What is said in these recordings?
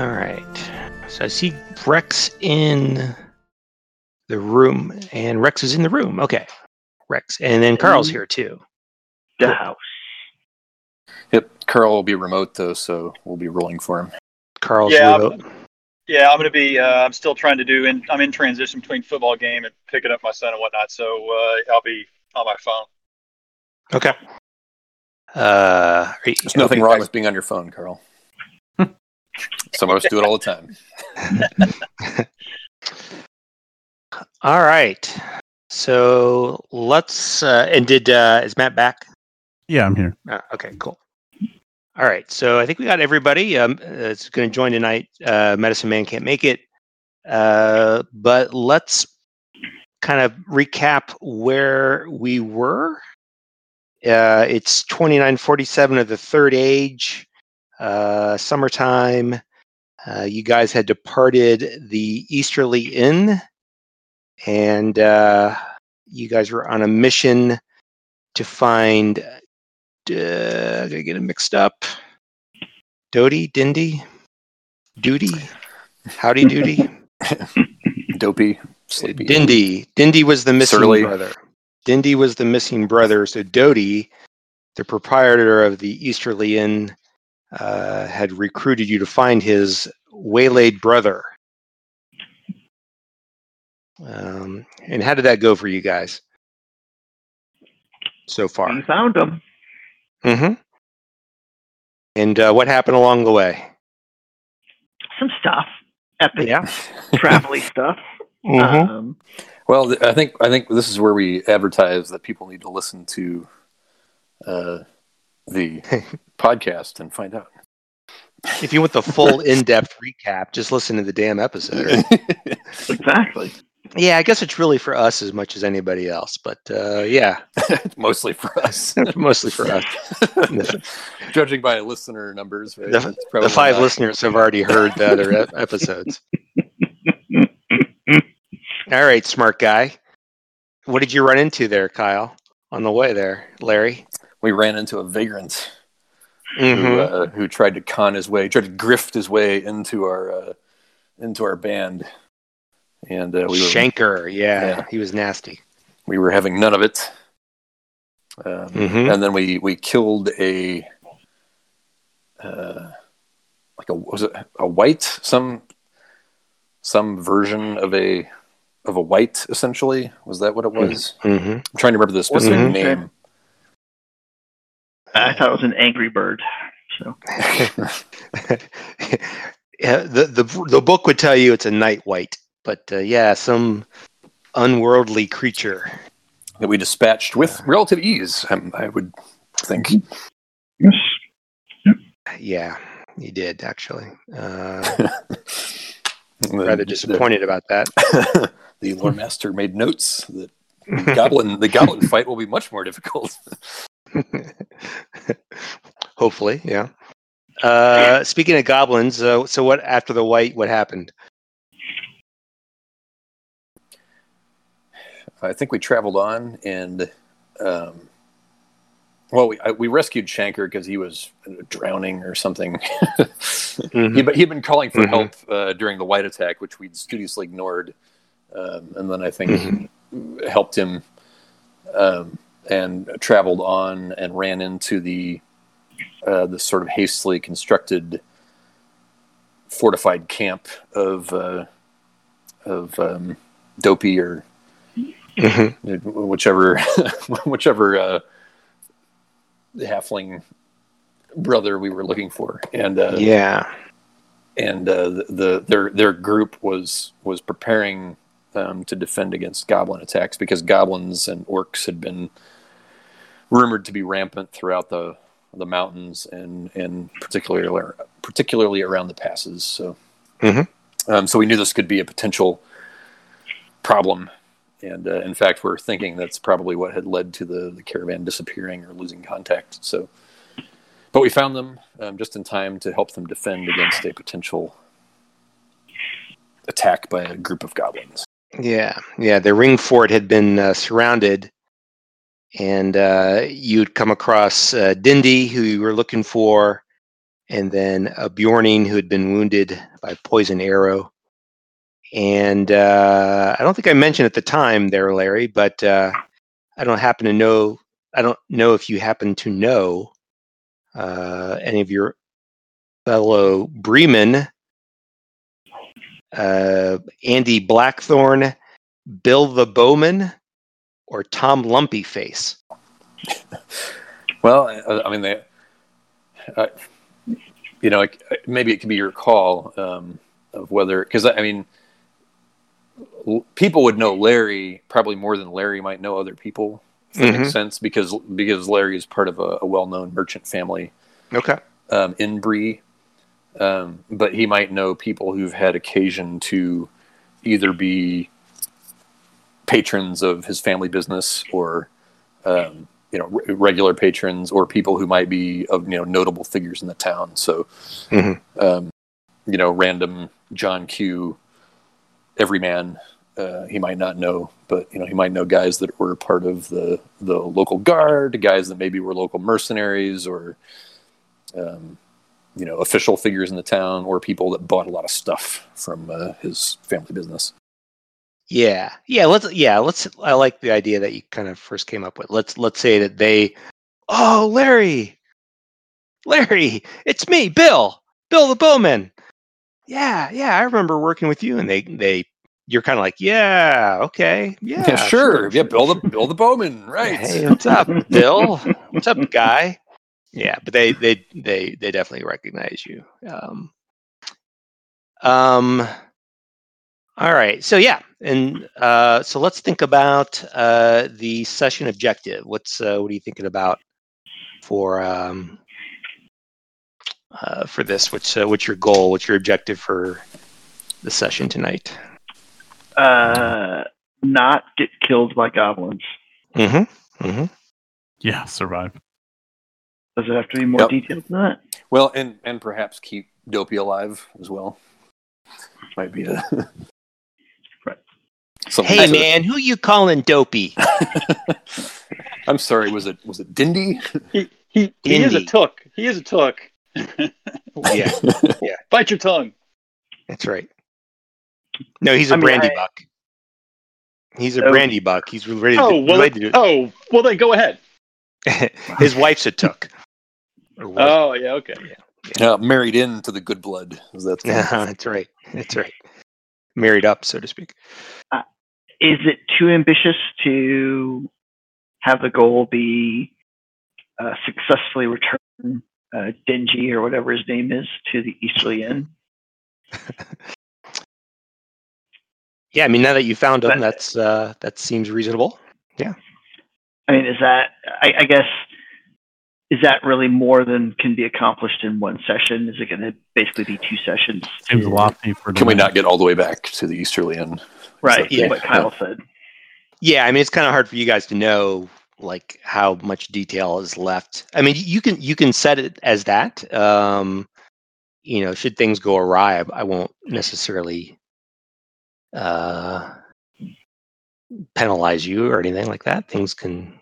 All right. So I see Rex in the room, and Rex is in the room. Okay, Rex, and then Carl's here too. The house. Yep, Carl will be remote though, so we'll be rolling for him. Carl's Yeah, remote. Yeah, I'm gonna be. Uh, I'm still trying to do. In, I'm in transition between football game and picking up my son and whatnot. So uh, I'll be on my phone. Okay. Uh, you- There's nothing okay, wrong guys. with being on your phone, Carl. Some of us do it all the time. All right. So let's. Uh, and did uh, is Matt back? Yeah, I'm here. Uh, okay, cool. All right, so I think we got everybody. Um, it's going to join tonight. Uh, Medicine Man can't make it, uh, but let's kind of recap where we were. Uh, it's twenty nine forty seven of the third age, uh, summertime. Uh, you guys had departed the Easterly Inn, and uh, you guys were on a mission to find uh, gonna get it mixed up. Dodie, Dindy, Duty, Howdy Doody, Dopey, sleepy. Dindy. Dindy was the missing Surly. brother. Dindy was the missing brother. So Dodie, the proprietor of the Easterly Inn, uh, had recruited you to find his waylaid brother. Um, and how did that go for you guys so far? We found him. Mm-hmm. And uh, what happened along the way? Some stuff. Epic Yeah. travel stuff. Mm-hmm. Um, Well, th- I think I think this is where we advertise that people need to listen to uh, the podcast and find out. If you want the full in-depth recap, just listen to the damn episode. exactly. yeah, I guess it's really for us as much as anybody else, but uh, yeah, Mostly for us. mostly for us. Judging by listener numbers, right? The, it's the five not- listeners have already heard the other episodes. All right, smart guy. What did you run into there, Kyle, on the way there, Larry? We ran into a vagrant who, Mm-hmm. uh, who tried to con his way, tried to grift his way into our uh, into our band, and uh, we were Shanker, yeah, Yeah. he was nasty. we were having none of it. Um, Mhm. And then we we killed a uh, like a was it a wight some some version of a of a wight essentially was that what it was? Mm-hmm. I'm trying to remember the specific Mhm. name. I thought it was an angry bird. So yeah, the, the the book would tell you it's a night wight, but uh, yeah, some unworldly creature. that we dispatched with relative ease. um, I would think. yes. Yeah, you did actually. Uh, rather disappointed about that. The, the lore master made notes that goblin the goblin fight will be much more difficult. Hopefully, yeah. Uh, speaking of goblins, uh, so what after the wight? What happened? I think we traveled on and, um, well, we, I, we rescued Shanker because he was drowning or something. he, but he'd been calling for Mhm. help uh, during the wight attack, which we'd studiously ignored. Um, and then I think helped him um, and traveled on and ran into the uh, the sort of hastily constructed fortified camp of uh, of um, Dopey or Mhm. whichever whichever uh, halfling brother we were looking for, and uh, Yeah. and uh, the, the their their group was was preparing um, to defend against goblin attacks because goblins and orcs had been rumored to be rampant throughout the the mountains and and particularly particularly around the passes. So, Mhm. um, so we knew this could be a potential problem, and uh, in fact, we're thinking that's probably what had led to the the caravan disappearing or losing contact. So. But we found them um, just in time to help them defend against a potential attack by a group of goblins. Yeah, yeah. The ring fort had been uh, surrounded, and uh, you'd come across uh, who you were looking for, and then a Beorning who had been wounded by poison arrow. And uh, I don't think I mentioned at the time there, Larry, but uh, I don't happen to know. I don't know if you happen to know uh, any of your fellow Breemen, uh, Andy Blackthorne, Bill the Bowman, or Tom Lumpy Face? Well, I, I mean, they, uh, you know, maybe it could be your call um, of whether, because I mean, people would know Larry probably more than Larry might know other people. If that Mhm. makes sense because because Larry is part of a, a well-known merchant family Okay. um, in Bree, um, but he might know people who've had occasion to either be patrons of his family business or um, you know re- regular patrons or people who might be of you know notable figures in the town. So Mhm. um, you know random John Q. Everyman. Uh, he might not know, but you know he might know guys that were part of the the local guard, guys that maybe were local mercenaries, or um, you know official figures in the town, or people that bought a lot of stuff from uh, his family business. Yeah, yeah. Let's yeah. Let's. I like the idea that you kind of first came up with. Let's let's say that they. Oh, Larry, Larry, it's me, Bill, Bill the Bowman. Yeah, yeah. I remember working with you, and they they. You're kind of like, yeah, okay, yeah, Yeah, sure. Yeah, Bill the Bill the Bowman, right? Hey, what's up, Bill? What's up, guy? Yeah, but they they they they definitely recognize you. Um, um all right. So yeah, and uh, so let's think about uh, the session objective. What's uh, what are you thinking about for um, uh, for this? What's uh, what's your goal? What's your objective for the session tonight? Uh, not get killed by goblins. Mm-hmm. Mm-hmm. Yeah, survive. Does it have to be more Yep. detailed than that? Well, and and perhaps keep Dopey alive as well. Might be a Right. Something Hey to- man, who you calling dopey? I'm sorry. Was it was it Dindy? He he, he is a Took. He is a Took. Yeah, yeah. Bite your tongue. that's right. No, he's a I mean, brandy I- buck. He's a Oh. Brandybuck. He's ready to, Oh well. ready to Oh well. Then go ahead. His wife's a Took. Or was. Oh yeah. Okay. Uh, married into the good blood. Is that Yeah, that's right. That's right. Married up, so to speak. Is it too ambitious to have the goal be uh, successfully return uh, Dingy or whatever his name is to the Easterly Inn? Yeah, I mean, now that you found him, that's uh, that seems reasonable. Yeah. I mean, is that I, I guess is that really more than can be accomplished in one session? Is it going to basically be two sessions? Seems to- lofty for. Can we not get all the way back to the Easterly End? Right. Yeah. What Kyle said. Yeah, I mean, it's kind of hard for you guys to know like how much detail is left. I mean, you can you can set it as that. Um, you know, should things go awry, I, I won't necessarily uh, penalize you or anything like that. Things can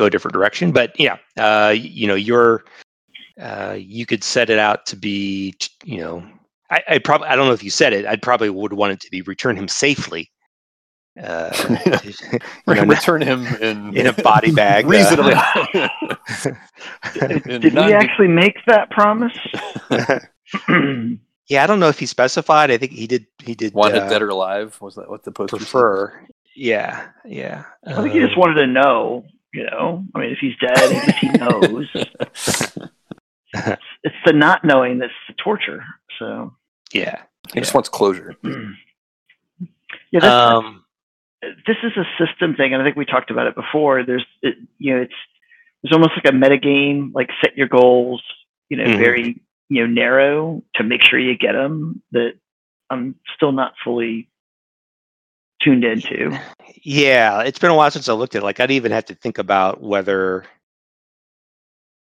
go a different direction, but yeah, uh, you know, you're uh, you could set it out to be, you know, I, I probably I don't know if you said it. I'd probably would want it to be return him safely. Uh, you know, Return him in in a body bag. uh, reasonably. Did we actually make that promise? yeah, I don't know if he specified. I think he did. He did wanted uh, dead or alive? Was that what the poster said? prefer. Yeah, yeah. I think he just Um, wanted to know. You know, I mean, if he's dead, at least he knows. it's the not knowing that's the torture. So, yeah. He just wants closure. yeah, that's, Um, this is a system thing, and I think we talked about it before. There's, it, you know, it's there's almost like a meta game, like set your goals, you know, Mhm. very you know narrow to make sure you get them. That I'm still not fully tuned into. yeah, it's been a while since I looked at. it. Like, I'd even have to think about whether,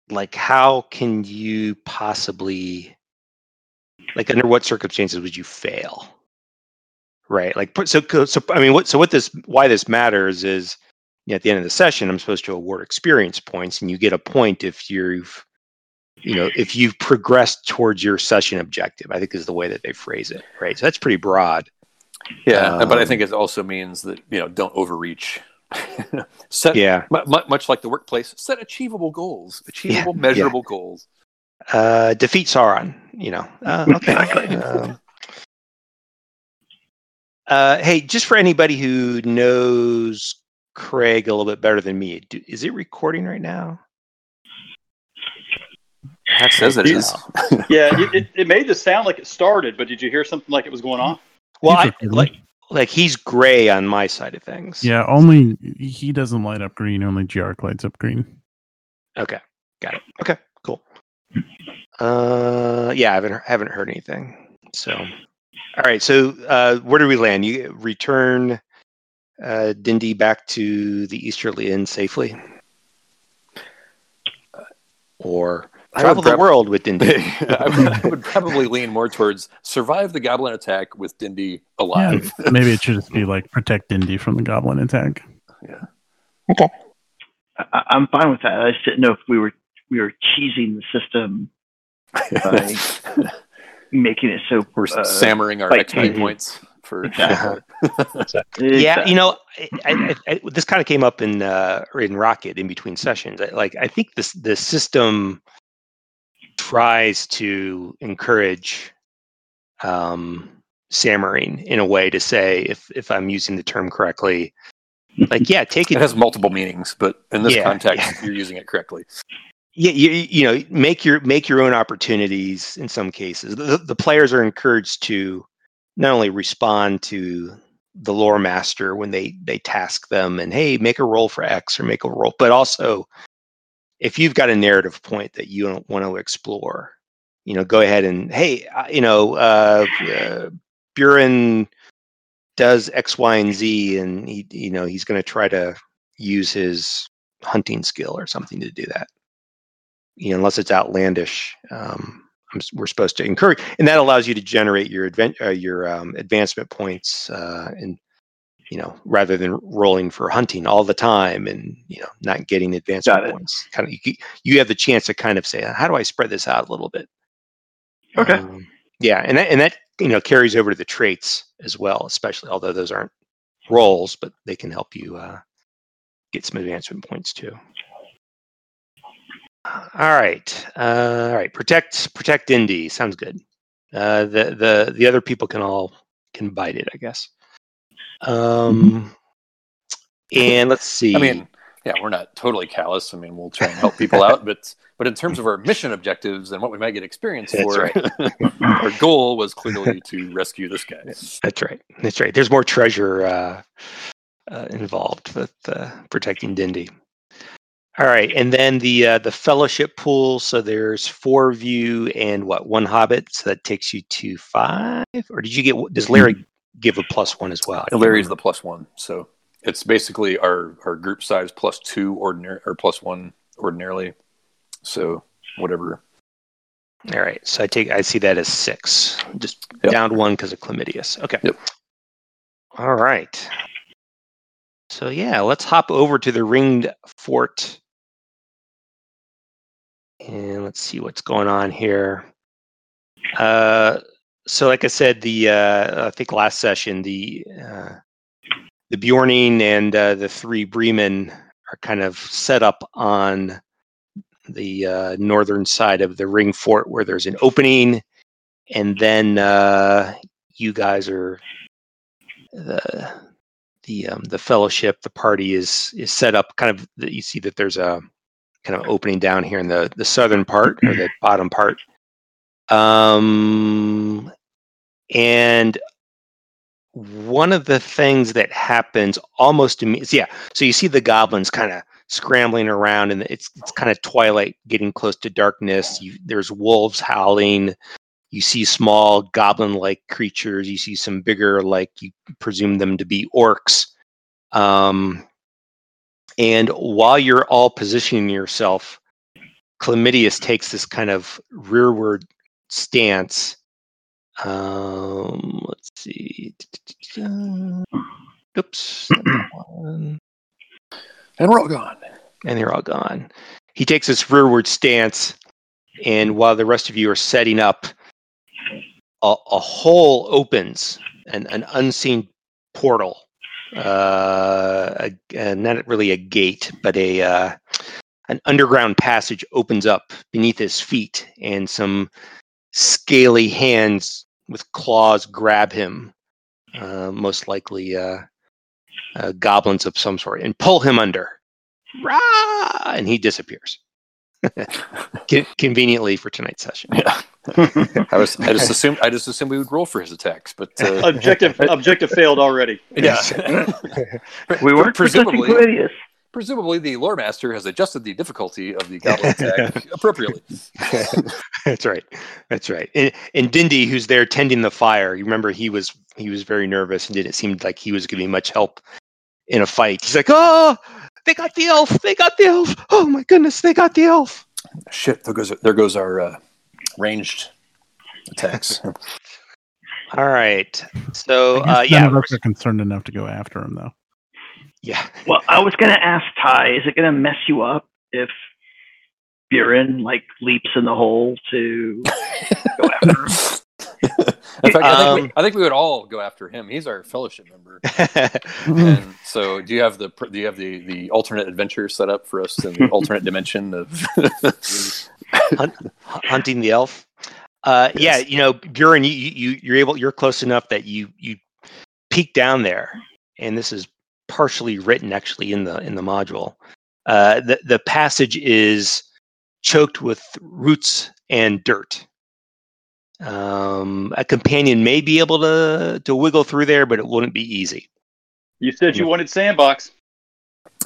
like, how can you possibly, like, under what circumstances would you fail? Right. Like, so, so I mean, what? So, what this? Why this matters is, you know, at the end of the session, I'm supposed to award experience points, and you get a point if you've you know, if you've progressed towards your session objective, I think is the way that they phrase it, right? So that's pretty broad. Yeah, but I Um, think it also means that you know don't overreach. set Yeah. mu- mu- much like the workplace, set achievable goals, achievable, yeah. measurable goals. Uh, defeat Sauron, you know. Uh, okay. Um, uh, hey, just for anybody who knows Craig a little bit better than me, do, is it recording right now? That says it is. Yeah, it, it, it made this sound like it started, but did you hear something like it was going on? Well, I, like like he's gray on my side of things. Yeah, only he doesn't light up green. Only Jark lights up green. Okay. Got it. Okay. Cool. Uh, yeah, I haven't haven't heard anything. So, all right. So, uh, where do we land? You return uh, Dindy back to the Easterly Inn safely, or travel the prob- world with Dindy? I, would, I would probably lean more towards survive the goblin attack with Dindy alive. Maybe it should just be like protect Indy from the goblin attack. Yeah. Okay. I, I'm fine with that. I just didn't know if we were we were cheesing the system by making it so We're uh, sammering our like XP Dindy. points for Exactly. Yeah, you know, I, I, I, this kind of came up in uh, in Rocket in between sessions. I- Like, I think this the system tries to encourage um, sammering in a way to say, if if I'm using the term correctly, like, yeah, take It it. has multiple meanings, but in this Yeah, context, yeah. you're using it correctly. Yeah, you, you know, make your make your own opportunities. In some cases, the, the players are encouraged to not only respond to the lore master when they they task them and hey make a roll for x or make a roll but also if you've got a narrative point that you want to explore you know go ahead and hey uh, you know uh, uh buren does x y and z and he you know he's going to try to use his hunting skill or something to do that. You know unless it's outlandish um we're supposed to encourage, and that allows you to generate your advent, uh, your um, advancement points, uh, and you know, rather than rolling for hunting all the time and you know not getting advancement points. Kind of, you, you have the chance to kind of say, how do I spread this out a little bit? Okay. Um, yeah, and that, and that you know carries over to the traits as well, especially although those aren't rolls, but they can help you uh, get some advancement points too. All right, uh, all right. Protect, protect Indy sounds good. Uh, the the the other people can all can bite it, I guess. Um, and let's see. I mean, yeah, we're not totally callous. I mean, we'll try and help people out, but but in terms of our mission objectives and what we might get experience That's for, our goal was clearly to rescue this guy. That's right. That's right. There's more treasure uh, uh, involved with uh, protecting Dindy. All right, and then the uh, the fellowship pool. So there's four of you and what one hobbit. So that takes you to five. Or did you get? Does Larry give a plus one as well? Larry's the plus one, so it's basically our our group size plus two ordinary or plus one ordinarily. So whatever. All right. So I take. I see that as six. Just Yep. down one because of Chlamydius. Okay. Yep. All right. So yeah, let's hop over to the ringed fort. And let's see what's going on here. Uh, so like I said, the uh, I think last session, the uh, the Beorning and uh, the three Breemen are kind of set up on the uh, northern side of the ring fort where there's an opening, and then uh, you guys are the the um, the fellowship. The party is is set up kind of. You see that there's a kind of opening down here in the the southern part or the bottom part. Um, and one of the things that happens almost immediately, yeah. So you see the goblins kind of scrambling around, and it's it's kind of twilight, getting close to darkness. You, there's wolves howling. You see small goblin-like creatures. You see some bigger, like you presume them to be orcs. Um, and while you're all positioning yourself, Chlamydius takes this kind of rearward stance. Um, let's see. Oops. not that one. And we're all gone. And they're all gone. He takes this rearward stance and while the rest of you are setting up, a, a hole opens, an, an unseen portal. Uh, a, a- not really a gate, but a uh, an underground passage opens up beneath his feet, and some scaly hands with claws grab him. Uh, most likely, uh, uh, goblins of some sort, and pull him under. Rah! And he disappears. Con- conveniently for tonight's session. Yeah. I was. I just assumed. I just assumed we would roll for his attacks, but uh, Objective objective failed already. yeah. We weren't protecting presumably. Claudius. Presumably, the lore master has adjusted the difficulty of the goblin attack appropriately. That's right. That's right. And, and Dindy, who's there tending the fire, you remember he was he was very nervous and didn't seem like he was going to be much help in a fight. He's like, "Oh, they got the elf! They got the elf! Oh my goodness, they got the elf!" Shit! There goes. There goes our uh, ranged attacks. All right. So I guess uh, none yeah, of us are concerned enough to go after him, though. Yeah. Well, I was going to ask Ty, is it going to mess you up if Buren like leaps in the hole to go after him? In fact, I think, Um, we, I think we would all go after him. He's our fellowship member. And so, do you have the do you have the the alternate adventure set up for us in the alternate dimension of? hunting the elf. Uh, Yeah, you know, Buren, you, you you're able, you're close enough that you you peek down there, and this is partially written actually in the in the module. Uh, the the passage is choked with roots and dirt. Um, a companion may be able to to wiggle through there, but it wouldn't be easy. You said you wanted sandbox.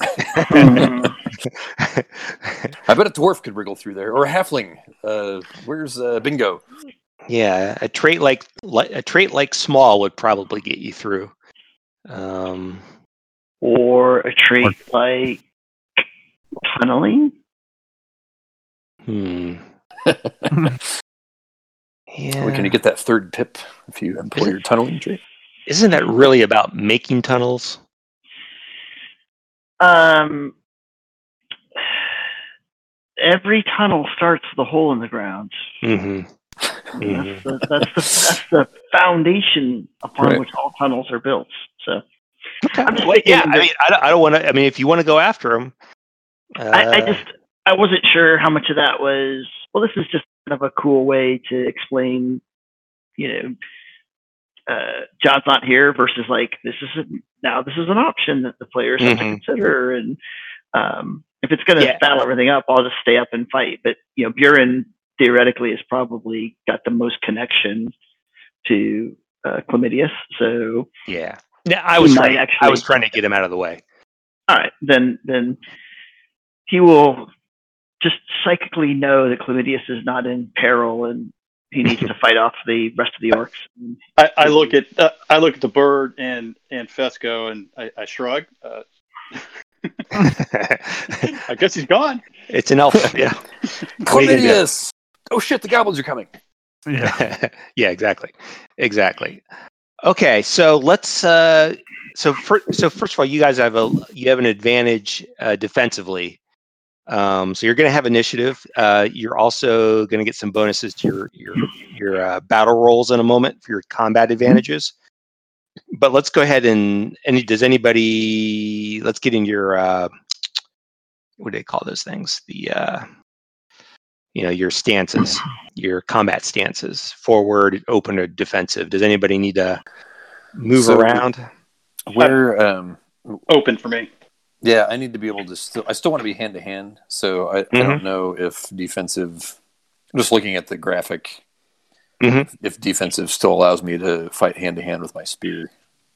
I bet a dwarf could wriggle through there, or a halfling. Uh, where's uh, Bingo? Yeah, a trait like li- a trait like small would probably get you through. Um, or a trait like tunneling? hmm. Yeah. Or can you get that third pip if you employ your tunneling trait? Isn't that really about making tunnels? Um, every tunnel starts with a hole in the ground. Mm-hmm. That's, the, that's, the, that's the foundation upon Right. which all tunnels are built. So Okay. I'm just Well, yeah, I mean, I don't, I don't want to. I mean, if you want to go after him, uh, I, I just I wasn't sure how much of that was. Well, this is just kind of a cool way to explain, you know, uh, John's not here versus like this is a, now this is an option that the players have to Mhm. consider, and um, if it's going to Yeah. battle everything up, I'll just stay up and fight. But you know, Buren theoretically has probably got the most connection to uh, Chlamydius, so yeah. Yeah, I was He might trying. I was trying to get him out of the way. all right, then then he will just psychically know that Chlamydius is not in peril and he needs to fight off the rest of the orcs. I, I look at uh, I look at the bird and and Fesco and I, I shrug. Uh, I guess he's gone. it's an elf. Yeah. Chlamydius! Oh shit! The goblins are coming. Yeah. yeah, exactly, exactly. Okay, so let's. Uh, so for, so first of all, you guys have a you have an advantage uh, defensively. Um, so you're going to have initiative. Uh, you're also going to get some bonuses to your your your uh, battle rolls in a moment for your combat advantages. But let's go ahead and any does anybody let's get in your uh, what do they call those things? The uh, you know your stances your combat stances forward open or defensive does anybody need to move So- around Where? Um, Open for me. yeah, I need to be able to still. I still want to be hand to hand. So I, I don't know if defensive. Just looking at the graphic, Mhm. if defensive still allows me to fight hand to hand with my spear.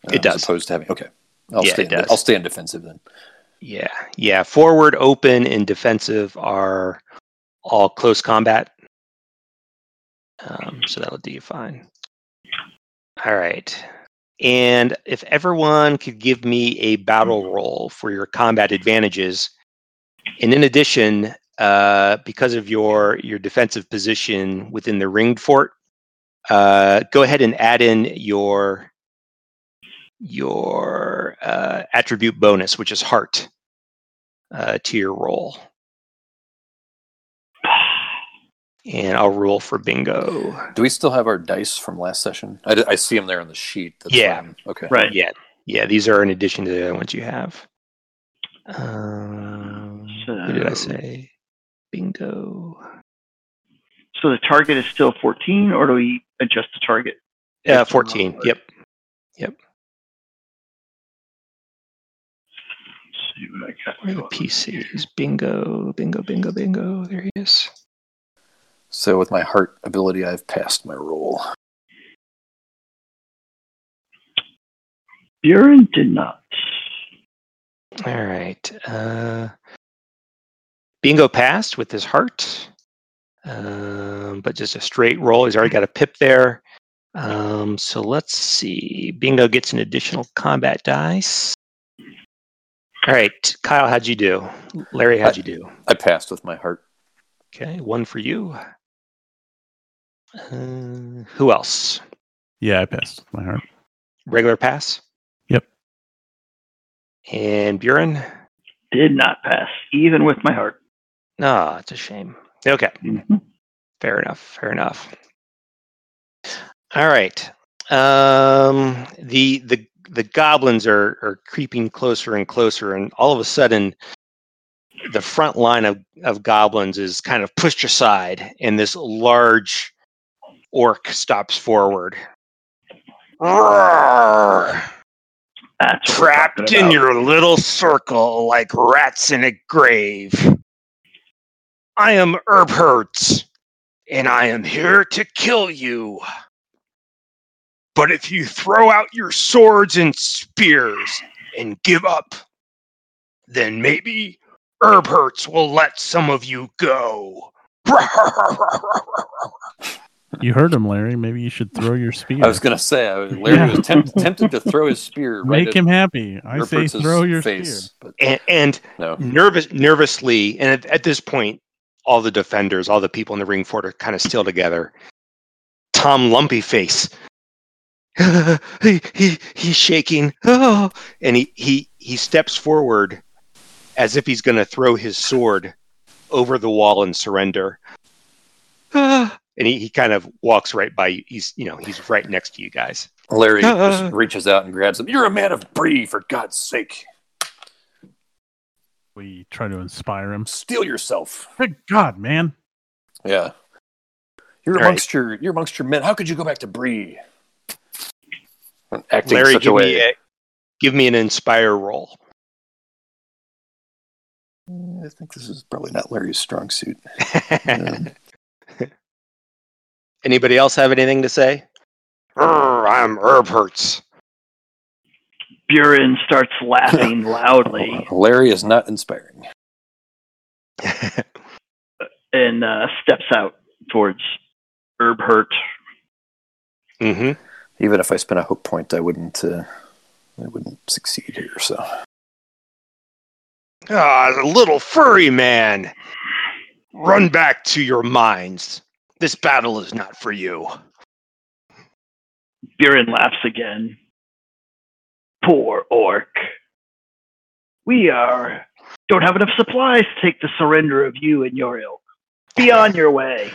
uh, It does. As opposed to having okay. I'll Yeah, stay. it in, does. I'll stay in defensive then. yeah yeah forward open and defensive are all close combat. Um, so that'll do you fine. All right. And if everyone could give me a battle roll for your combat advantages and in addition uh, because of your your defensive position within the ringed fort uh, go ahead and add in your your uh, attribute bonus, which is heart, uh, to your roll. And I'll roll for bingo. Do we still have our dice from last session? I see them there on the sheet. That's Yeah. fine. Okay. Right. Yeah, yeah. These are in addition to the other ones you have. Um, what did I say? Bingo. So the target is still 14, or do we adjust the target? Yeah, Based on 14. Yep. Yep. Let's see what I got. Where are the PCs? Bingo, bingo, bingo, bingo. There he is. So with my heart ability, I've passed my roll. Buren did not. All right. Uh, bingo passed with his heart, um, but just a straight roll. He's already got a pip there. Um, so let's see. Bingo gets an additional combat dice. All right, Kyle, how'd you do? Larry, how'd you do? I passed with my heart. Okay, one for you. Uh, who else? Yeah, I passed my heart. Regular pass. Yep. And Buren. Did not pass, even with my heart. No, it's a shame. Okay. Mhm. Fair enough. Fair enough. All right. Um, the the the goblins are are creeping closer and closer, and all of a sudden, the front line of of goblins is kind of pushed aside, and this large orc stops forward. Roar! That's Trapped in your little circle like rats in a grave. I am Herbhertz, and I am here to kill you. But if you throw out your swords and spears and give up, then maybe Herbhertz will let some of you go. You heard him, Larry. Maybe you should throw your spear. I was going to say, I, Larry Yeah. was tempt, tempted to throw his spear right Make at him happy. I say throw your face, spear. but and, and no. nervous nervously and at, at this point all the defenders all the people in the ring fort are kind of still together tom lumpy face he, he he's shaking oh and he he he steps forward as if he's going to throw his sword over the wall and surrender Ah, and he, he kind of walks right by you he's you know he's right next to you guys Larry Uh, just reaches out and grabs him. You're a man of Bree, for God's sake. We try to inspire him. Steel yourself. Good God, man. Yeah. You're All right. amongst your you're amongst your men. How could you go back to Bree? Acting larry such a give way. me a, give me an inspire roll I think this is probably not Larry's strong suit. Um, Anybody else have anything to say? "Arr, I'm Herbhertz. Buren starts laughing loudly Larry is not inspiring. and uh, steps out towards Herbhurt. hmm Even if I spent a hope point, I wouldn't. Uh, I wouldn't succeed here. So Ah, the little furry man. Run back to your minds. This battle is not for you. Buren laughs again. Poor orc. We are don't have enough supplies to take the surrender of you and your ilk. Be on your way.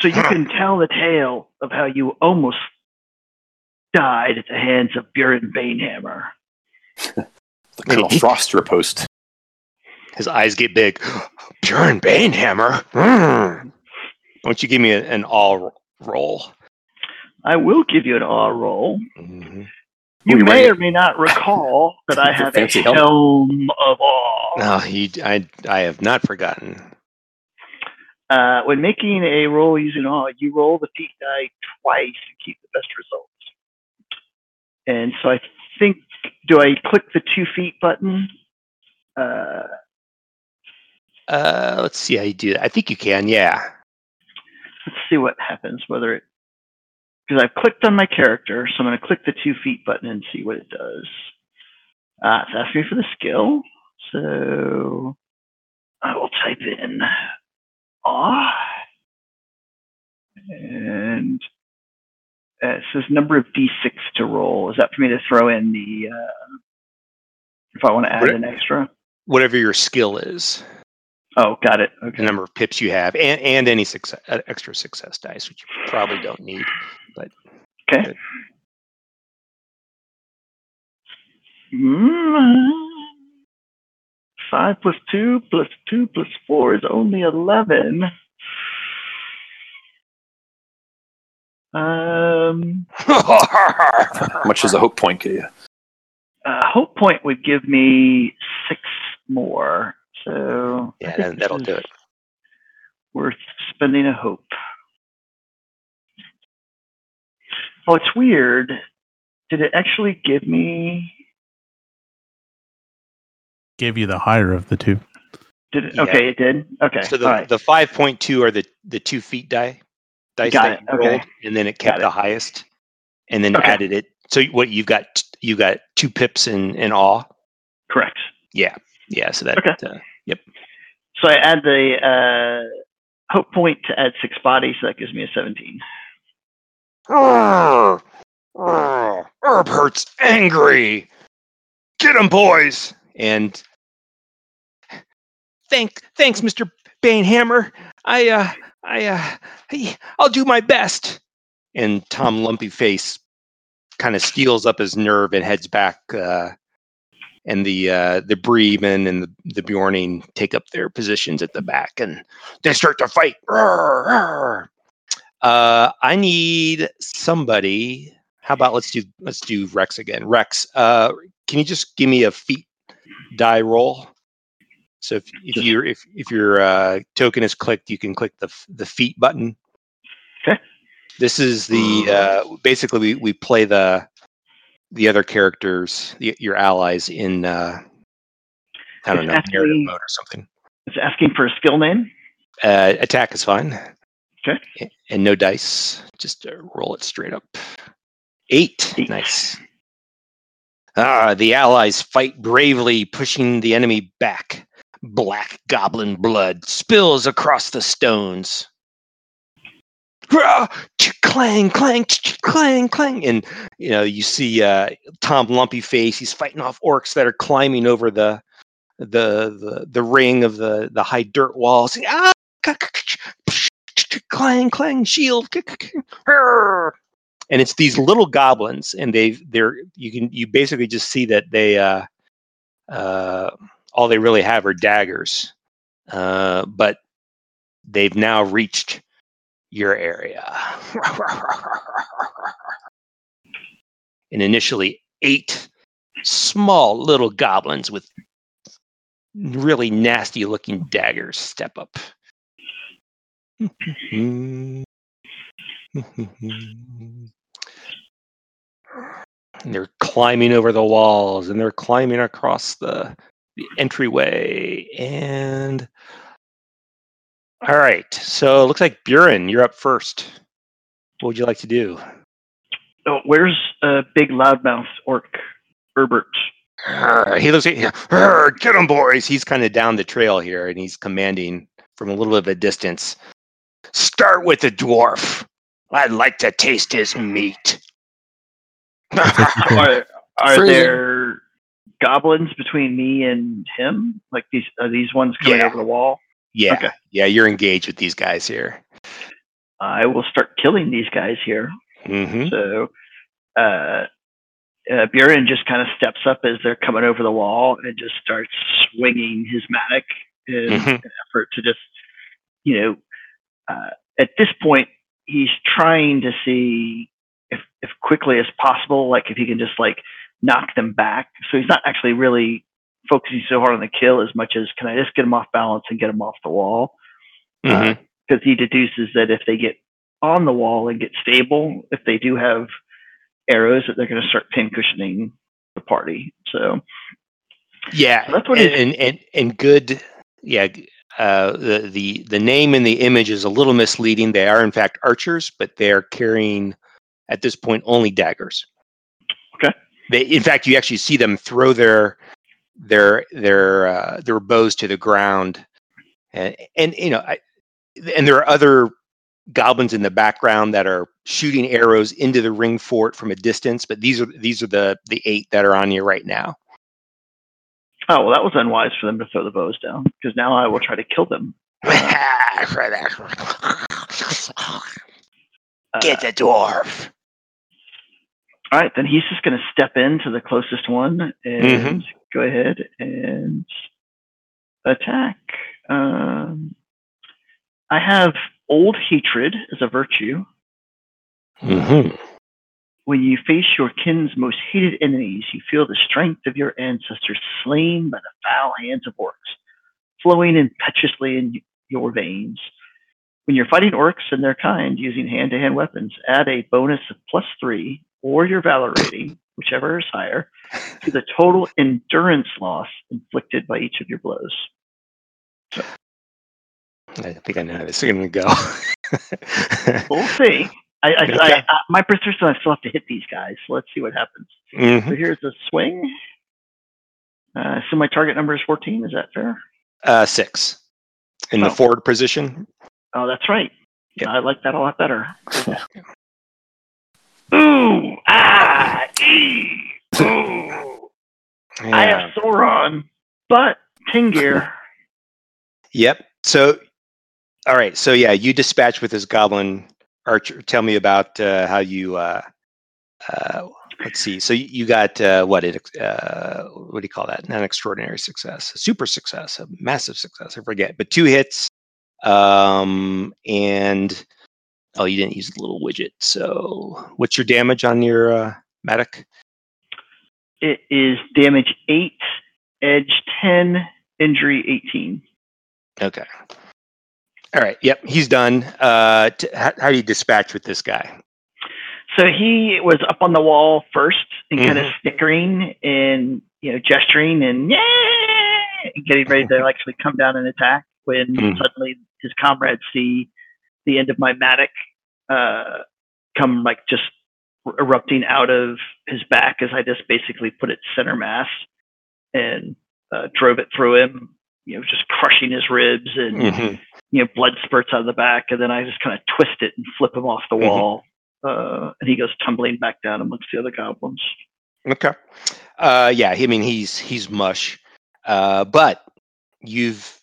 So you can tell the tale of how you almost died at the hands of Buren Banehammer. the Colonel Frost riposte. His eyes get big. Bjorn Banehammer. Mm. Why don't you give me an all roll? I will give you an all roll. Mhm. You Ooh, may right. or may not recall that I have a helmet. helm of awe. No, he, I, I have not forgotten. Uh, when making a roll using awe, you roll the feat die twice and keep the best results. And so I think, do I click the two feat button? Uh, Uh, let's see how you do that. I think you can. Yeah. See what happens. Whether it because I've clicked on my character, so I'm going to click the two feat button and see what it does. Uh, it's asking me for the skill, so I will type in awe, and uh, it says number of d6 to roll. Is that for me to throw in the uh, if I want to add an extra? Whatever your skill is. Oh, got it. Okay. the number of pips you have, and, and any success, uh, extra success dice, which you probably don't need. But okay. Mm, Five plus two plus two plus four is only eleven. Um, How much does a hope point get you? uh, hope point would give me six more. So I yeah, think that, that'll do it. Worth spending a hope. Oh, it's weird. Did it actually give me? Gave you the higher of the two. Did it? Yeah. Okay, it did. Okay, So the, all right. the five point two are the the two feat die dice Got that it, you okay. and then it kept Got the it. highest, and then Okay. added it. So what you've got you got two pips in in all. Correct. Yeah, yeah. So that Okay. uh, So I add the uh, hope point to add six bodies, so that gives me a 17. Arr! Arr! Herb hurts angry. Get him, boys! And thank, thanks, Mister Banehammer. I, uh, I, uh, I'll do my best. And Tom Lumpy Face kind of steels up his nerve and heads back. Uh, and the uh, the Breemen and the, the Beorning take up their positions at the back, and they start to fight. Uh, I need somebody. How about let's do let's do Rex again. Rex, uh, can you just give me a feat die roll? So if, if your if if your uh, token is clicked, you can click the the feat button. Okay. This is the uh, basically we, we play the the other characters, the, your allies in uh, I don't It's know narrative mode or something. It's asking for a skill name. Uh, attack is fine. Okay. And no dice. Just uh, roll it straight up. Eight. Eight. Nice. Ah, the allies fight bravely, pushing the enemy back. Black goblin blood spills across the stones. Clang, clang, clang, clang. And, you know, you see uh, Tom Lumpy Face. He's fighting off orcs that are climbing over the the the, the ring of the, the high dirt walls. Ah! clang clang shield and it's these little goblins and they they're you can you basically just see that they uh uh all they really have are daggers uh but they've now reached your area. And initially eight small little goblins with really nasty looking daggers step up. And they're climbing over the walls and they're climbing across the, the entryway and all right so it looks like buren you're up first what would you like to do Oh, where's uh, big loudmouth orc Herbert? He looks Arr, get him boys he's kind of down the trail here and he's commanding from a little bit of a distance start with the dwarf i'd like to taste his meat Are, are there goblins between me and him? Like these are these ones coming Yeah. over the wall? Yeah Okay. yeah you're engaged with these guys here I will start killing these guys here. hmm So uh, uh, Buren just kind of steps up as they're coming over the wall and just starts swinging his mattock in Mhm. an effort to just, you know, uh, at this point, he's trying to see if, if quickly as possible, like if he can just like knock them back. So he's not actually really focusing so hard on the kill as much as can I just get them off balance and get them off the wall? Because he deduces that if they get on the wall and get stable, if they do have arrows, that they're going to start pin cushioning the party. So Yeah, That's what and, and and and good. Yeah, uh, the the the name and the image is a little misleading. They are in fact archers, but they are carrying at this point only daggers. Okay. They, in fact, you actually see them throw their their their uh, their bows to the ground, and and you know, I, and there are other goblins in the background that are shooting arrows into the ring fort from a distance. But these are these are the the eight that are on you right now. Oh well, that was unwise for them to throw the bows down because now I will try to kill them. Uh, Get the dwarf. All right, then he's just going to step into the closest one and go ahead and attack. Um, I have old hatred as a virtue. Mm-hmm. When you face your kin's most hated enemies, you feel the strength of your ancestors slain by the foul hands of orcs, flowing impetuously in your veins. When you're fighting orcs and their kind using hand to hand weapons, add a bonus of plus three or your valor rating, whichever is higher, to the total endurance loss inflicted by each of your blows. I think I know how this is going to go. We'll see. I, I, I, Okay. I, my perception, I still have to hit these guys. So let's see what happens. Mhm. So here's a swing. Uh, so my target number is 14. Is that fair? uh, six in the Oh. forward position. Oh, that's right. Yep. I like that a lot better. Ooh, ah, ee, ooh. I have Sauron, but Tengwar. Yep. So, all right. So yeah, you dispatch with this goblin archer. Tell me about uh, how you. Uh, uh, let's see. So you- you got uh, what? It uh, what do you call that? Not an extraordinary success, a super success, a massive success. I forget, but two hits. Um, and oh, you didn't use the little widget. So what's your damage on your uh, mattock? It is damage 8, edge 10, injury 18. Okay. All right. Yep. He's done. Uh, t- how, how do you dispatch with this guy? So he was up on the wall first and kind of snickering and you know gesturing and yeah, getting ready to actually come down and attack. When Mhm. suddenly his comrades see the end of my mattock uh, come like just erupting out of his back as I just basically put it center mass and uh, drove it through him. You know, just crushing his ribs and Mhm. you know, blood spurts out of the back, and then I just kind of twist it and flip him off the Mhm. wall, uh, and he goes tumbling back down amongst the other goblins. Okay. Uh, yeah, I mean he's he's mush, uh, but you've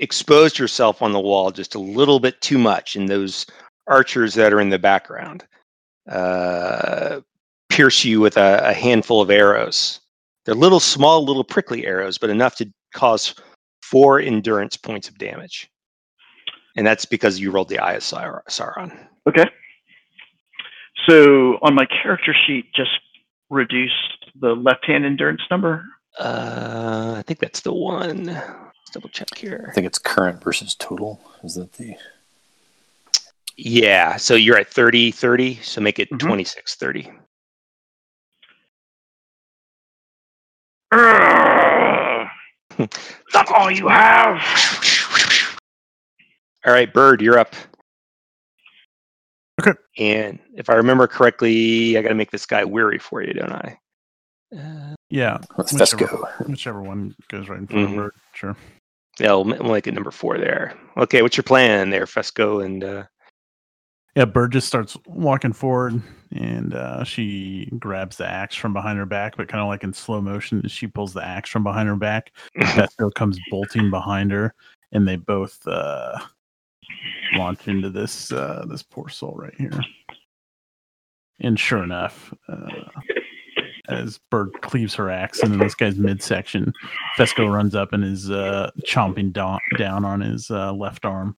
exposed yourself on the wall just a little bit too much, and those archers that are in the background uh, pierce you with a, a handful of arrows. They're little, small, little prickly arrows, but enough to cause four endurance points of damage, and that's because you rolled the Eye of Sauron. Okay. So on my character sheet, just reduce the left-hand endurance number. Uh, I think that's the one. Let's double check here. I think it's current versus total. Is that the Yeah, so you're at 30 30, so make it Mhm. 26 30. That's all you have. All right, Bird, you're up. Okay. And if I remember correctly, I got to make this guy weary for you, don't I? Uh, Yeah, Let's Whichever. Fesco. whichever one goes right in front Mhm. of Bird. Sure. Yeah, we'll, we'll make it number four there. Okay, what's your plan there, Fesco? And uh, Yeah, Bird just starts walking forward, and uh, she grabs the axe from behind her back, but kind of like in slow motion, she pulls the axe from behind her back. Fesco comes bolting behind her, and they both uh, launch into this uh, this poor soul right here. And sure enough, uh, as Bird cleaves her axe into this guy's midsection, Fesco runs up and is uh, chomping down, down on his uh, left arm.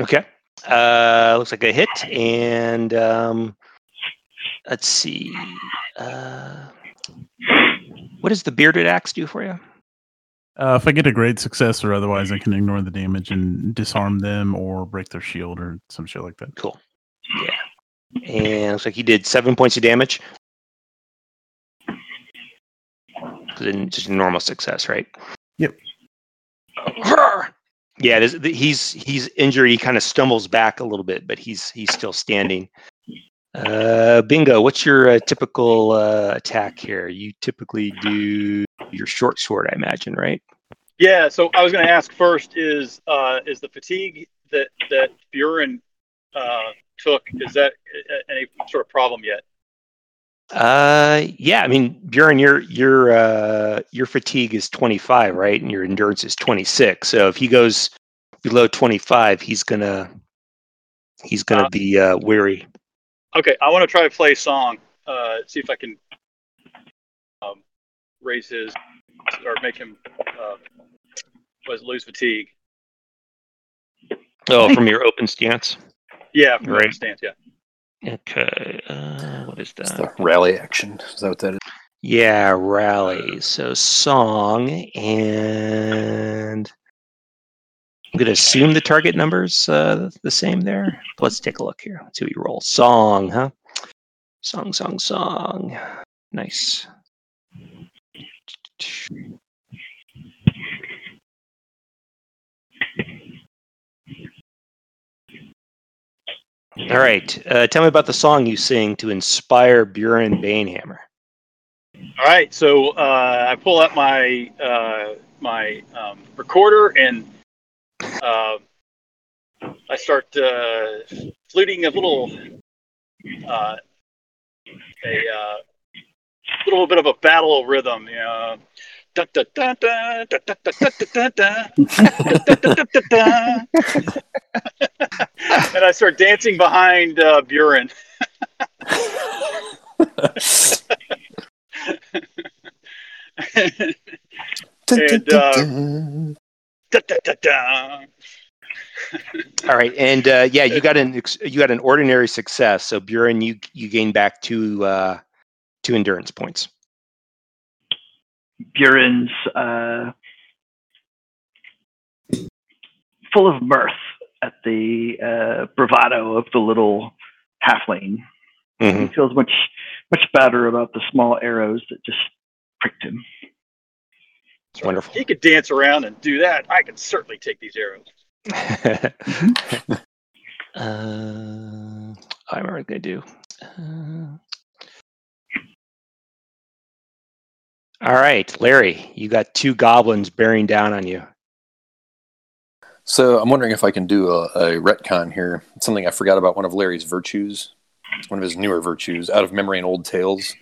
okay, uh, looks like a hit. And um, let's see. Uh, what does the bearded axe do for you? Uh, if I get a great success or otherwise, I can ignore the damage and disarm them or break their shield or some shit like that. Cool. Yeah. And looks like he did seven points of damage. So then just normal success, right? Yep. Yeah, this, the, he's he's injured. He kind of stumbles back a little bit, but he's he's still standing. Uh, bingo. What's your uh, typical uh, attack here? You typically do your short sword, I imagine, right? Yeah, so I was going to ask first: is uh, is the fatigue that that Buren uh, took is that any sort of problem yet? Uh, yeah. I mean, Buren, your your uh, your fatigue is 25, right? And your endurance is 26. So if he goes below 25, he's gonna he's gonna Uh, be uh, weary. Okay, I want to try to play a song. Uh, see if I can um, raise his or make him uh, was lose fatigue. Oh, from your open stance. Yeah, from Right. right. stance. Yeah. Okay. Uh, what is It's that? the rally action. Is that what that is? Yeah, rally. So song and I'm gonna assume the target numbers uh, the same there. Let's take a look here. Let's see what you roll. Song, huh? Song, song, song. Nice. All right. Uh, tell me about the song you sing to inspire Buren Banehammer. All right, so uh, I pull up my uh, my um, recorder and uh, I start uh, fluting a little uh, a little bit of a battle rhythm, you know and I start dancing behind uh, Buren. and, uh, All right, and uh, yeah, you got an you got an ordinary success. So Buren, you you gain back two uh, two endurance points. Buren's uh, full of mirth at the uh, bravado of the little halfling. Mhm. He feels much much better about the small arrows that just pricked him. It's wonderful. He could dance around and do that. I can certainly take these arrows. uh, I remember what I'm gonna do. Uh, all right, Larry, you got two goblins bearing down on you. So I'm wondering if I can do a, a retcon here. It's something I forgot about one of Larry's virtues. One of his newer virtues. Out of memory and old tales,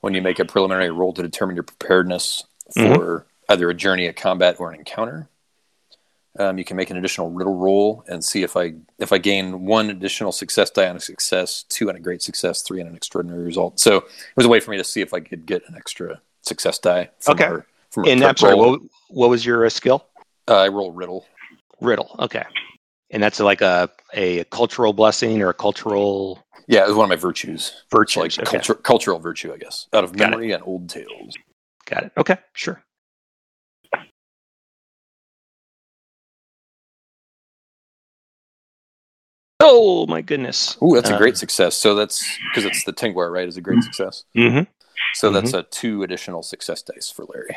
when you make a preliminary roll to determine your preparedness for either a journey, a combat, or an encounter, um, you can make an additional riddle roll and see if I if I gain one additional success die on a success, two on a great success, three on an extraordinary result. So it was a way for me to see if I could get an extra success die. From Okay. our- from And I'm sorry, roll. what, what was your uh, skill? Uh, I roll riddle. Riddle. Okay, and that's like a a cultural blessing or a cultural Yeah, it was one of my virtues. virtue. like okay. culture, cultural virtue, I guess, out of Got it. memory and old tales. Got it. Okay, sure. Oh my goodness. Oh, that's a great success. So that's because it's the Tengwar, right? Is a great success. hmm So that's a two additional success dice for Larry,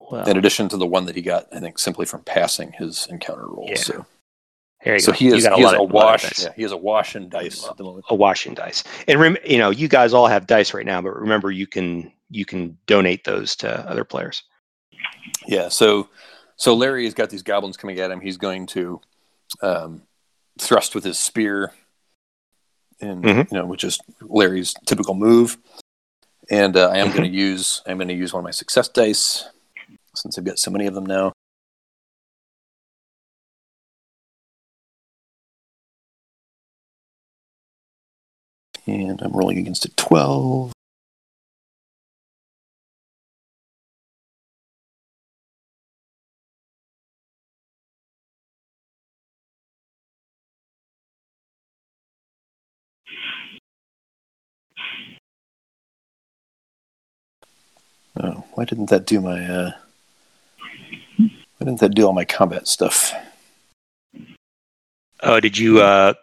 Well, in addition to the one that he got, I think, simply from passing his encounter roll. Yeah. So, there you so go. he You is, got he is lot a of- lot of wash. Yeah, he is a wash and dice at the moment. a washing dice. And rem- you know, you guys all have dice right now, but remember, you can you can donate those to other players. Yeah. So, so Larry has got these goblins coming at him. He's going to um, thrust with his spear, and Mhm. you know, which is Larry's typical move. And uh, I am going to use I'm going to use one of my success dice since I've got so many of them now. And I'm rolling against a 12. Oh, why didn't that do my uh why didn't that do all my combat stuff? Oh, did you uh,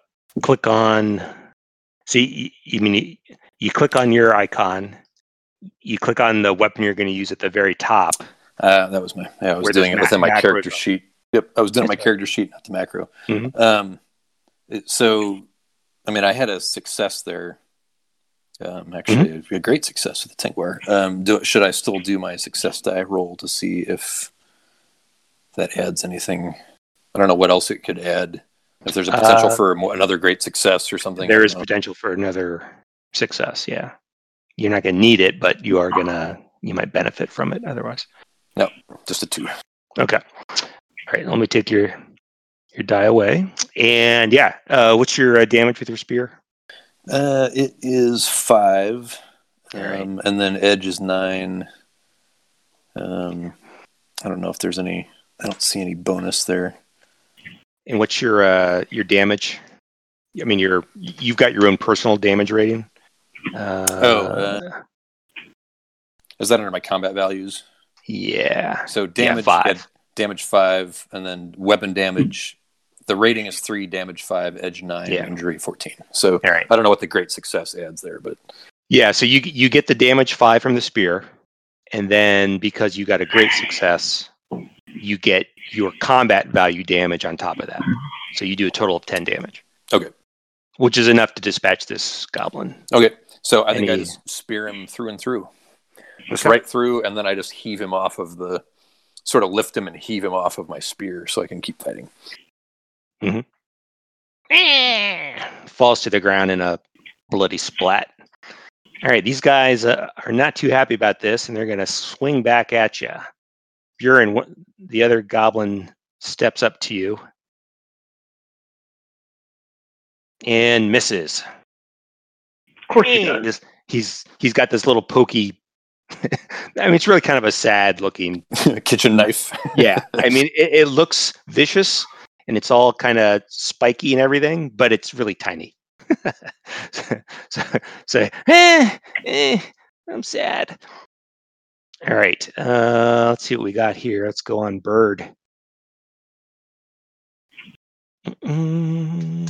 click on? See, you, you mean you, you click on your icon, you click on the weapon you're going to use at the very top. Uh, that was my. Yeah, I was doing it within my character sheet. Yep, I was doing it my character sheet, not the macro. Mhm. Um, so, I mean, I had a success there. Um, actually, Mm-hmm. a great success with the Tengwar. Um, do, should I still do my success die roll to see if that adds anything? I don't know what else it could add. If there's a potential Uh, for more, another great success or something. There is know. potential for another success. Yeah, you're not going to need it, but you are gonna you might benefit from it otherwise. No, just a two. Okay. All right. Let me take your your die away. And yeah, uh, what's your uh, damage with your spear? Uh, it is five, All right. um, and then edge is nine. Um, I don't know if there's any. I don't see any bonus there. And what's your uh, your damage? I mean, your you've got your own personal damage rating. Uh, Oh, uh, Is that under my combat values? yeah. So damage five. yeah, damage five, and then weapon damage. The rating is three, damage five, edge nine, Yeah. injury fourteen. So right. I don't know what the great success adds there, but Yeah. So you you get the damage five from the spear, and then because you got a great success, you get your combat value damage on top of that. So you do a total of ten damage. Okay. Which is enough to dispatch this goblin. okay. So I think I just spear him through and through, just Okay. right through, and then I just heave him off of the, sort of lift him and heave him off of my spear, so I can keep fighting. falls to the ground in a bloody splat. All right, these guys uh, are not too happy about this, and they're going to swing back at you. Buren, what, the other goblin, steps up to you and misses. Of course he does. This, he's he's got this little pokey. I mean, it's really kind of a sad looking. Kitchen knife. Yeah, I mean, it, it looks vicious and it's all kind of spiky and everything, but it's really tiny. so, so, so eh, eh, I'm sad. All right, uh, let's see what we got here. Let's go on bird. Uh,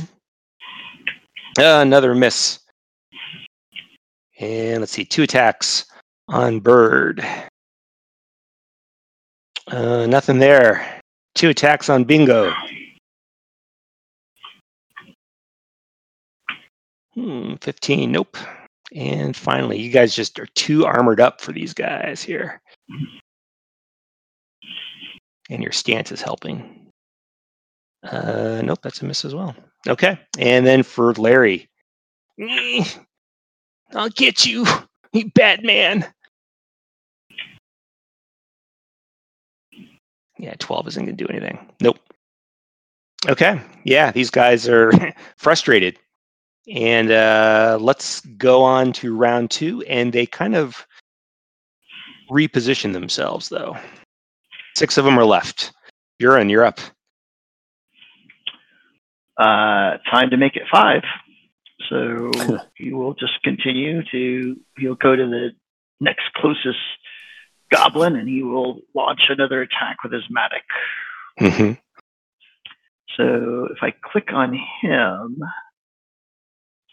another miss. And let's see, two attacks on bird. Uh, nothing there. Two attacks on bingo. Hmm, 15, nope. And finally, you guys just are too armored up for these guys here. And your stance is helping. Uh, nope, that's a miss as well. Okay, and then for Larry, "Eh, I'll get you, you Batman. Yeah, 12 isn't going to do anything. Nope. Okay, yeah, these guys are frustrated. And uh, let's go on to round two. And they kind of reposition themselves, though. Six of them are left. Buren, you're up. Uh, time to make it five. So he will just continue to. He'll go to the next closest goblin, and he will launch another attack with his mattock. Mm-hmm. So if I click on him,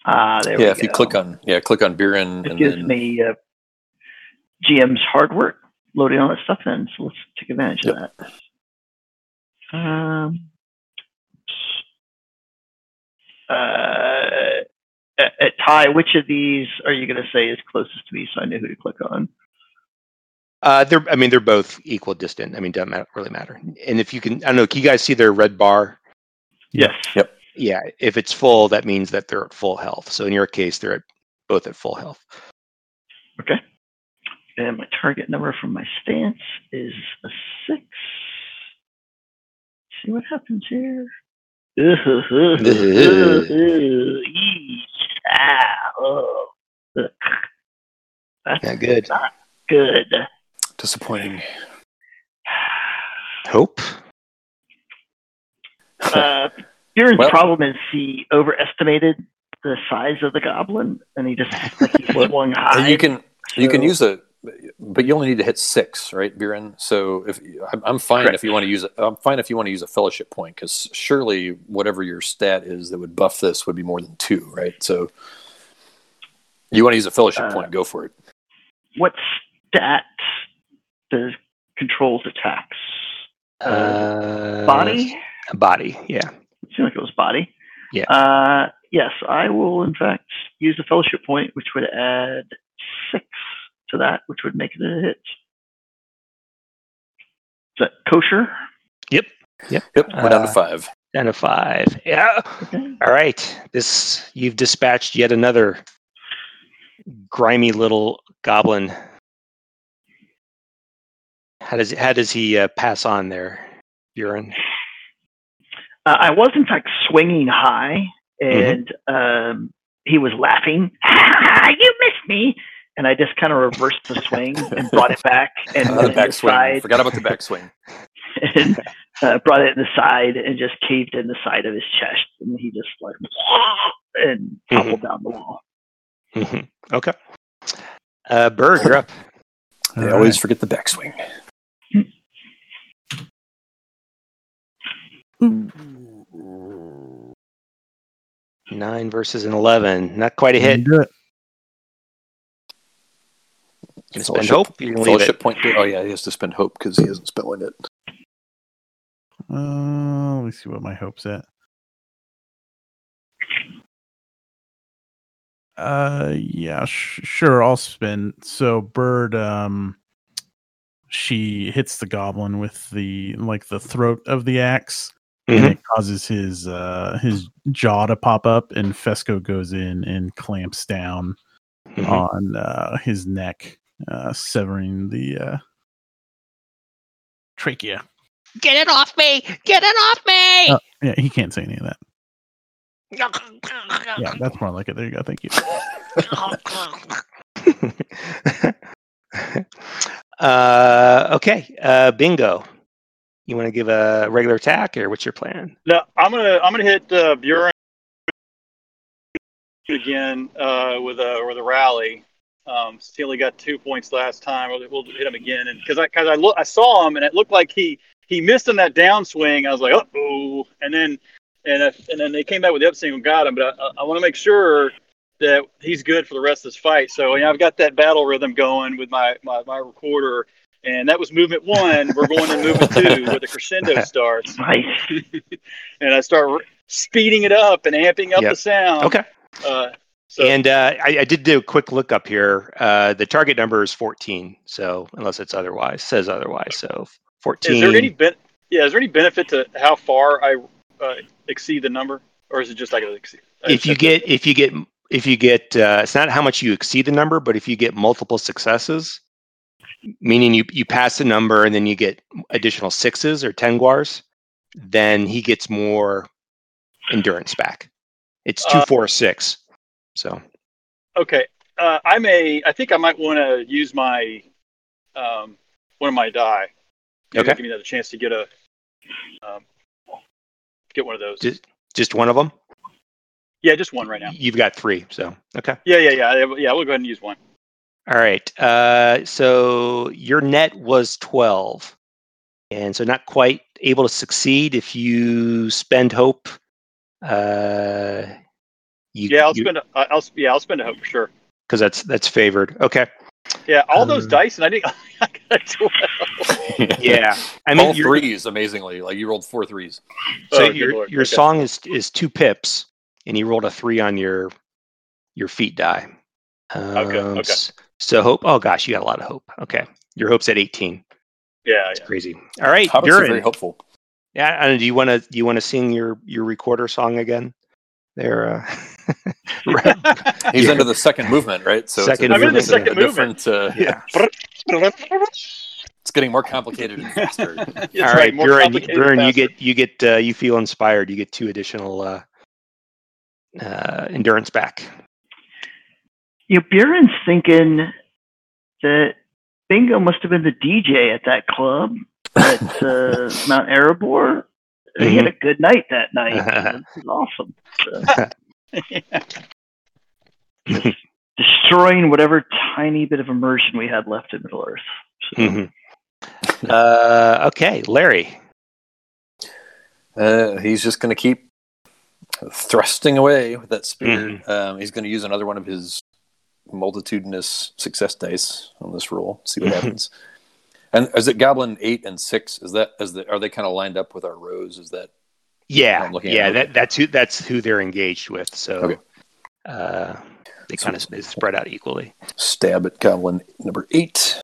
ah, there we yeah, go. if you click on yeah, click on Buren it and gives then me uh, GM's hard work loading all that stuff in. So let's take advantage of that. Um, uh, at, at Ty, which of these are you going to say is closest to me so I know who to click on? Uh, they're, I mean, they're both equal distant. I mean, doesn't matter, really matter. And if you can, I don't know, can you guys see their red bar? Yes. Yep. Yeah, if it's full, that means that they're at full health. So in your case, they're at, both at full health. Okay. And my target number from my stance is a six. See what happens here. Ugh. That's Yeah, good. good. disappointing. Hope. Uh, Buren's Well- problem is he overestimated the size of the goblin, and he just like he Well, swung And high. you can you can use a, but you only need to hit six, right, Buren? So if I'm, I'm fine Correct. if you want to use it, I'm fine if you want to use a fellowship point because surely whatever your stat is that would buff this would be more than two, right? So you want to use a fellowship Uh, point, go for it. what stat does controls attacks? Uh, Body? Body, yeah. It seemed like it was body. Yeah. Uh, yes, I will in fact use the fellowship point, which would add six to that, which would make it a hit. Is that kosher? Yep, Yep. Yep. we're down to uh, five. Down to five. Yeah. Okay. All right. This you've dispatched yet another grimy little goblin. How does how does he uh, pass on there, Buren? Uh, I was in fact swinging high, and um, he was laughing. you missed me, and I just kind of reversed the swing and brought it back and Uh, the in the backswing. side, Forgot about the backswing. and uh, brought it in the side and just caved in the side of his chest, and he just like and toppled down the wall. Mhm. Okay. Uh, Bird, you're up. I always right. forget the backswing. Nine versus an eleven. Not quite a hit. do it. Gonna spend Fellowship- hope. You're gonna leave it. point. Oh yeah, he has to spend hope because he hasn't spent one yet. Uh, let me see what my hope's at. Uh, yeah, sh- sure. I'll spin. So, bird, um, she hits the goblin with the like the throat of the axe, and Mhm. it causes his uh his jaw to pop up, and Fesco goes in and clamps down Mhm. on uh his neck, uh, severing the uh trachea. Get it off me! Get it off me! Uh, yeah, he can't say any of that. Yeah, that's more like it. There you go. Thank you. uh, okay. Uh, bingo. You want to give a regular attack, or what's your plan? No, I'm gonna I'm gonna hit uh, Buren again uh, with a with a rally. Um, he only got two points last time. We'll, we'll hit him again, and because I because I look I saw him and it looked like he he missed on that downswing. I was like, oh, and then and uh, and then they came back with the upswing and got him. But I, I want to make sure that he's good for the rest of this fight. So you know, I've got that battle rhythm going with my my, my recorder. And that was movement one. We're going to movement two, where the crescendo starts Nice. and I start speeding it up and amping up Yep. the sound. Okay. Uh, so and uh, I, I did do a quick look up here. Uh, the target number is 14. So unless it's otherwise says otherwise, so 14. is there any ben- yeah? Is there any benefit to how far I uh, exceed the number, or is it just I gotta exceed? I if you get if you get if you get uh, it's not how much you exceed the number but if you get multiple successes meaning you you pass the number and then you get additional sixes or Tengwars then he gets more endurance back it's two Uh, four six so okay, uh, I may. I think I might want to use my um, one of my die. Maybe Okay. Give me another chance to get a um, get one of those. just just one of them yeah, just one right now. you've got three so okay Yeah, yeah, yeah, yeah. We'll go ahead and use one. All right uh, so your net was 12 and so not quite able to succeed if you spend hope uh you, Yeah, I'll you- spend. A, I- I'll yeah, I'll spend a hope for sure. because that's that's favored. Okay. Yeah, all those Um, dice, and I didn't. I got a twelve. Yeah. I mean, All your, threes, amazingly. Like you rolled four threes. so Oh, your lord, your okay. song is is two pips, and you rolled a three on your your feat die. Um, okay. s- So hope. Oh gosh, you got a lot of hope. Okay, your hope's at eighteen. Yeah, it's yeah. crazy. All right, Hobbits are very hopeful. Yeah, and do you want to do you want to sing your your recorder song again? There. Uh, He's Yeah. into the second movement, right? So Second it's a, I'm in the second a different. Uh, yeah. it's getting more complicated and faster. All right, more Buren. complicated Buren, you get you get uh, you feel inspired. You get two additional uh, uh, endurance back. You know, Buren's thinking that Bingo must have been the DJ at that club at uh, Mount Erebor. He had a good night that night. this is awesome. So, destroying whatever tiny bit of immersion we had left in Middle Earth. So, Mhm. Uh, okay, Larry. Uh, he's just going to keep thrusting away with that spear. Mm-hmm. Um, he's going to use another one of his multitudinous success dice on this roll. See what happens. And is it Goblin eight and six? Is that is the are they kind of lined up with our rows? Is that Yeah, I'm looking yeah, that, that's who that's who they're engaged with. So Okay. uh, they kind of spread out equally. stab at Goblin number eight?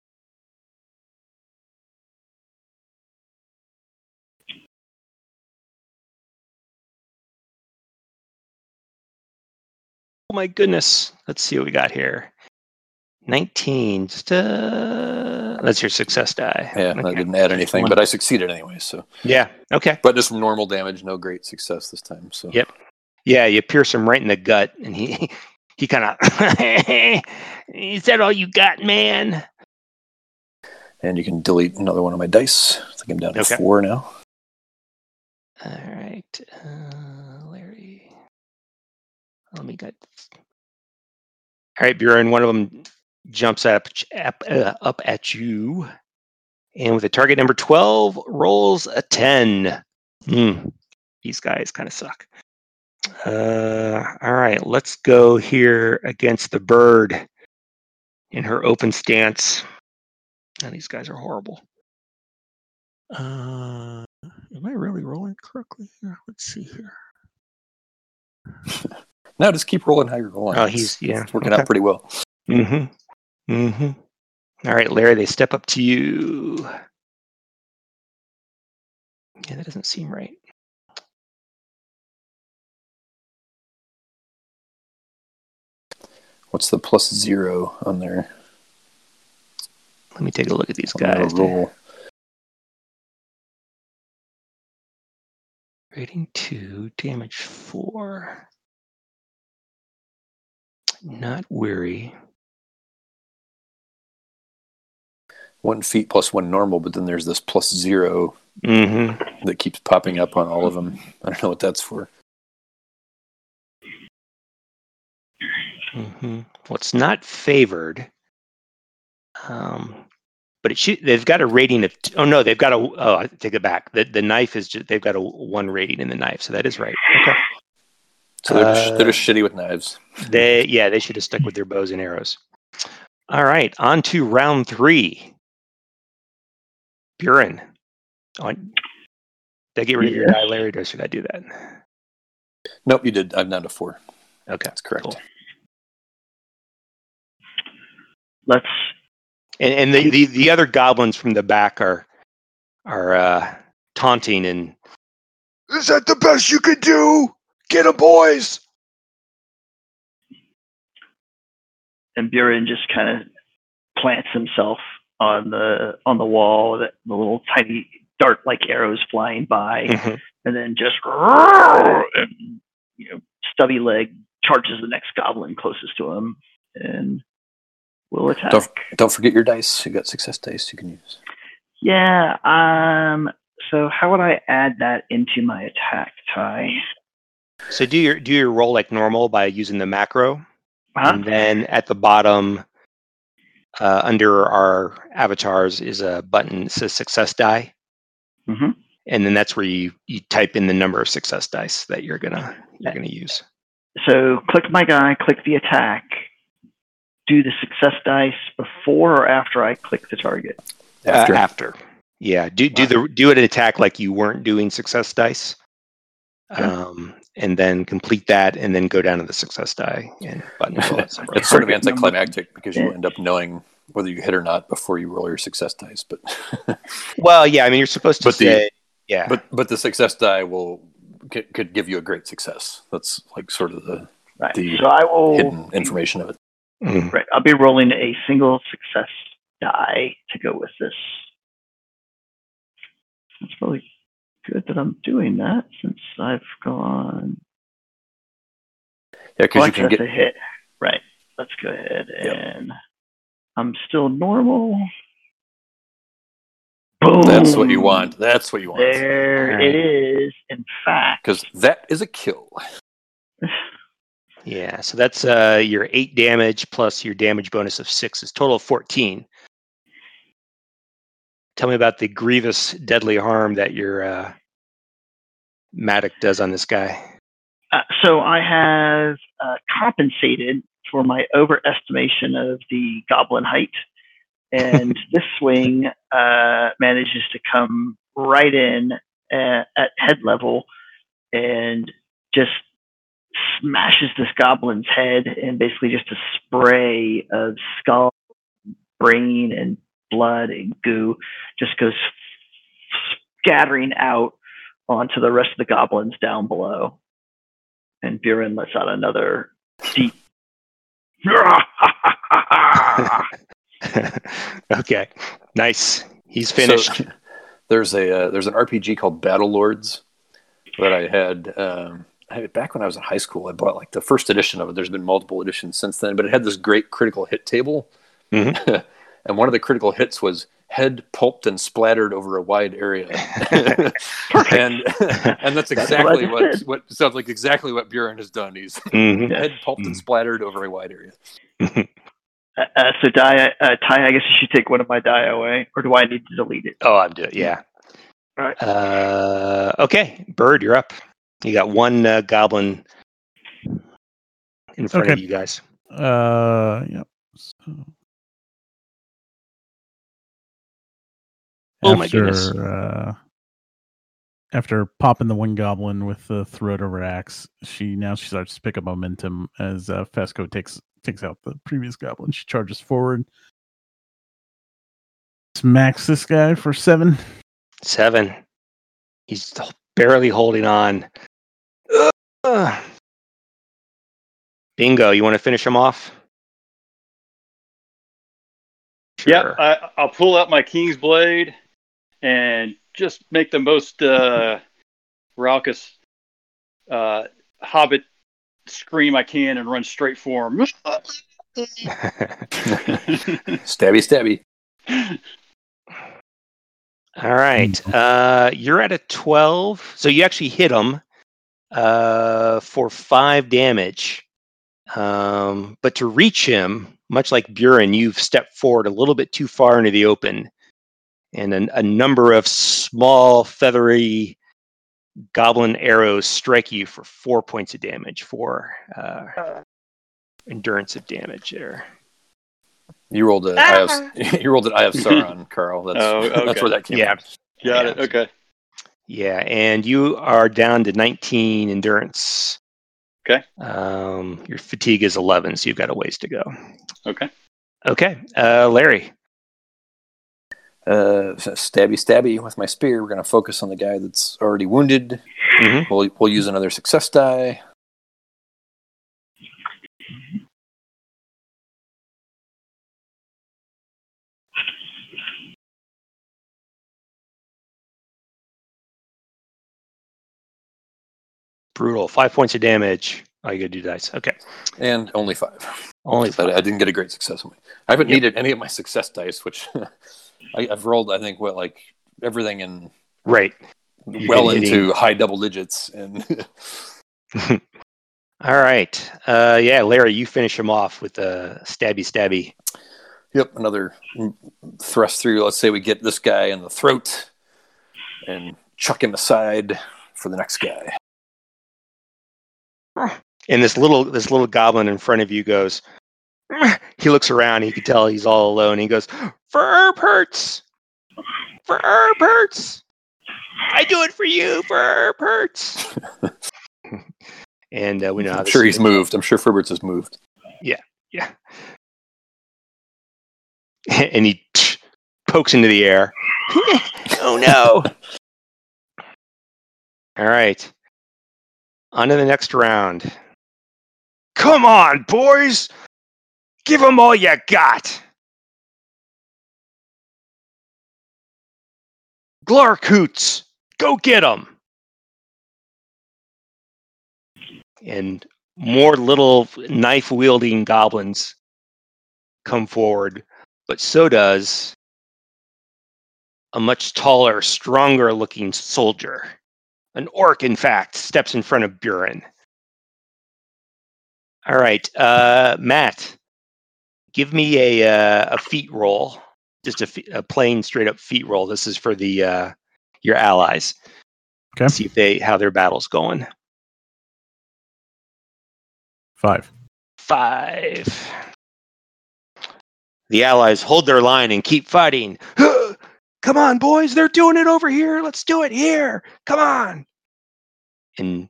My goodness! Let's see what we got here. 19. Just, uh, that's your success die. Yeah, I didn't add anything, but I succeeded anyway. So, Yeah. Okay. but just normal damage, no great success this time. So, Yep. Yeah, you pierce him right in the gut, and he he kind of. Is that all you got, man? and you can delete another one of my dice. I think I'm down to Okay. four now. All right, uh. Let me get. All right, Buren. One of them jumps up up, uh, up at you, and with a target number twelve, rolls a ten. Hmm. These guys kind of suck. Uh, all right, let's go here against the bird in her open stance. And these guys are horrible. Uh, am I really rolling correctly here? Let's see here. No, just keep rolling how you're rolling. Oh, It's- he's- yeah, it's working okay. out pretty well. Mm-hmm. Mm-hmm. All right, Larry, they step up to you. Yeah, that doesn't seem right. What's the plus zero on there? Let me take a look at these guys. roll. Rating two, damage four. Not weary. One feat plus one normal, but then there's this plus zero Mm-hmm. that keeps popping up on all of them. I don't know what that's for. Mm-hmm. What's not favored, um, but it should, they've got a rating of. T- oh no, they've got a. Oh, I take it back. The the knife is just they've got a one rating in the knife, so that is right. Okay. So they're, just, Uh, they're just shitty with knives. They yeah, they should have stuck with their bows and arrows. All right, on to round three. Buren. On. Did I get rid of your Yes. die, Larry? Or should I do that? Nope, you did. I'm down to four. Okay. That's correct. Cool. Let's And and the, the, the other goblins from the back are are uh, taunting and is that the best you could do? Get 'em, boys. and Buren just kind of plants himself on the on the wall. That the little tiny dart like arrows flying by, Mhm. and then just and you know stubby leg charges the next goblin closest to him and will attack. Don't don't forget your dice. You got success dice you can use. Yeah. Um. So how would I add that into my attack tie? So do your do your roll like normal by using the macro, Huh? and then at the bottom, uh, under our avatars, is a button that says success die, hmm and then that's where you you type in the number of success dice that you're gonna you're gonna use. So click my guy, click the attack. Do the success dice before or after I click the target? After. Uh, after. Yeah. Do do the do an attack like you weren't doing success dice. Okay. Um, and then complete that, and then go down to the success die and button. fill it it's sort of anticlimactic because you end up knowing whether you hit or not before you roll your success dice. But well, yeah. I mean, you're supposed to But the- say, yeah. but but the success die will could, could give you a great success. That's like sort of the Right. The so I will. hidden information of it. Mm. Right. I'll be rolling a single success die to go with this. It's probably good that I'm doing that since I've gone. Yeah, because Oh, you can get a hit. Right. Let's go ahead Yep. and I'm still normal. Boom. that's what you want. That's what you want. There Alright. it is. In fact, Because that is a kill. Yeah. So that's uh, your eight damage plus your damage bonus of six is total of fourteen. Tell me about the grievous, deadly harm that your uh, Mattock does on this guy. Uh, so I have uh, compensated for my overestimation of the goblin height, and this swing uh, manages to come right in at, at head level and just smashes this goblin's head, and basically just a spray of skull, brain, and blood and goo just goes scattering out onto the rest of the goblins down below and Buren lets out another deep. okay, nice. He's finished. So, there's a uh, there's an RPG called Battle Lords that I had. Um, back when I was in high school. I bought like the first edition of it. There's been multiple editions since then, but it had this great critical hit table, Mhm. and one of the critical hits was head pulped and splattered over a wide area, and and that's That's what exactly just what said. what sounds like exactly what Buren has done. He's Mhm. Head pulped and splattered over a wide area. Uh, uh, so, die, uh, Ty, I guess you should take one of my die away, or do I need to delete it? Oh, I'm doing. It, yeah. All right. Uh, okay, Bird, you're up. You got one uh, goblin in front of you guys. Uh, yep. So, Oh my goodness. Uh, after popping the one goblin with the throat over axe, she now she starts to pick up momentum as uh, Fesco takes takes out the previous goblin. She charges forward, smacks this guy for seven. Seven. He's barely holding on. Ugh. Bingo. You want to finish him off? Yeah, Sure. I, I'll pull out my King's Blade and just make the most uh, raucous uh, Hobbit scream I can and run straight for him. Stabby, stabby. All right. Uh, you're at a 12. So you actually hit him uh, for five damage. Um, but to reach him, much like Buren, you've stepped forward a little bit too far into the open. And a, a number of small, feathery goblin arrows strike you for four points of damage for uh, endurance of damage there. You rolled it. I have, you rolled it. I have Sauron, Carl. That's Oh, okay. that's where that came Yeah. from. Got Yeah. it. Okay. Yeah, and you are down to 19 endurance. Okay. Um, your fatigue is 11, so you've got a ways to go. Okay. Okay, uh, Larry. Uh, stabby, stabby with my spear. We're gonna focus on the guy that's already wounded. Mhm. We'll we'll use another success die. Brutal. Five points of damage. Oh, you gotta do dice. Okay. and only five. Only But five. I didn't get a great success on me. I haven't Yep. needed any of my success dice, which I, I've rolled. I think what like everything in Right. well been into high double digits, and All right. Uh, yeah, Larry, you finish him off with a stabby stabby. yep, another thrust through. Let's say we get this guy in the throat and chuck him aside for the next guy. And this little this little goblin in front of you goes. He looks around. He can tell he's all alone. He goes, "For herb hurts, for herb hurts. I do it for you for herb hurts." and uh, we know I'm sure he's gonna moved. I'm sure Fribberts has moved. Yeah. Yeah. and he pokes into the air. oh no! All right. On to the next round. Come on, boys! Give them all you got! Glarkoots, go get them! And more little knife wielding goblins come forward, but so does a much taller, stronger looking soldier. An orc, in fact, steps in front of Buren. All right, uh, Matt, give me a uh, a feat roll, just a, a plain, straight up feat roll. This is for the uh, your allies. Okay. See if they how their battle's going. Five. Five. The allies hold their line and keep fighting. Come on, boys, they're doing it over here. Let's do it here. Come on. And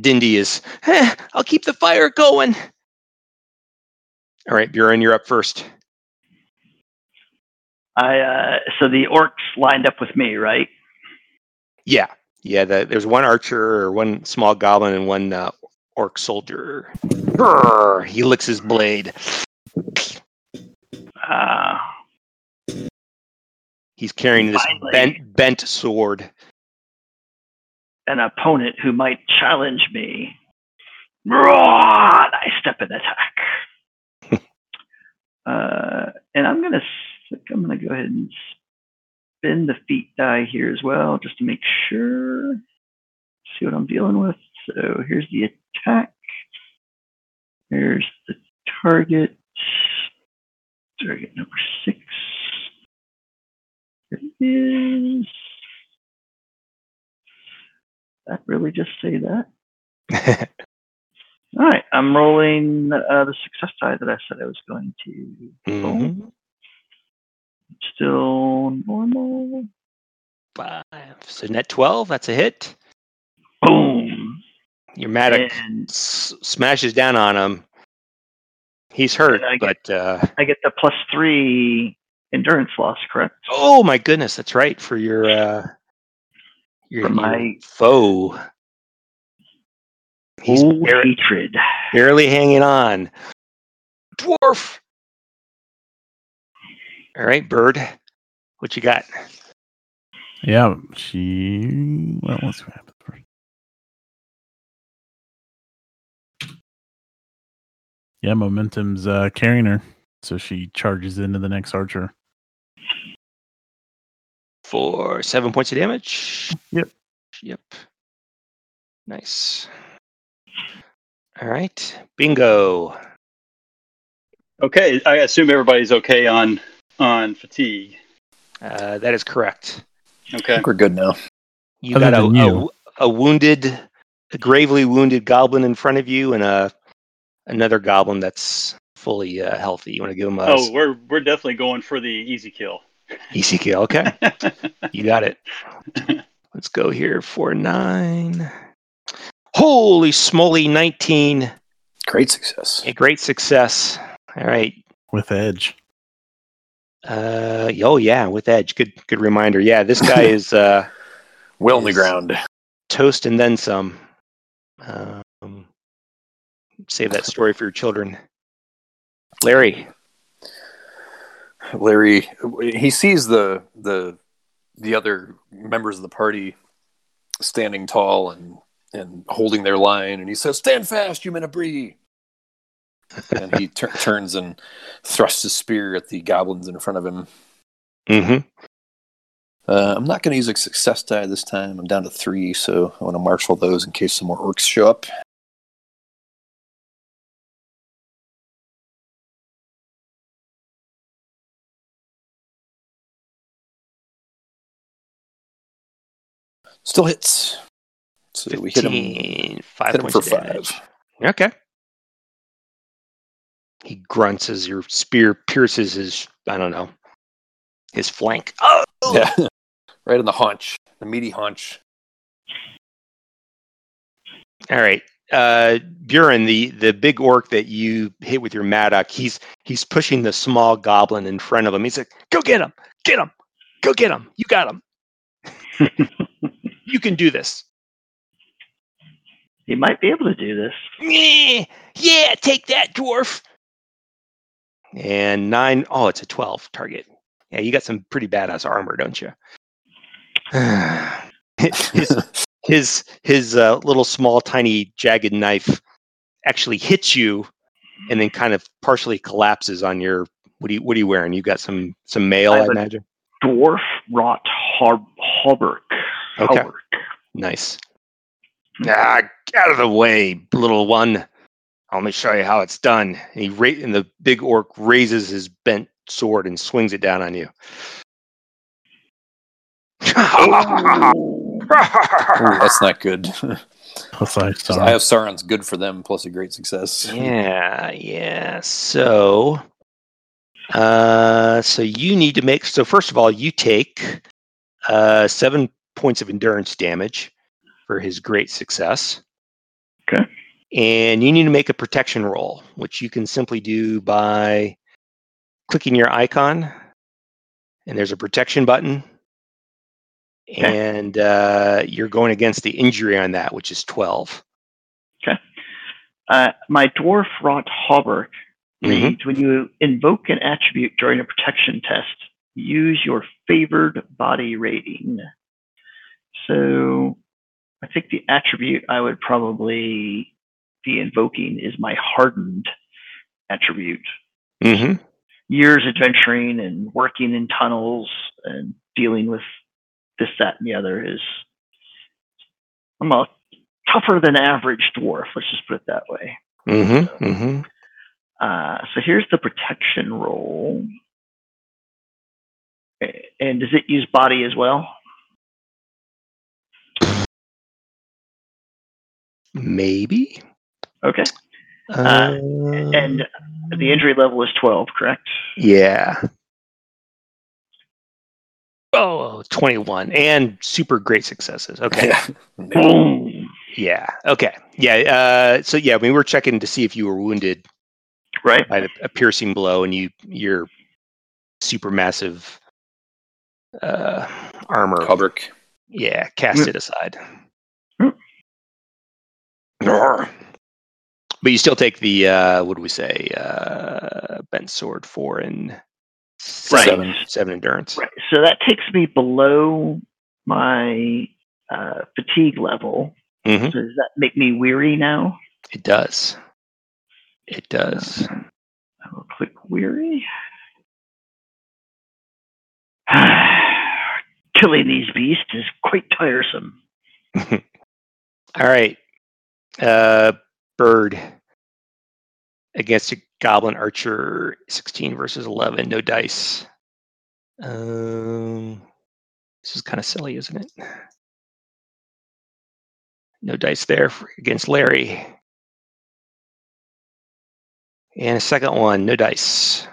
Dindy is, "Eh, I'll keep the fire going. All right, Buren, you're up first. I uh, so the orcs lined up with me, right? Yeah, yeah. The, there's one archer or one small goblin and one uh, orc soldier. He licks his blade. Uh, He's carrying this Finally. bent bent sword. an opponent who might challenge me. Roar! I step and attack. Uh, and I'm gonna I'm gonna go ahead and spin the feat die here as well, just to make sure. See what I'm dealing with. So here's the attack. Here's the target. Target number six. Here it is. That really just say that? All right, I'm rolling uh, the success die that I said I was going to. Mhm. Still normal. Five. So net twelve. That's a hit. Boom. Your mattock And s- smashes down on him. He's hurt, And I get- but uh, I get the plus three endurance loss, correct? oh my goodness, that's right for your uh, your, For my- your foe. He's Old bar- hatred. barely hanging on. Dwarf. All right, bird. What you got? Yeah, she. Well, let's see what happens first. Yeah, momentum's uh, carrying her, so she charges into the next archer. For seven points of damage. Yep. Yep. Nice. All right. Bingo. Okay, I assume everybody's okay on on fatigue. Uh, that is correct. I Okay. think we're good now. You Other got a, you. a a wounded, a gravely wounded goblin in front of you, and a another goblin that's fully uh, healthy. You want to give him a Oh, we're we're definitely going for the easy kill. easy kill. Okay, you got it. Let's go here for nine. Holy smoly, nineteen! Great success. A great success. All right. with edge. Uh, oh yeah, with edge. Good, good reminder. Yeah, this guy is uh, Well on the ground. toast and then some. Um, save that story for your children. Larry. Larry, he sees the the the other members of the party standing tall and and holding their line, and he says, "Stand fast, you men of Bree." and he tur- turns and thrusts his spear at the goblins in front of him. Mm-hmm. Uh, I'm not going to use a success die this time. I'm down to three, so I want to marshal those in case some more orcs show up. Still hits. So we hit him, hit him for of damage. five. Okay. He grunts as your spear pierces his, I don't know, his flank. Oh! Yeah, right in the haunch, the meaty haunch. All right. Uh, Buren, the, the big orc that you hit with your mattock, he's he's pushing the small goblin in front of him. He's like, "Go get him! Get him! Go get him! You got him! you can do this!" He might be able to do this. Yeah, yeah, take that, dwarf. And nine, oh, it's a 12 target. Yeah, you got some pretty badass armor, don't you? his his, his uh, little small, tiny, jagged knife actually hits you and then kind of partially collapses on your. What are you, what are you wearing? You got some some mail, I I, imagine. Dwarf rot har- hauberk. Okay. Hauberk. Nice. Ah, get out of the way, little one. Let me show you how it's done. And he ra- and the big orc raises his bent sword and swings it down on you. Oh. Ooh, that's not good. Plus, I So saw. Eye Sauron's good for them, plus a great success. yeah, yeah. So, uh, so you need to make. So first of all, you take uh, seven points of endurance damage for his great success. Okay. And you need to make a protection roll, which you can simply do by clicking your icon, and there's a protection button. Okay. And uh, you're going against the injury on that, which is 12. Uh, my dwarf wrought hauberk Mhm. When you invoke an attribute during a protection test, use your favored body rating. So I think the attribute I would probably be invoking is my hardened attribute. Mm-hmm. Years adventuring and working in tunnels and dealing with this, that, and the other is I'm a tougher than average dwarf. Let's just put it that way. Mm-hmm. Mm-hmm. Uh, so here's the protection roll. And does it use body as well? Maybe. Okay. Uh, And the injury level is 12, correct? yeah. Oh, 21 and super great successes. Okay. Yeah. Boom. Yeah. Okay. Yeah. Uh, so yeah, we were checking to see if you were wounded Right? by the, a piercing blow, and you your super massive uh, armor. hauberk. Yeah, cast it aside. But you still take the uh, what do we say? Uh, bent sword four and Right. Seven. seven endurance. Right. So that takes me below my uh, fatigue level. hmm So does that make me weary now? It does. It does. I will click weary. Killing these beasts is quite tiresome. All right. Uh, bird against a goblin archer, 16 versus 11, no dice. Um, this is kind of silly, isn't it? No dice there for, against Larry. And a second one, no dice.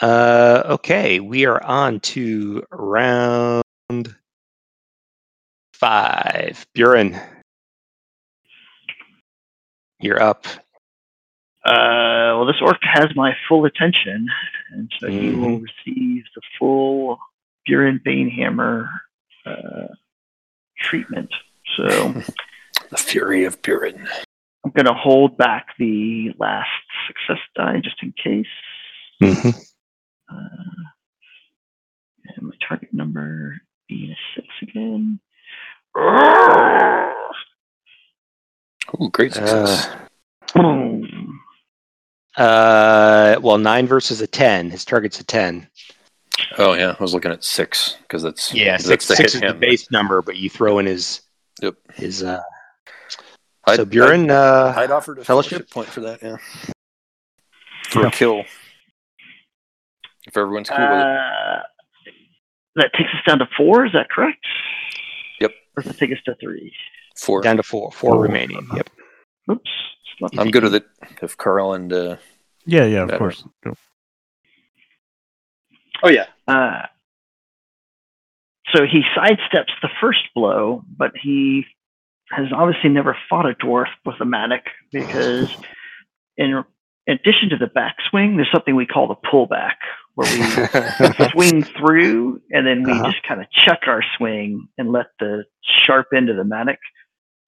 Uh, okay, we are on to round five. Buren, you're up. Uh, well, this orc has my full attention, and so he will receive the full Buren Banehammer uh, treatment. So The Fury of Buren. I'm going to hold back the last success die just in case. Mhm. Uh, and my target number being a six again. Ooh, great success. Uh, uh, well, nine versus a ten. His target's a ten. oh yeah, I was looking at six because that's Yeah, six, to six hit is the base number, but you throw in his Yep. his. Uh, I'd- so Buren, uh, I'd offered a fellowship? fellowship point for that. Yeah, for Yeah. a kill. If everyone's cool with it. Uh, that takes us down to four, is that correct? Yep. Or does it take us to three? Four. down to four, four Four. remaining. Yep. Oops. I'm good with it. If Carl and uh, Yeah, yeah, of Better. course. Go. Oh yeah. Uh, so he sidesteps the first blow, but he has obviously never fought a dwarf with a mattock because, in, in addition to the backswing, there's something we call the pullback, where we swing through and then we Uh-huh. just kind of chuck our swing and let the sharp end of the mattock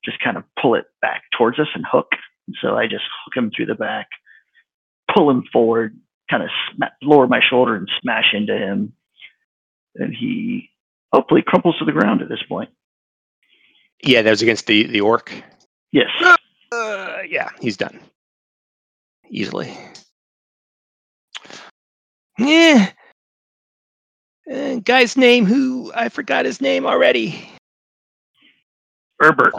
just kind of pull it back towards us and hook. So I just hook him through the back, pull him forward, kind of sma- lower my shoulder and smash into him. And he hopefully crumples to the ground at this point. yeah, that was against the the orc. Yes. Uh, yeah, he's done easily. Yeah. Uh, guy's name who I forgot his name already. Herbert.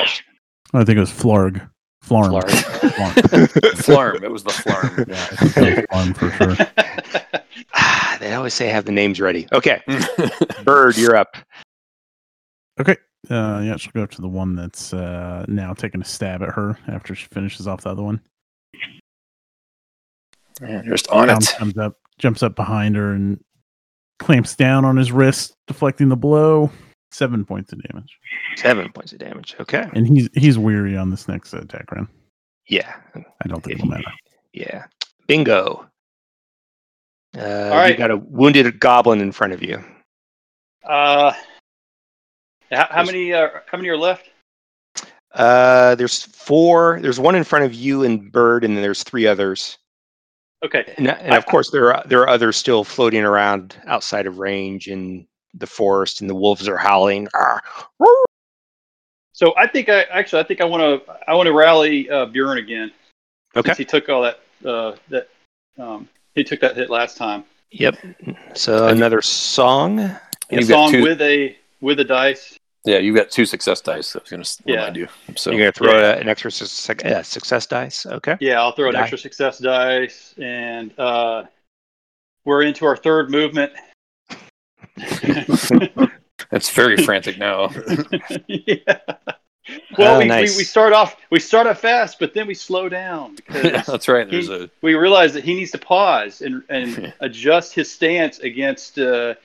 I think it was Flarg. Flarm. Flarg. Flarm. Flarm, it was the Flarm. Yeah, I it was Flarm for sure. Ah, they always say have the names ready. Okay, Bird, you're up. Okay. Uh, yeah, she'll go up to the one that's uh, now taking a stab at her after she finishes off the other one. Yeah, just on Tom it. comes up, jumps up behind her, and clamps down on his wrist, deflecting the blow. Seven points of damage, Seven points of damage. Okay. and he's he's weary on this next attack round. Yeah. I don't think it'll matter. Yeah. Bingo. Uh, All You got a wounded goblin in front of you. Uh, how, how many? Uh, how many are left? Uh, there's four. There's one in front of you and Bird, and then there's three others. Okay. And, and of course, there are there are others still floating around outside of range in the forest, and the wolves are howling. "Ah. So I think I actually I think I want to I want to rally uh, Bjorn again. Okay. Since he took all that uh, that um, he took that hit last time. Yep. So another song. A You've got song two- with a with a dice. Yeah, you've got two success dice. I was going to Yeah. remind you. So You're gonna throw Yeah. a- an extra suc- uh, success dice. Okay. Yeah, I'll throw an Die. extra success dice, and uh, we're into our third movement. it's very frantic now. yeah. Well, Oh, we, nice. we, we start off we start off fast, but then we slow down because That's right. he- a we realize that he needs to pause and, and adjust his stance against uh,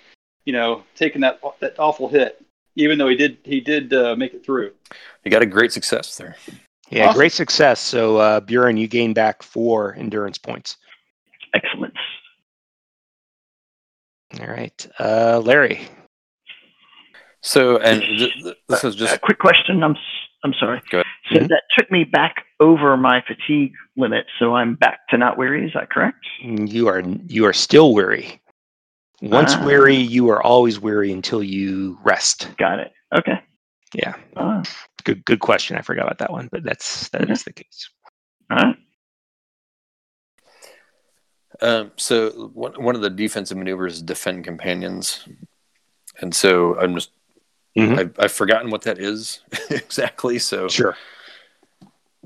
you know taking that that awful hit. Even though he did he did uh, make it through. you got a great success there. Yeah, Awesome. great success. So uh, Buren, you gain back four endurance points. Excellent. All right, uh, Larry. So and th- th- this is just A quick question. I'm s- I'm sorry. Go ahead. So Mhm. that took me back over my fatigue limit, so I'm back to not weary. Is that correct? You are you are still weary. Once Ah. weary, you are always weary until you rest. Got it. Okay. Yeah, Ah, good good question. I forgot about that one, but that's that is the case. all right. Um, so one one of the defensive maneuvers is defend companions, and so I'm just Mhm. I've, I've forgotten what that is exactly. So Sure.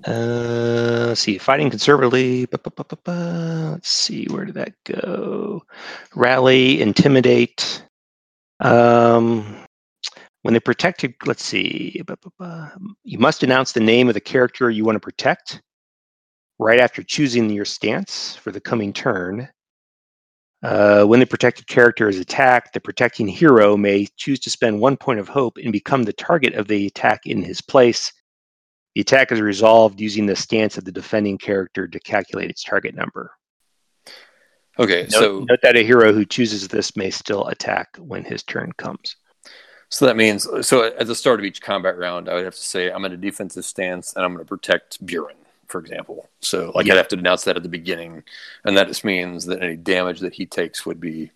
Uh, let's see. Fighting conservatively. Ba, ba, ba, ba, ba. Let's see. Where did that go? Rally, intimidate. Um, when they protected, let's see. You must announce the name of the character you want to protect right after choosing your stance for the coming turn. Uh, when the protected character is attacked, the protecting hero may choose to spend one point of hope and become the target of the attack in his place. The attack is resolved using the stance of the defending character to calculate its target number. okay, Note, so note that a hero who chooses this may still attack when his turn comes. so that means so at the start of each combat round, I would have to say I'm in a defensive stance and I'm going to protect Buren, for example. So like Yeah. I'd have to announce that at the beginning, and that just means that any damage that he takes would be.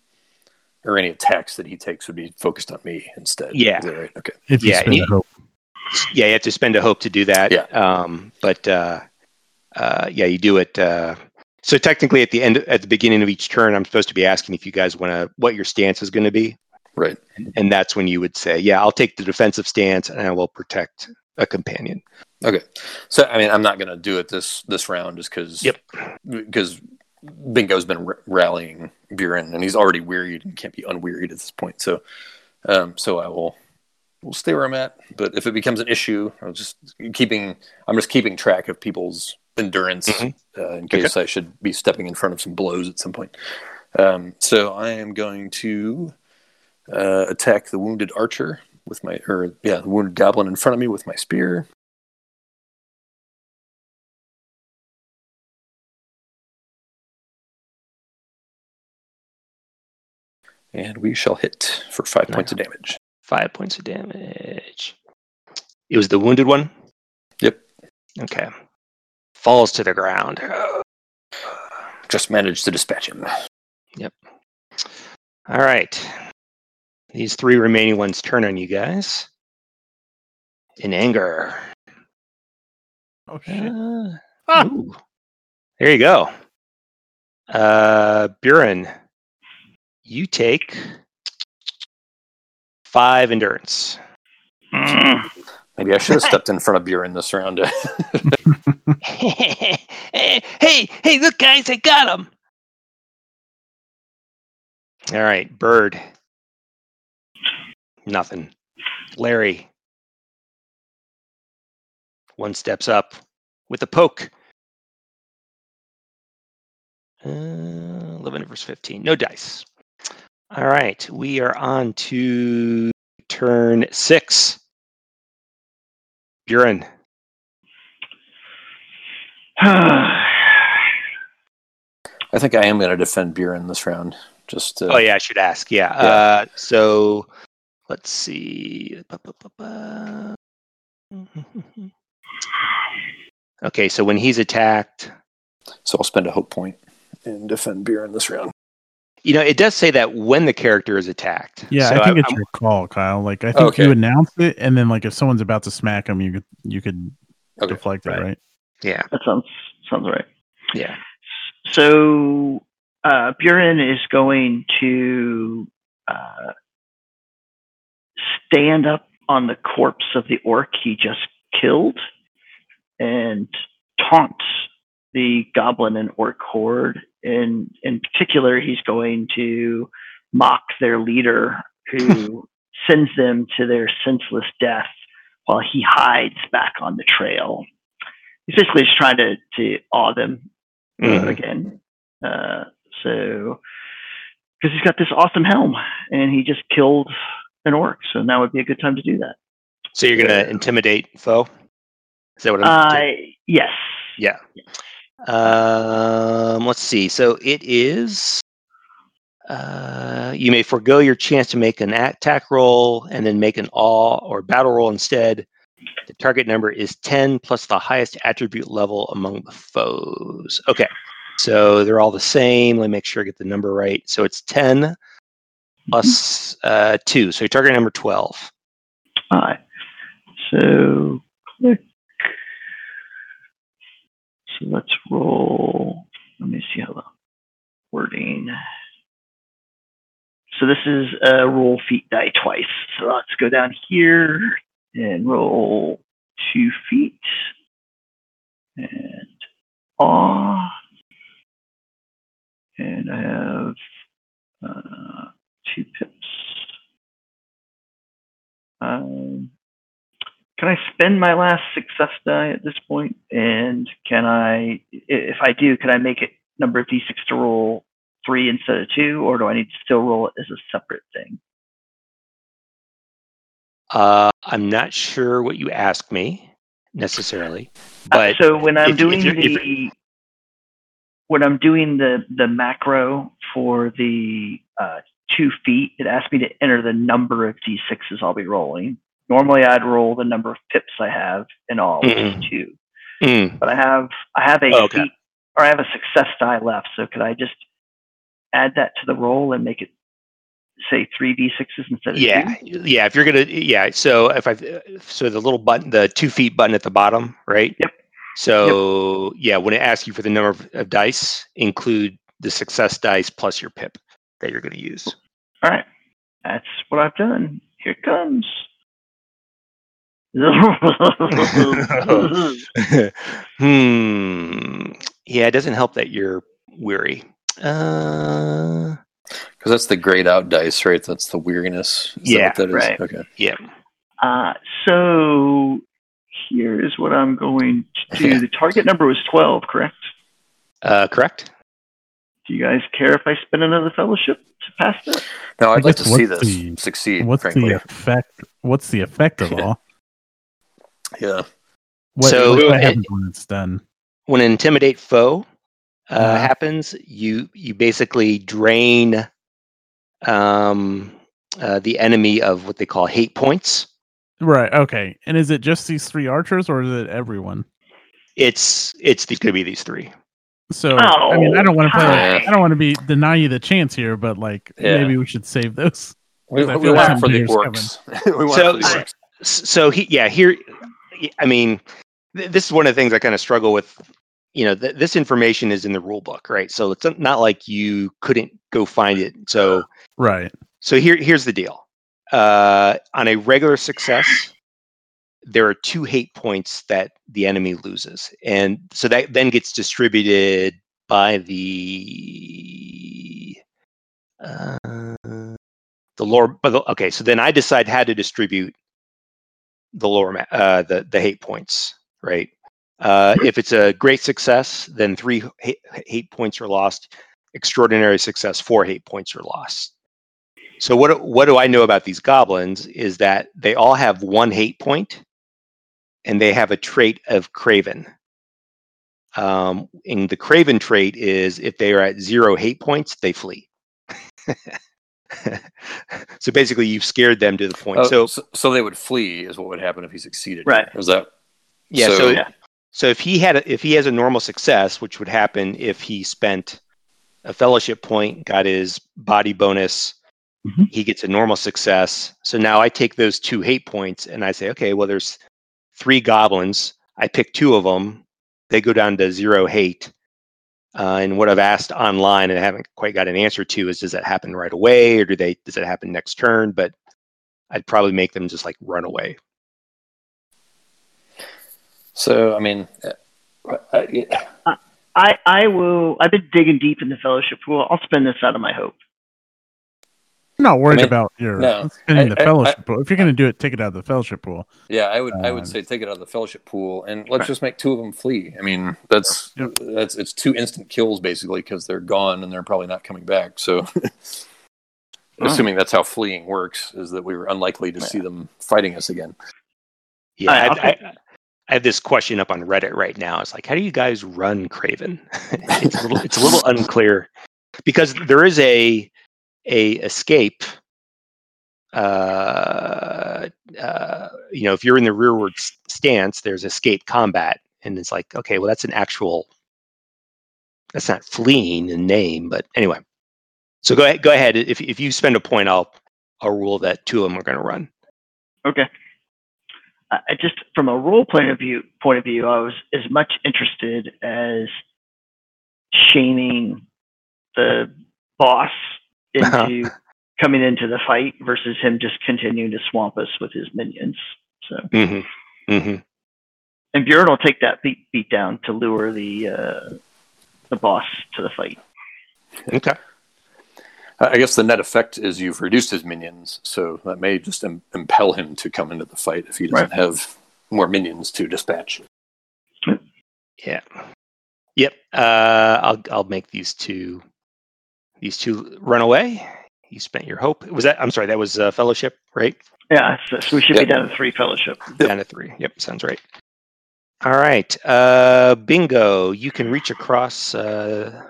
Or any attacks that he takes would be focused on me instead. Yeah. Is that right? Okay. If you Yeah, spend and a hope. Yeah, you have to spend a hope to do that. Yeah. Um, but uh, uh, yeah, you do it. Uh, so technically, at the end, at the beginning of each turn, I'm supposed to be asking if you guys want to, what your stance is going to be, Right. and that's when you would say, "Yeah, I'll take the defensive stance, and I will protect a companion." Okay. So I mean, I'm not going to do it this this round just because. Yep. Because Bingo's been r- rallying Buren, and he's already wearied and can't be unwearied at this point. So, um, so I will will stay where I'm at. But if it becomes an issue, I'm just keeping. I'm just keeping track of people's endurance Mhm. uh, in case I should be stepping in front of some blows at some point. Um, so I am going to uh, attack the wounded archer with my, or yeah, the wounded goblin in front of me with my spear. And we shall hit for five points of damage. Five points of damage. It was the wounded one. Yep. Okay. Falls to the ground. Just managed to dispatch him. Yep. All right. These three remaining ones turn on you guys in anger. Oh shit. Uh, Ah! ooh. There you go. Uh, Buren, you take five endurance. Mm, Maybe I should have stepped in front of Buren this round. hey, hey, look, guys, I got him. All right, Bird. Nothing. Larry. One steps up with a poke. Uh, 11 versus 15. No dice. All right, we are on to turn six. Buren. I think I am going to defend Buren this round. Just uh, Oh yeah, I should ask. Yeah. Yeah. Uh, so let's see. Okay, so when he's attacked, So I'll spend a hope point and defend Buren this round. You know, it does say that when the character is attacked. Yeah, So I think it's I'm- your call, Kyle. Like I think Okay. you announce it, and then like if someone's about to smack him, you could you could Okay, deflect it, right. right? yeah, That sounds sounds right. yeah. So uh, Buren is going to uh, stand up on the corpse of the orc he just killed and taunt the goblin and orc horde. In in particular, he's going to mock their leader, who sends them to their senseless death while he hides back on the trail. He's basically just trying to, to awe them uh, Mhm. again. Uh, so, because he's got this awesome helm and he just killed an orc, so now would be a good time to do that. So you're gonna intimidate foe? Is that what I'm? Uh, yes. Yeah. Um, let's see. So it is. Uh, you may forego your chance to make an attack roll and then make an awe or battle roll instead. The target number is 10 plus the highest attribute level among the foes. Okay. So they're all the same. Let me make sure I get the number right. So it's 10 plus uh, 2. So your target number 12. All right. So click. So let's roll. Let me see how the wording. So this is a roll feat die twice. So let's go down here and roll two feat and awe. And I have uh, two pips. Um, can I spend my last success die at this point? And can I, if I do, can I make it number of d6 to roll three instead of two, or do I need to still roll it as a separate thing? Uh, I'm not sure what you asked me necessarily, Uh, but so when I'm if- if doing if the when I'm doing the the macro for the uh, two feat, it asks me to enter the number of d6s I'll be rolling. Normally, I'd roll the number of pips I have in all, which is Mhm. two. Mm, But I have I have a Oh, okay. feat or I have a success die left. So could I just add that to the roll and make it say three d6s instead of yeah, two? yeah. If you're gonna, yeah. So if I, so the little button, the two feat button at the bottom, right? Yep. So yeah, when it asks you for the number of, of dice, include the success dice plus your pip that you're going to use. All right, that's what I've done. Here it comes. hmm. Yeah, it doesn't help that you're weary. Uh, Because that's the grayed out dice, right? That's the weariness. Is that Yeah, what that is? right. Okay. yeah. Uh, so here's what I'm going to do. The target number was 12, correct? Uh, correct. Do you guys care if I spend another fellowship to pass that? No, I'd like to see this the- succeed. What's frankly. the effect? What's the effect of all? Yeah. What, So, what it- happens when it's done? When intimidate foe uh, Uh-huh. happens, you you basically drain um, uh, the enemy of what they call hate points. Right. Okay. And is it just these three archers, or is it everyone? It's it's going to be these three. So I mean, I don't want to play. Oh, I don't want to be deny you the chance here, but like Yeah. maybe we should save those. We, I we want like for the orcs. we want So- for the orcs. S- So he yeah here, I mean, th- this is one of the things I kind of struggle with. You know, th- this information is in the rule book, right? So it's not like you couldn't go find it. So Right. So here, here's the deal. Uh, on a regular success, there are two hate points that the enemy loses, and so that then gets distributed by the uh, the lower. But the, okay, so then I decide how to distribute the lower uh, the the hate points, right? Uh, if it's a great success, then three hate, hate points are lost. Extraordinary success, four hate points are lost. So what what do I know about these goblins is that they all have one hate point, and they have a trait of craven. Um, and the craven trait is if they are at zero hate points, they flee. so basically, you've scared them to the point. Oh, so so, so they would flee is what would happen if he succeeded. Right. Is that yeah, so- so Yeah. so if he had a, if he has a normal success, which would happen if he spent a fellowship point, got his body bonus. Mhm. He gets a normal success. So now I take those two hate points and I say, okay, well, there's three goblins. I pick two of them. They go down to zero hate. Uh, and what I've asked online and I haven't quite got an answer to is, does that happen right away or do they? Does it happen next turn? But I'd probably make them just like run away. So I mean, uh, I, I, I will. I've been digging deep in the fellowship pool. I'll spend this out of my hope. I'm not worried I mean, about your no, I- the I- fellowship pool. If you're going to do it, take it out of the fellowship pool. yeah, I would I Um, would say take it out of the fellowship pool and let's Right. just make two of them flee. I mean, that's Yep. that's it's two instant kills basically because they're gone and they're probably not coming back. So. Assuming that's how fleeing works, is that we were unlikely to see them fighting us again. Yeah, I, I'll I, I have this question up on Reddit right now. It's like, how do you guys run Craven? it's a little, it's a little unclear because there is a a escape. Uh, uh, you know, if you're in the rearward stance, there's escape combat, and it's like, okay, well, that's an actual. That's not fleeing in name, but anyway. So go ahead. Go ahead. If if you spend a point, I'll I'll rule that two of them are going to run. Okay. I just from a role point of view point of view, I was as much interested as shaming the boss into coming into the fight versus him just continuing to swamp us with his minions. So, Mm-hmm. Mm-hmm. and Bjorn will take that beat beat down to lure the uh, the boss to the fight. Okay. I I guess the net effect is you've reduced his minions, so that may just im- impel him to come into the fight if he doesn't Right. have more minions to dispatch. Yeah. Yep. Uh, I'll I'll make these two these two run away. You spent your hope. Was that? I'm sorry. That was uh, fellowship, right? Yeah, so, so we should Yeah. be down to three fellowship. Down to three. Yep. Sounds right. All right. Uh, bingo. You can reach across uh,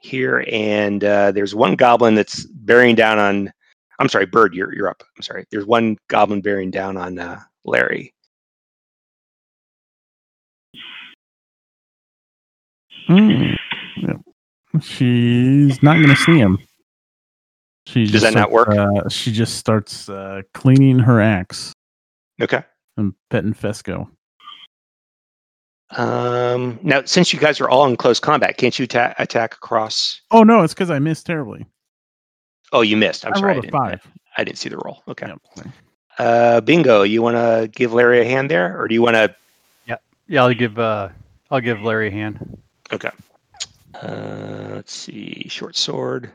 here, and uh, there's one goblin that's bearing down on. I'm sorry, Bird. You're you're up. I'm sorry. There's one goblin bearing down on uh, Larry. Mm. Yep. She's not going to see him. She Does just that not starts, work? Uh, she just starts uh, cleaning her axe Okay. and petting Fesco. Um, now, since you guys are all in close combat, can't you ta- attack across? Oh no, it's because I missed terribly. Oh, you missed. I'm I sorry. I rolled a didn't, five. I didn't see the roll. Okay. Yep. Uh, bingo. You want to give Larry a hand there, or do you want to? Yeah, Yeah, I'll give uh, I'll give Larry a hand. Okay. Uh, let's see. Short sword.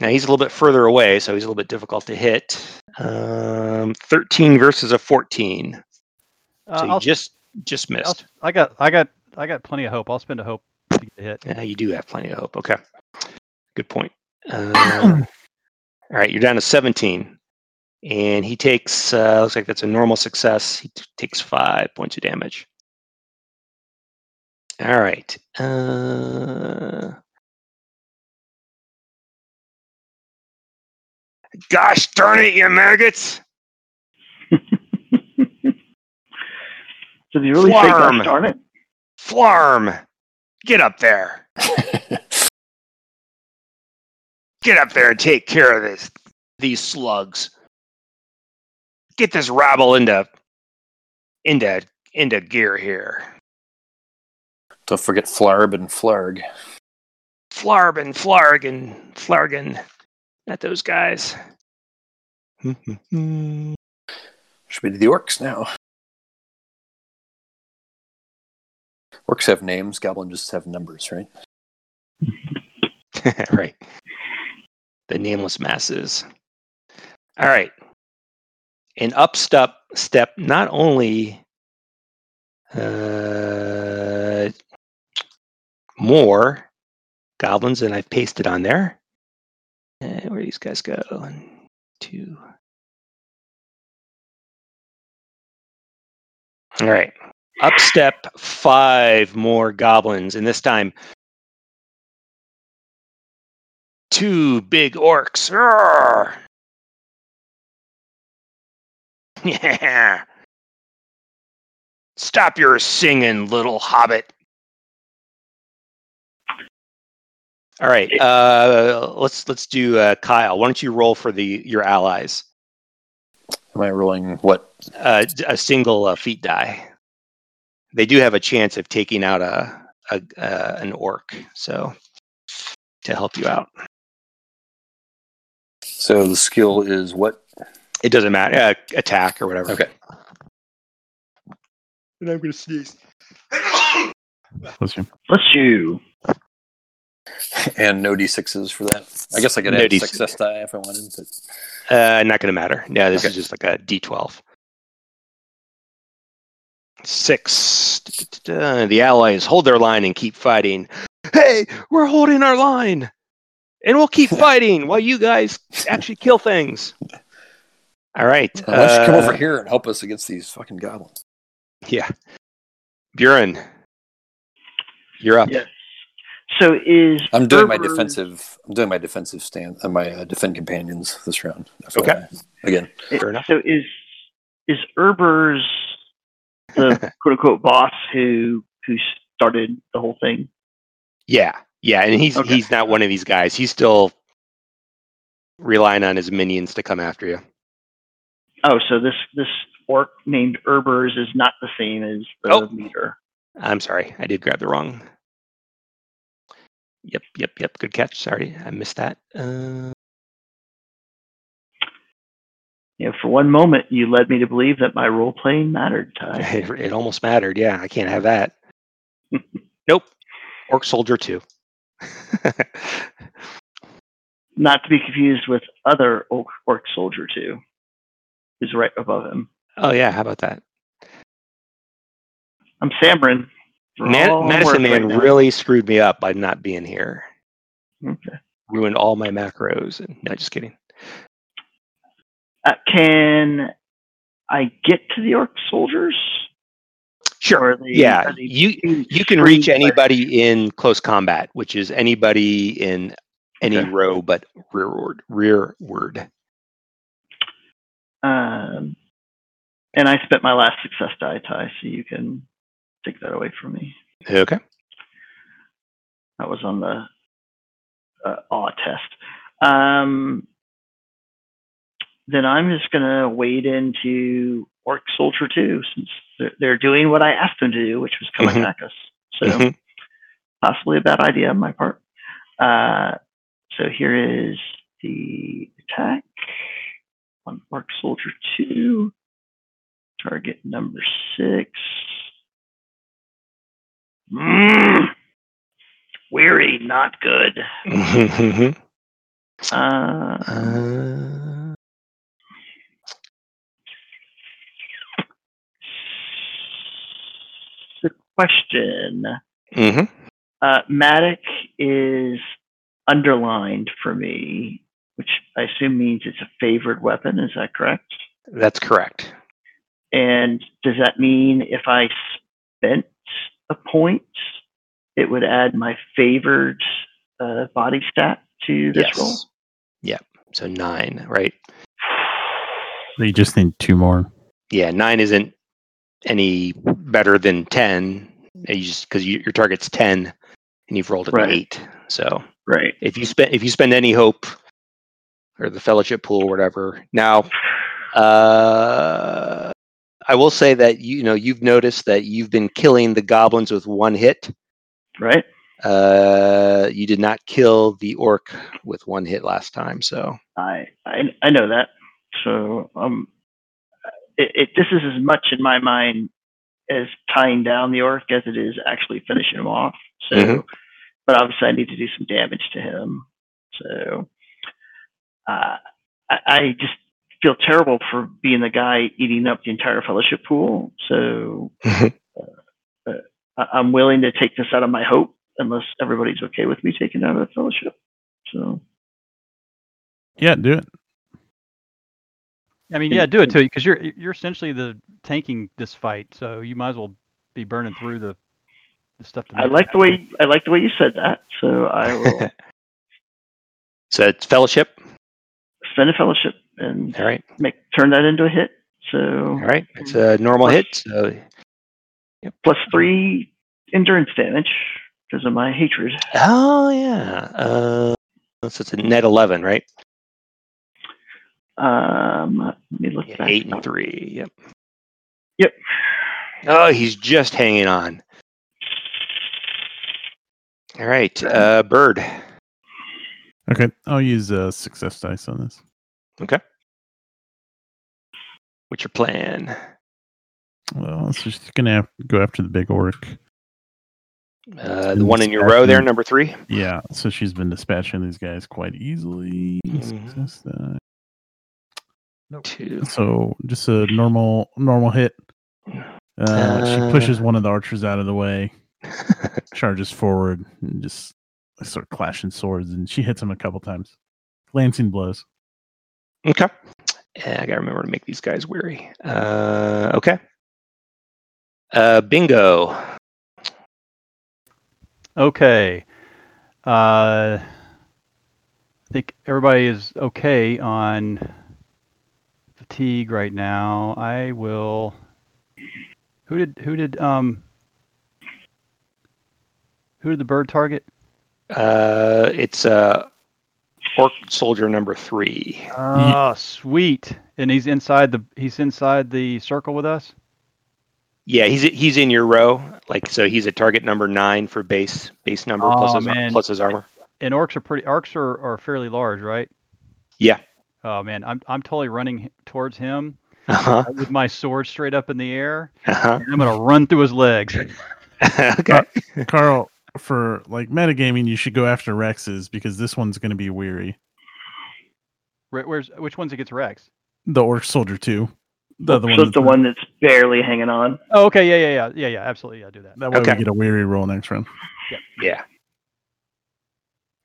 Now he's a little bit further away, so he's a little bit difficult to hit. Um, 13 versus a 14. Uh, So you I'll, just just I'll, missed. I got I got I got plenty of hope. I'll spend a hope to get a hit. Yeah, you do have plenty of hope. Okay. Good point. Uh, all right, you're down to 17. And he takes, uh, looks like that's a normal success. He t- takes five points of damage. All right. Uh, gosh darn it, you maggots. Do you really say Flarm. gosh darn it? Flarm, get up there. Get up there and take care of this, these slugs. Get this rabble into, into, into gear here. Don't forget Flarb and Flarg. Flarb and Flarg and Flargan, not those guys. Should be the orcs now. Orcs have names, goblins just have numbers, right? right. The nameless masses. All right. And up step step not only uh, more goblins than I've pasted on there. And where do these guys go? One, two. All right. Up step five more goblins, and this time two big orcs. Yeah. Stop your singing, little hobbit. All right. Uh, let's let's do uh, Kyle. Why don't you roll for the your allies? Am I rolling what? Uh, d- a single uh, feat die. They do have a chance of taking out a, a uh, an orc, so to help you out. So the skill is what? It doesn't matter. Uh, attack or whatever. Okay. And I'm gonna sneeze. Bless you. Bless you. And no d6s for that. I guess I could No add D6. success die if I wanted. But Uh, not gonna matter. Yeah, this Okay. is just like a D12. Six. The allies hold their line and keep fighting. Hey, we're holding our line, and we'll keep fighting while you guys actually kill things. All right. why don't you come uh, over here and help us against these fucking goblins? Yeah. Buren, you're up. Yeah. So is I'm doing my defensive. I'm doing my defensive stand. Uh, my uh, defend companions this round. Okay. FYI. Again, Fair enough. So is is Erbers the quote unquote boss who who started the whole thing? Yeah, yeah, and he's Okay. he's not one of these guys. He's still relying on his minions to come after you. Oh, so this this orc named Erbers is not the same as the Oh. leader. I'm sorry, I did grab the wrong. Yep, yep, yep. Good catch. Sorry, I missed that. Uh, know, for one moment, you led me to believe that my role playing mattered, Ty. it, it almost mattered. Yeah, I can't have that. nope. Orc Soldier two. Not to be confused with other orc, orc soldier 2, who's right above him. oh yeah, how about that? I'm Samrin. Man, Medicine Man right really screwed me up by not being here. Okay. Ruined all my macros. And no, just kidding. Uh, can I get to the orc soldiers? Sure. They- yeah, they you you can reach anybody in close combat, which is anybody in any Okay. row but rearward. Rearward. Um, and I spent my last success die, Ty, so you can take that away from me. Okay. That was on the uh, awe test. Um, then I'm just gonna wade into Orc Soldier 2 since they're, they're doing what I asked them to do, which was come Mhm. attack us. So Mhm. possibly a bad idea on my part. Uh, so here is the attack on Orc Soldier 2. Target number six. Mm. Weary, not good. Uh, Uh, the question. mhm. Uh, Mattock is underlined for me, which I assume means it's a favored weapon. Is that correct? That's correct. And does that mean if I spent a point, it would add my favored uh, body stat to this roll? Yes. Yep. So nine, right? You just need two more. Yeah, nine isn't any better than ten. You just because you, your target's ten, and you've rolled an Right. eight. So Right. if you spend if you spend any hope or the fellowship pool or whatever now uh i will say that you know you've noticed that you've been killing the goblins with one hit Right. uh you did not kill the orc with one hit last time so I, I I know that. So um, it, it this is as much in my mind as tying down the orc as it is actually finishing him off. So, Mhm. but obviously I need to do some damage to him. So, uh, I, I just feel terrible for being the guy eating up the entire fellowship pool. So uh, I, I'm willing to take this out of my hope unless everybody's okay with me taking it out of the fellowship. So. Yeah, do it. I mean, yeah, do it too, because you're you're essentially the tanking this fight, so you might as well be burning through the, the stuff. to I like the happen. way I like the way you said that. So I will so it's fellowship spend a fellowship and all right make turn that into a hit. So all right it's a normal hit so plus three endurance damage. because of my hatred. Oh yeah. Uh, so it's a net eleven, right? Um, let me look Yeah, back. eight and three. Yep. Yep. Oh, he's just hanging on. All right, uh, Bird. Okay, I'll use uh, success dice on this. What's your plan? Well, so she's gonna have to go after the big orc. Uh, the one in your row there, number three. Yeah, so she's been dispatching these guys quite easily. Mhm. Success die. Two. So just a normal normal hit. Uh, Uh. she pushes one of the archers out of the way, charges forward, and just they start clashing swords, and she hits him a couple times. Lancing blows. Okay. Yeah, I gotta remember to make these guys weary. Uh, okay. Uh, bingo. Okay. Uh, I think everybody is okay on fatigue right now. I will. Who did who did um who did the bird target? Uh, it's uh, orc soldier number three. Oh, sweet! And he's inside the he's inside the circle with us. Yeah, he's he's in your row. Like so, he's a target number nine for base base number plus Oh, his plus his armor. And orcs are pretty orcs are, are fairly large, right? Yeah. Oh man, I'm I'm totally running towards him Uh huh. with my sword straight up in the air. Uh huh. And I'm gonna run through his legs. okay. Carl, for like metagaming, you should go after Rex's because this one's going to be weary. Where, where's which one's it gets Rex? The orc soldier too. The other one. so the one that's barely hanging on. Oh, okay, yeah, yeah, yeah, yeah, yeah, absolutely, yeah, do that. That way Okay. we get a weary roll next round. Yeah.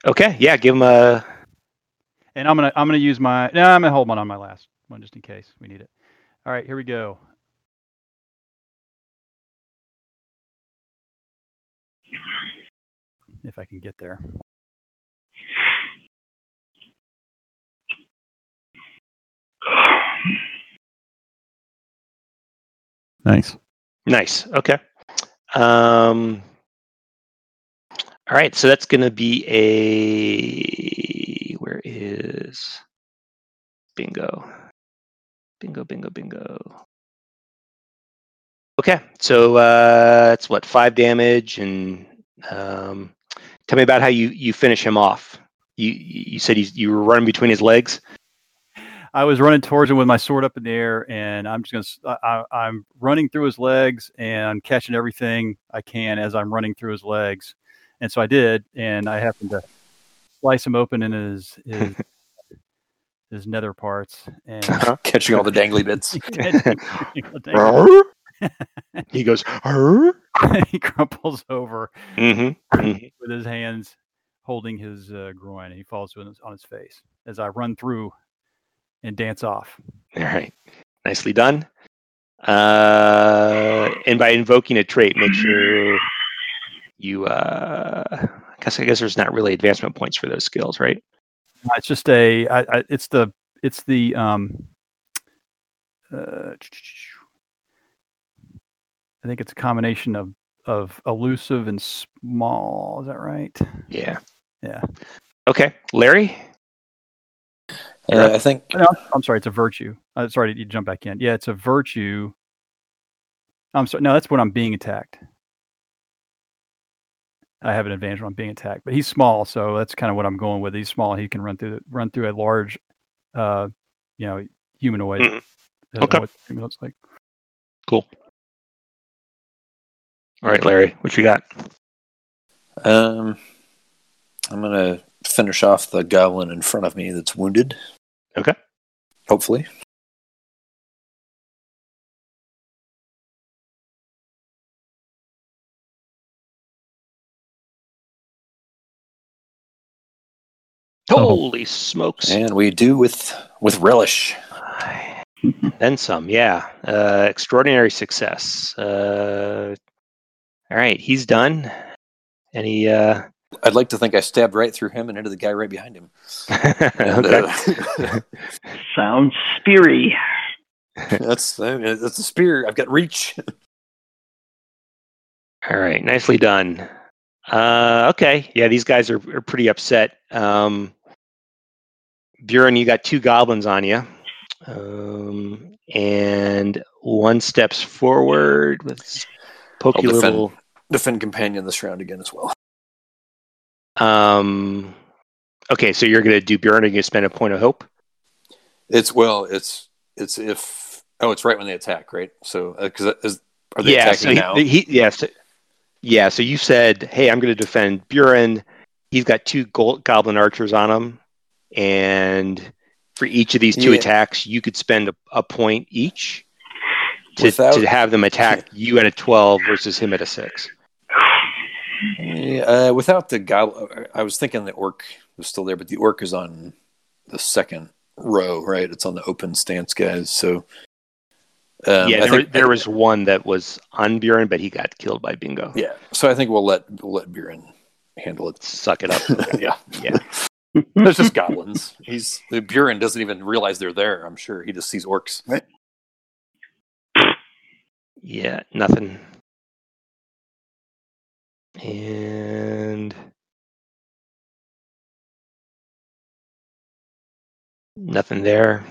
Okay. Yeah. Give him a. And I'm gonna I'm gonna use my no, I'm gonna hold one on my last one just in case we need it. All right, here we go. If I can get there. Nice. Nice. Okay. Um. All right. So that's going to be a. Where is? Bingo. Bingo. Bingo. Bingo. Okay. So uh, that's what five damage, and um, tell me about how you you finish him off. You you said he's, you were running between his legs. I was running towards him with my sword up in the air, and I'm just gonna. s- I, I, am running through his legs and catching everything I can as I'm running through his legs, and so I did, and I happened to slice him open in his his, his nether parts, and Catching all the dangly bits. he goes. He crumples over Mhm, mhm. with his hands holding his uh, groin, and he falls to his, on his face as I run through and dance off. All right. Nicely done. Uh, and by invoking a trait, make sure you. Uh, I guess I guess there's not really advancement points for those skills, right? It's just a. I, I, it's the. It's the. Um. Uh, I think it's a combination of of elusive and small. Is that right? Yeah. Yeah. Okay, Larry. Uh, I think No, I'm sorry. It's a virtue. Uh, sorry, you jump back in. Yeah, it's a virtue. I'm sorry. No, that's when I'm being attacked. I have an advantage when I'm being attacked, but he's small, so that's kind of what I'm going with. He's small. He can run through run through a large, uh, you know, humanoid. Mhm. I know Okay. what it looks like. Cool. All right, Larry. What you got? um, I'm gonna finish off the goblin in front of me that's wounded. Okay. Hopefully. Holy smokes! And we do with with relish. then some. Yeah. Uh, extraordinary success. Uh, all right, he's done. Any? Uh, I'd like to think I stabbed right through him and into the guy right behind him. And, uh, Sounds speary. that's I that's a spear. I've got reach. All right, nicely done. Uh, okay. Yeah, these guys are, are pretty upset. Um, Buren, you got two goblins on you. Um, and one steps forward with his pokey I'll defend. little. Defend companion this round again as well. Um, okay, so you're going to do Buren and you spend a point of hope? It's well, it's it's if oh, it's right when they attack, right? So because is are they yeah, attacking so he, now? he, yeah, so, yeah. So you said, "Hey, I'm going to defend Buren. He's got two gold, goblin archers on him, and for each of these two Yeah. attacks, you could spend a, a point each to, Without- to have them attack you at a 12 versus him at a six. Yeah, uh, without the goblin, I was thinking the orc was still there, but the orc is on the second row, right? It's on the open stance guys. So um, yeah, I there, think, there was one that was on Buren, but he got killed by Bingo. yeah. So I think we'll let we'll let Buren handle it. Suck it up. yeah, Yeah. There's just goblins. He's the Buren doesn't even realize they're there. I'm sure he just sees orcs. Yeah, nothing. And nothing there.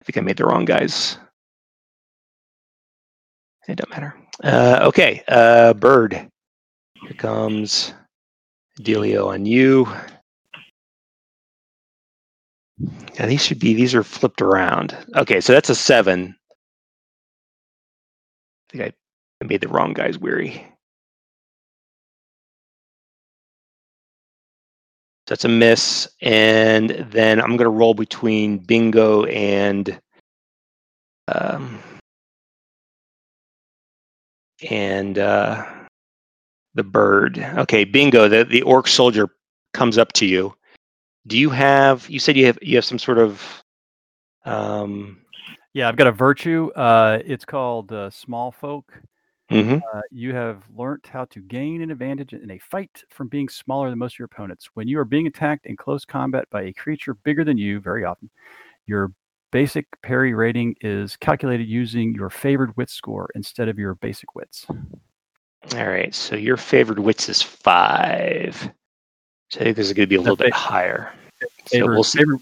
I think I made the wrong guys. It don't matter. Uh, okay, uh, bird. Here comes Delio on you. Yeah, these should be. These are flipped around. Okay, so that's a seven. I think I made the wrong guys weary. So that's a miss. And then I'm going to roll between Bingo and um, and uh, the bird. Okay, Bingo, the, the orc soldier comes up to you. Do you have? You said you have you have some sort of um, Yeah, I've got a virtue. Uh, it's called uh, Small Folk. Mhm. Uh, you have learned how to gain an advantage in a fight from being smaller than most of your opponents. When you are being attacked in close combat by a creature bigger than you, very often, your basic parry rating is calculated using your favored wit score instead of your basic wits. All right, so your favored wits is five. So I think this is going to be a little bit higher. So we'll see. favored,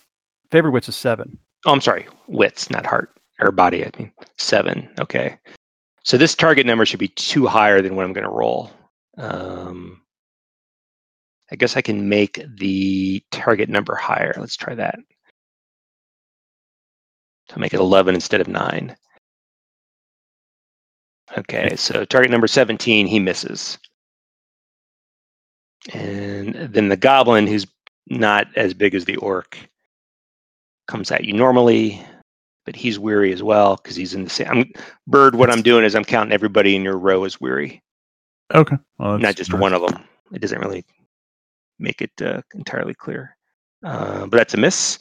favored wits is seven. Oh, I'm sorry, wits, not heart or body. I mean seven. Okay, so this target number should be two higher than what I'm going to roll. Um, I guess I can make the target number higher. Let's try that. To make it 11 instead of nine. Okay, so target number 17, he misses. And then the goblin, who's not as big as the orc, comes at you normally, but he's weary as well because he's in the same. I'm, Bird, what I'm doing is I'm counting everybody in your row as weary, Okay. Well, not just nice. one of them. It doesn't really make it uh, entirely clear. Uh, but that's a miss.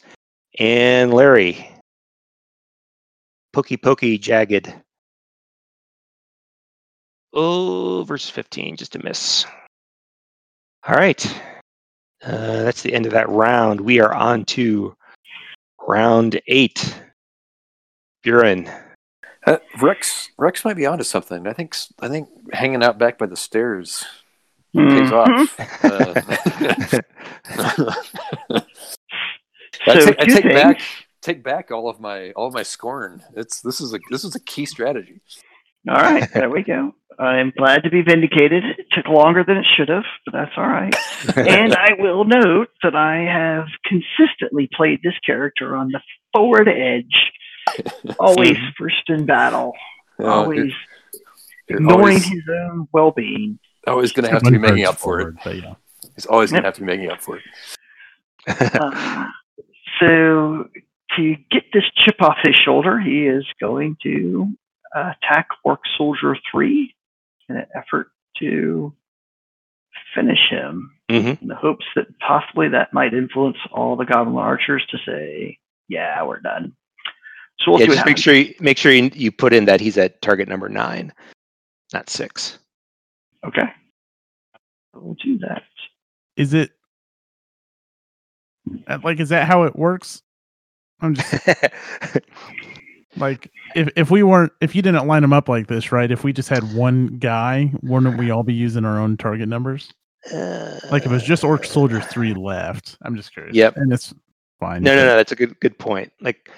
And Larry, pokey pokey jagged. Oh, verse 15, just a miss. All right. Uh, that's the end of that round. We are on to round eight. Buren. Uh, Rex Rex might be onto something. I think s- I think hanging out back by the stairs pays Mhm. off. Uh, I take, I take back take back all of my all of my scorn. It's this is a this is a key strategy. All right, there we go. I'm glad to be vindicated. It took longer than it should have, but that's all right. and I will note that I have consistently played this character on the forward edge, always first in battle, Uh, always you're ignoring always, his own well-being. always going to have to be making up for it. But yeah. He's always going Yep. to have to be making up for it. Uh, so to get this chip off his shoulder, he is going to uh, attack Orc Soldier 3 in an effort to finish him. Mhm. in the hopes that possibly that might influence all the Goblin Archers to say, yeah, we're done. So we'll yeah, just make happens. sure you, make sure you, you put in that he's at target number nine, not six. Okay. We'll do that. Is it uh, like is that how it works? I'm just Like if if we weren't if you didn't line them up like this, right? If we just had one guy, wouldn't we all be using our own target numbers? Like if it was just Orc Soldier three left. I'm just curious. Yep. And it's fine. No, no, no. That's a good good point. Like,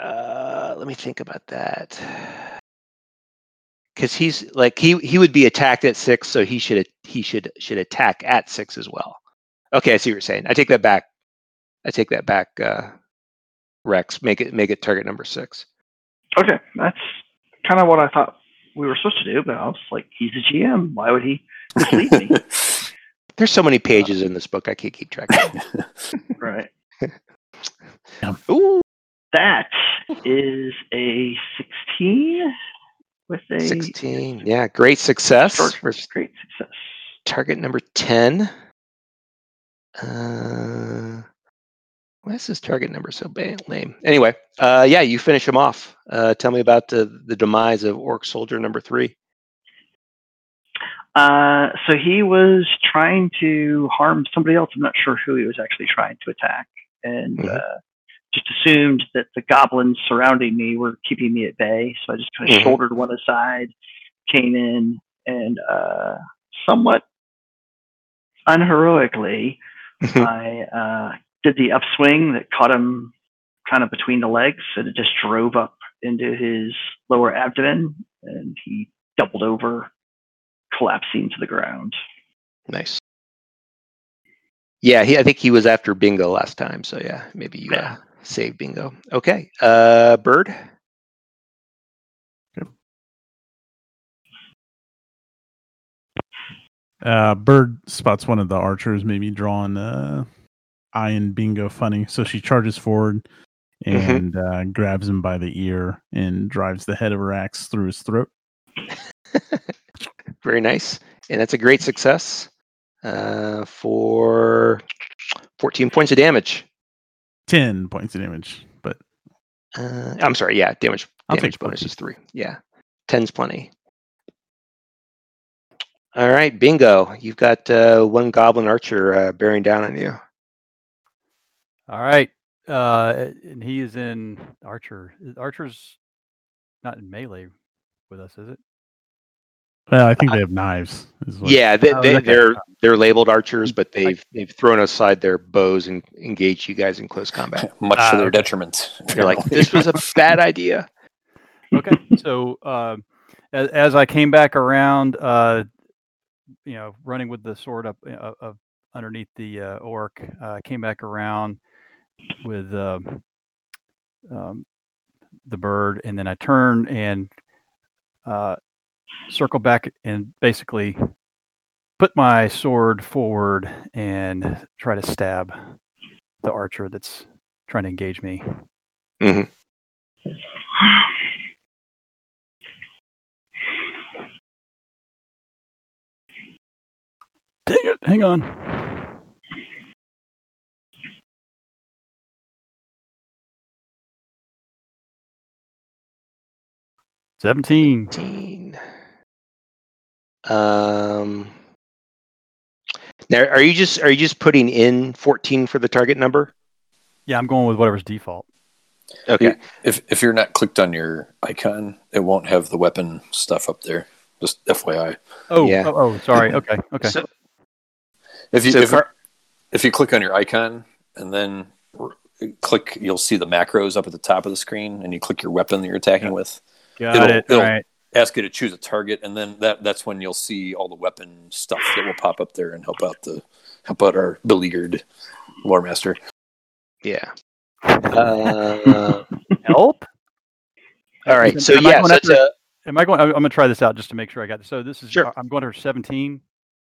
uh, let me think about that. Because he's like he he would be attacked at six, so he should he should should attack at six as well. Okay, I see what you're saying. I take that back. I take that back. Uh, Rex, make it make it target number six. Okay, that's kind of what I thought we were supposed to do, but I was like, he's a GM. Why would he mislead me? There's so many pages in this book, I can't keep track. of right. Ooh, That is a 16 with a 16. Yeah, great success. short great success. target number 10. Uh, why is this target number so lame? Anyway, uh, yeah, you finish him off. Uh, tell me about the, the demise of Orc Soldier number three. Uh, so he was trying to harm somebody else. I'm not sure who he was actually trying to attack, and Mhm. uh, just assumed that the goblins surrounding me were keeping me at bay. So I just kind of Mhm. shouldered one aside, came in, and uh, somewhat unheroically, I uh, did the upswing that caught him kind of between the legs, and it just drove up into his lower abdomen, and he doubled over, collapsing to the ground. nice. Yeah, he, I think he was after Bingo last time. So yeah, maybe you uh, Saved Bingo. Okay. Uh, Bird. Uh, Bird spots one of the archers, maybe drawing uh, Eye and Bingo funny. So she charges forward Mhm. and uh, grabs him by the ear and drives the head of her axe through his throat. Very nice. And that's a great success uh, for 14 points of damage. 10 points of damage. But Uh, I'm sorry. Yeah, damage I'll damage take bonus 14. is three. Yeah, ten's plenty. All right, bingo. You've got uh, one goblin archer uh, bearing down on you. All right. Uh, and he is in Archer. Archer's not in melee with us, is it? Well, I think they have knives. is Yeah, they, Oh, they, okay. they're they're labeled archers, but they've they've thrown aside their bows and engaged you guys in close combat. Much to their detriment. They're like, this was a bad idea. Okay. so um, as, as I came back around, uh, you know, running with the sword up uh, uh, underneath the uh, orc, uh, I came back around with um, um, the bird, and then I turn and uh, circle back and basically put my sword forward and try to stab the archer that's trying to engage me. Mhm. Dang it! Hang on. Seventeen. 15. Um. Now, are you just are you just putting in 14 for the target number? Yeah, I'm going with whatever's default. Okay. If if you're not clicked on your icon, it won't have the weapon stuff up there. Just FYI. Oh, Yeah. oh, oh, sorry. Okay, okay. So, If you so if, Car- if you click on your icon and then click, you'll see the macros up at the top of the screen, and you click your weapon that you're attacking with. Got it'll- it. it'll- All right. Ask you to choose a target, and then that that's when you'll see all the weapon stuff that will pop up there and help out the help out our beleaguered lore master. yeah. Uh, Help. all right. So I yeah, going so it's after- a, Am I going? I'm going to try this out just to make sure I got this. So this is. Sure. I'm going to 17,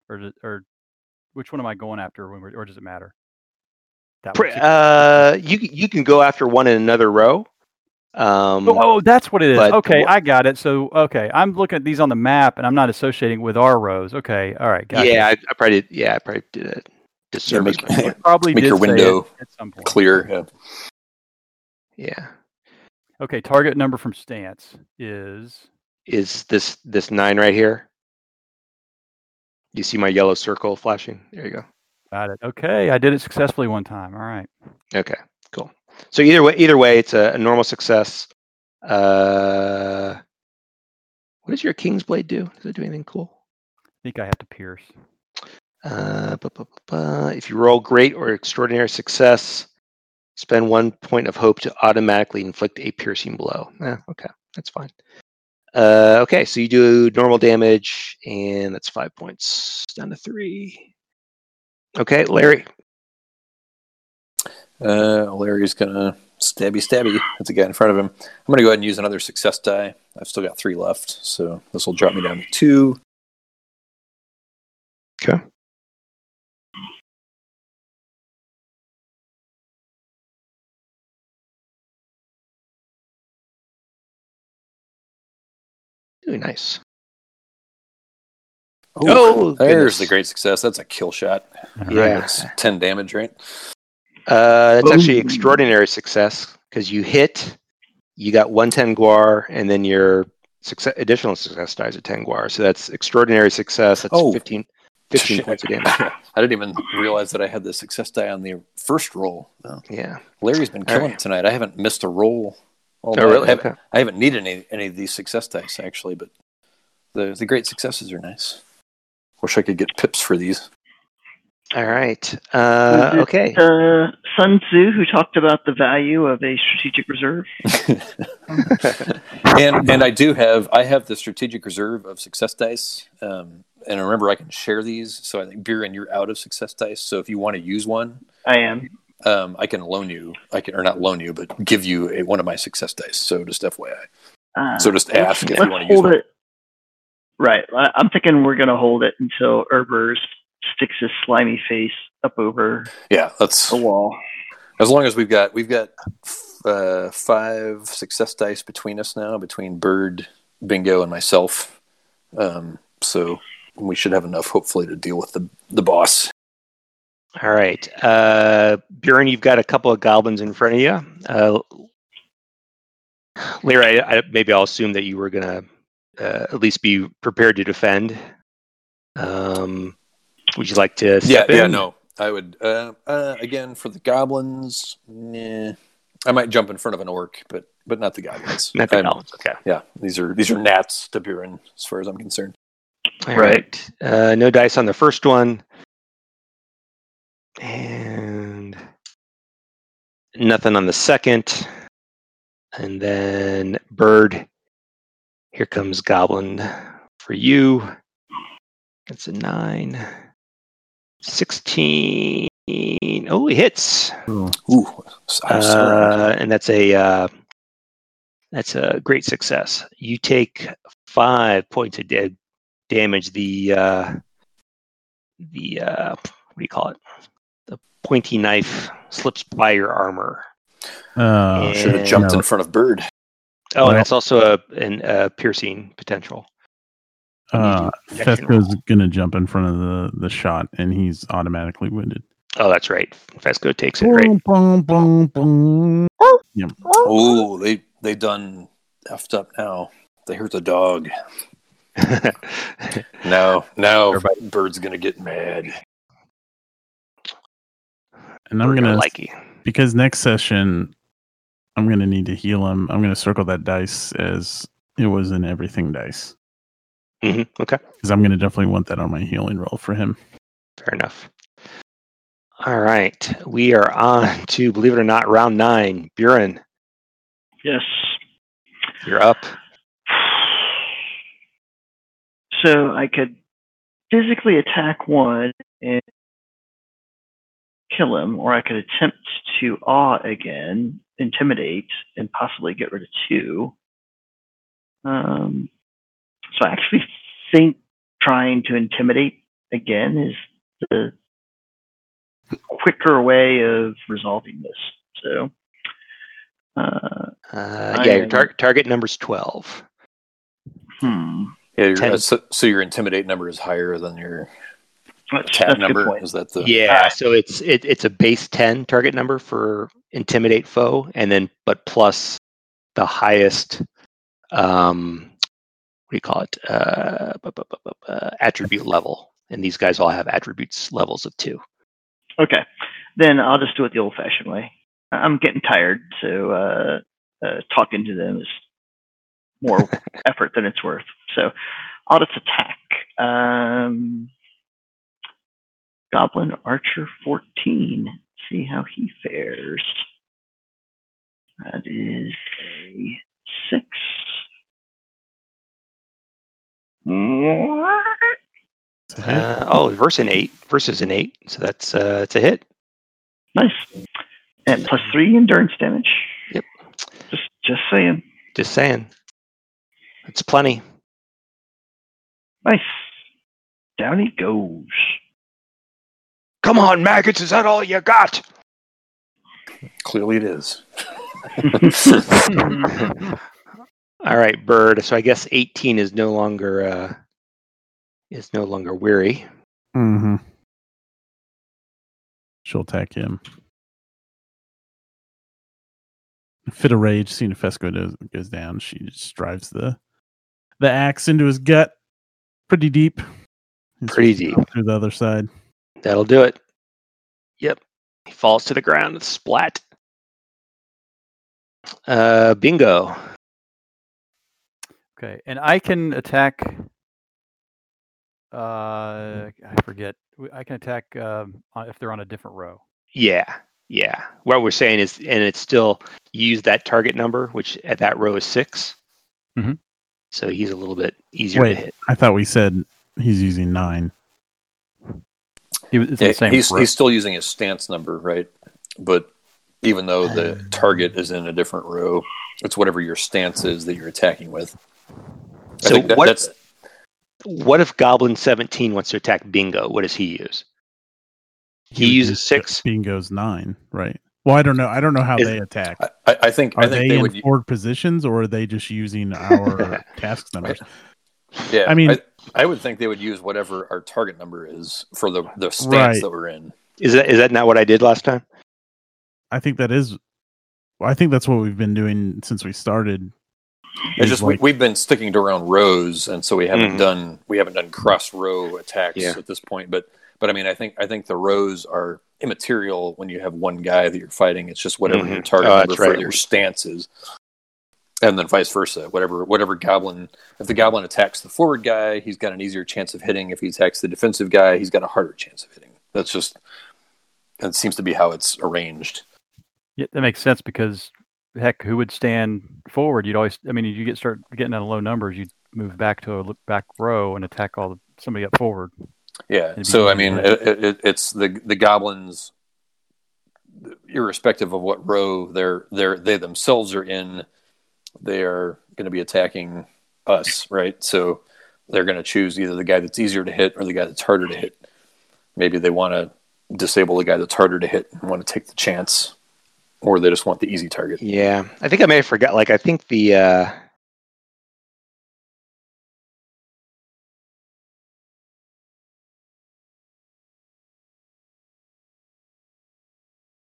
or or which one am I going after? When we're, or does it matter? That Pre- uh, you you can go after one in another row. Um, Oh, oh, that's what it is. but Okay, I got it. So, okay, I'm looking at these on the map, and I'm not associating with our rows. Okay, all right, got yeah, I, I probably did, yeah, I probably did a disservice. make- by it. Probably Make did your window at some point. Clear. Yeah. yeah, Okay, target number from stance is is this this nine right here? You see my yellow circle flashing? There you go. got it. Okay, I did it successfully one time. All right. Okay, cool. So either way, either way, it's a, a normal success. Uh, what does your King's Blade do? Does it do anything cool? I think I have to pierce. Uh, bu- bu- bu- if you roll great or extraordinary success, spend one point of hope to automatically inflict a piercing blow. Eh, okay, that's fine. Uh, okay, so you do normal damage, and that's five points down to three. Okay, Larry. Uh, Larry's gonna stabby stabby That's a guy in front of him. I'm gonna go ahead and use another success die. I've still got three left, so this will drop me down to two. Okay. Doing nice. Oh, there's goodness. the great success. That's a kill shot. Yeah. That's ten damage, right? Uh, that's actually extraordinary success because you hit, you got 1 Tengwar, and then your success, additional success dies at Tengwar. So that's extraordinary success. That's Oh. 15, 15 Shit. points of damage. I didn't even realize that I had the success die on the first roll. Yeah. Larry's been killing right. it tonight. I haven't missed a roll. All Oh, really? I haven't, Okay. I haven't needed any any of these success dice actually, but the the great successes are nice. Wish I could get pips for these. All right. Uh, it, okay. Uh, Sun Tzu, who talked about the value of a strategic reserve. and and I do have I have the strategic reserve of success dice. Um, and remember, I can share these. So I think Buren, you're out of success dice. So if you want to use one, I am. um, I can loan you. I can or not loan you, but give you a, one of my success dice. So just FYI. Uh, So just ask if you want to use hold one. it. Right. I- I'm thinking we're going to hold it until Erbers sticks his slimy face up over Yeah, that's the wall. as long as we've got we've got uh, five success dice between us now, between Bird, Bingo, and myself. Um, so we should have enough, hopefully, to deal with the the boss. All right. Uh, Bjorn, you've got a couple of goblins in front of you. Uh, Larry, I, I, maybe I'll assume that you were going to uh, at least be prepared to defend. Um, would you like to Yeah, step yeah, in? no, I would. Uh, uh, again, for the goblins, nah, I might jump in front of an orc, but but not the goblins. Not the goblins. Okay. Yeah, these are these are gnats to Buren, as far as I'm concerned. All Right. right. Uh, no dice on the first one. And nothing on the second. And then bird. Here comes goblin for you. That's a nine. 16. Oh, he hits. Ooh, I'm. Uh, and that's a uh, that's a great success. You take five points of da- damage. The uh, the uh, what do you call it? The pointy knife slips by your armor. Uh, Should have jumped no. in front of Bird. Oh, Well- and that's also a an uh, piercing potential. Uh, protection Fesco's gonna jump in front of the the shot, and he's automatically wounded. Oh, that's right. Fesco takes it right. Boom, boom, boom, boom. Oh, they they done effed up now. They hurt the dog. No, no, Everybody- Bird's gonna get mad. And I'm We're gonna like you. because next session I'm gonna need to heal him. I'm gonna circle that dice as it was an everything dice hmm Okay. because I'm gonna definitely want that on my healing roll for him. Fair enough. All right. We are on to, believe it or not, round nine. Buren, Yes. you're up. So I could physically attack one and kill him, or I could attempt to awe again, intimidate, and possibly get rid of two. Um, so I actually think trying to intimidate again is the quicker way of resolving this. So, uh, Uh, yeah, your am- tar- target number's 12. hmm. Yeah, your, Ten. uh, so, so your intimidate number is higher than your That's, attack that's a good number. Is that the Yeah, so it's it, it's a base 10 target number for intimidate foe, and then but plus the highest, um, what do you call it? Uh, bu- bu- bu- bu- bu- attribute level. And these guys all have attributes levels of two. Okay, then I'll just do it the old-fashioned way. I'm getting tired, so uh, uh, talking to them is more effort than it's worth. So, audits attack. Um, Goblin Archer 14. See how he fares. That is a six. Uh, oh, verse an eight versus an eight, so that's uh, it's a hit. Nice. And plus three endurance damage. Yep. Just just saying. Just saying, it's plenty. Nice. Down he goes. Come on, maggots, is that all you got? Clearly, it is. All right, bird. So I guess eighteen is no longer uh, is no longer weary. Mm-hmm. She'll attack him. Fit of rage, seeing Fesco goes, goes down, she just drives the the axe into his gut pretty deep. Pretty deep. Through the other side. That'll do it. Yep. He falls to the ground with splat. Uh, bingo. Okay, and I can attack. Uh, I forget. I can attack um, if they're on a different row. Yeah, yeah. What we're saying is, and it's still use that target number, which at that row is 6 Mhm. So he's a little bit easier Wait. to hit. I thought we said he's using nine. He it's Yeah, the same. he's row. he's still using his stance number, right? But even though the target is in a different row, it's whatever your stance is that you're attacking with. I So that, what- that's What if Goblin 17 wants to attack Bingo? What does he use? He would uses six? Bingo's nine, right? Well, I don't know. I don't know how Is- they attack. I, I I think Are I think they, they, in would forward positions or are they just using our task numbers? yeah. I mean- I, I would think they would use whatever our target number is for the the stance Right. that we're in. Is that is that not what I did last time? I think that is. I think that's what we've been doing since we started. It's just like- we, we've been sticking to around rows, and so we haven't Mhm. done we haven't done cross row attacks Yeah. at this point. But but I mean, I think I think the rows are immaterial when you have one guy that you're fighting. It's just whatever your Mhm. target Oh, number that's for your stance is, and then vice versa. Whatever whatever goblin, if the goblin attacks the forward guy, he's got an easier chance of hitting. If he attacks the defensive guy, he's got a harder chance of hitting. That's just that seems to be how it's arranged. Yeah, that makes sense because heck, who would stand forward? You'd always. I mean, you get start getting down to low numbers, you'd move back to a back row and attack all the, somebody up forward. Yeah. So I mean, it, it, it's the the goblins, irrespective of what row they're they're they themselves are in, they are going to be attacking us, right? So they're going to choose either the guy that's easier to hit or the guy that's harder to hit. Maybe they want to disable the guy that's harder to hit and want to take the chance, or they just want the easy target. Yeah, I think I may have forgot. Like I think the uh,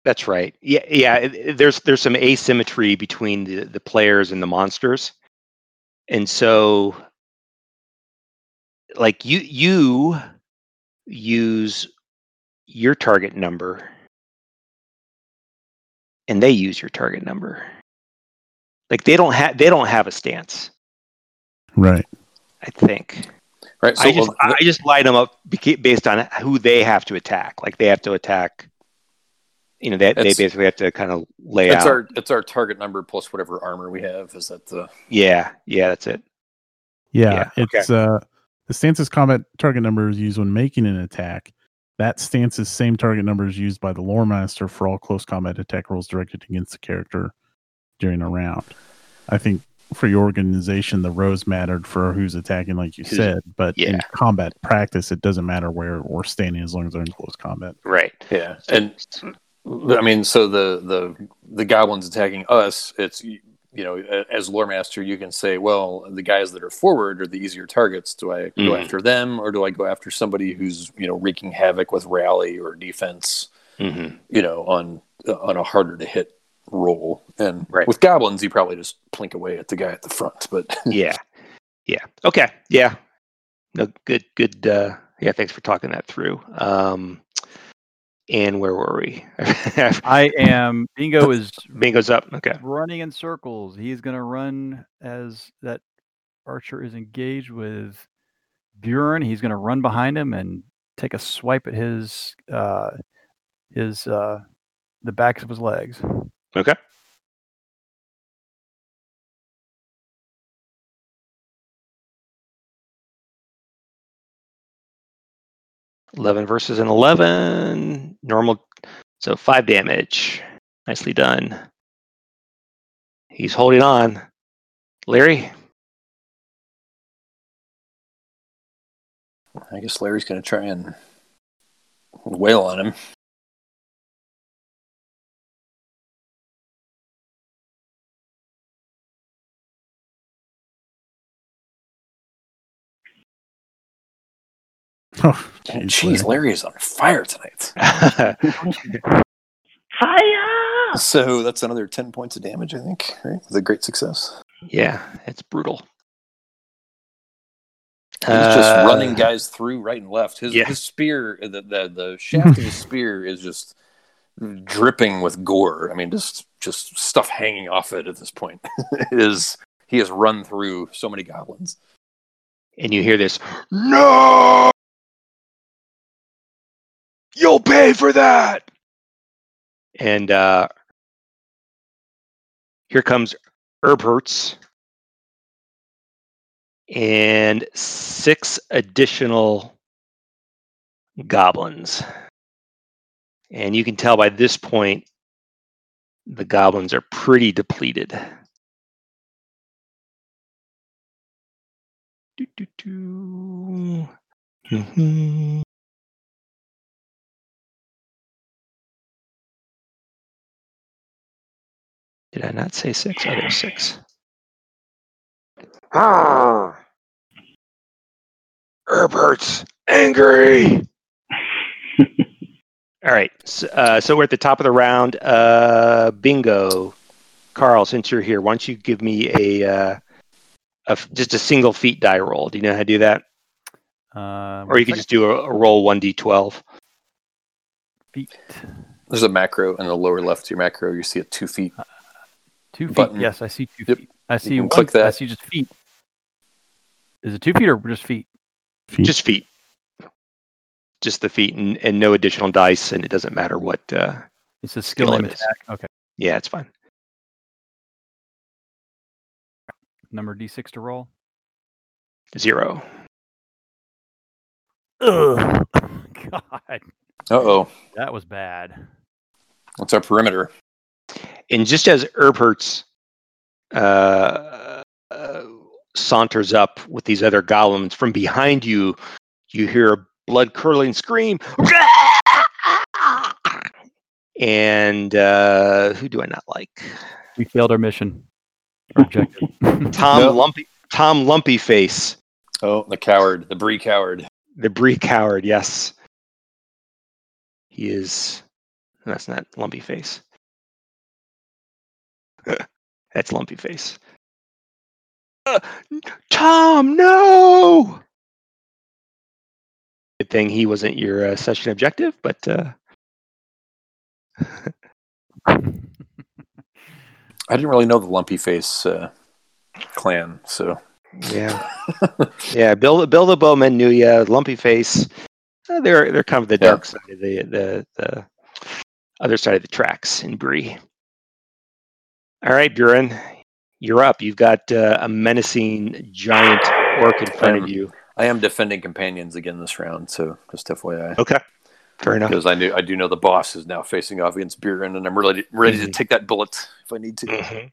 That's right. Yeah, yeah. There's there's some asymmetry between the the players and the monsters, and so like you you use your target number, and they use your target number. Like they don't have they don't have a stance. Right. I think. Right. So I just well, I just line them up based on who they have to attack. Like they have to attack. You know, they they basically have to kind of lay it's out. our it's our target number plus whatever armor we have. Is that the Yeah, yeah, that's it. Yeah, Yeah, it's uh the stance's combat target number is used when making an attack. That stance's same target number is used by the lore master for all close combat attack rolls directed against the character during a round. I think for your organization, the rows mattered for who's attacking, like you Who's- said, but in yeah. combat practice, it doesn't matter where we're standing as long as they're in close combat. Right. yeah and I mean, so the the the goblins attacking us. It's you know, as lore master, you can say, well, the guys that are forward are the easier targets. Do I go Mhm. after them, or do I go after somebody who's you know wreaking havoc with rally or defense? hmm You know, on on a harder to hit roll. And Right. with goblins, you probably just plink away at the guy at the front. But yeah, yeah. Okay. Yeah. No. Good. Good. Uh, yeah. Thanks for talking that through. Um, And where were we? I am. Bingo is Bingo's up. Okay. running in circles. He's going to run as that archer is engaged with Buren. He's going to run behind him and take a swipe at his uh, his uh, the backs of his legs. Okay. Eleven versus an eleven. Normal. So five damage. Nicely done. He's holding on. Larry. I guess Larry's going to try and wail on him. Oh, And geez, Jeez, Larry is on fire tonight. Fire! So that's another 10 points of damage, I think, right? With a great success. yeah, it's brutal. He's just Uh, running guys through right and left. His, yeah. his spear, the, the, the shaft of his spear is just dripping with gore. I mean, just just stuff hanging off it at this point. it is he has run through so many goblins. and you hear this no you'll pay for that and uh here comes Herbhertz and six additional goblins and you can tell by this point the goblins are pretty depleted Do, do, do. Mhm. Did I not say six? Oh, there's six. Ah! Herbert's angry. All right. So, uh, so we're at the top of the round. Uh, bingo. Carl, since you're here, why don't you give me a, uh, a f- just a single feat die roll? Do you know how to do that? Uh, Or you could just do a, a roll 1d12. feat. There's a macro in the lower left of your macro. You see it two feat. Two feat. Button. Yes, I see two Yep. feat. I see can one, click I see just feat. Is it two feat or just feat? feat. Just feat. Just the feat and, and no additional dice, and it doesn't matter what. Uh, It's a skill Skill name it is. attack. Okay. yeah, it's fine. Number D6 to roll. Zero. Ugh. God, Uh oh. that was bad. What's our perimeter? And just as Herbhertz uh, uh, saunters up with these other golems from behind you, you hear a blood curdling scream. And uh, who do I not like? We failed our mission. Our objective. Tom No. Lumpy. Tom Lumpy Face, Oh, the coward, the Bree coward. the Bree coward. Yes, he is. That's not Lumpy Face. That's Lumpy Face. Uh, Tom, no. Good thing he wasn't your uh, session objective, but uh, I didn't really know the Lumpy Face uh, clan, so yeah, yeah. Bill, Bill the Bowman knew ya. Lumpy Face. Uh, they're they're kind of the Yeah. dark side of the the the other side of the tracks in Bree. All right, Buren, you're up. You've got uh, a menacing giant orc in front of Um, you. I am defending companions again this round. So just FYI, Okay, fair enough. because I knew I do know the boss is now facing off against Buren, and I'm ready ready to Mhm. take that bullet if I need to. Mhm.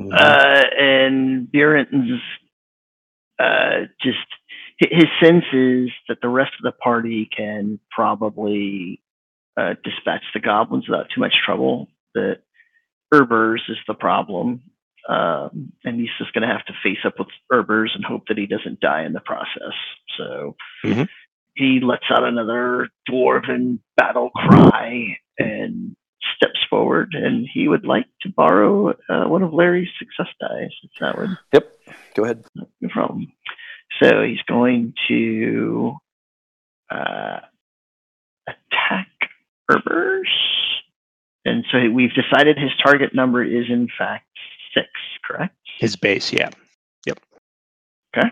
Mhm. Uh, and Buren's uh, just his sense is that the rest of the party can probably uh, dispatch the goblins without too much trouble. That Herbers is the problem, um, and he's just going to have to face up with Herbers and hope that he doesn't die in the process. So Mhm. he lets out another dwarven battle cry and steps forward, and he would like to borrow uh, one of Larry's success dice. If that would Yep, go ahead. no problem. So he's going to uh, attack Herbers. And so we've decided his target number is in fact six, correct? His base, yeah. Yep. Okay.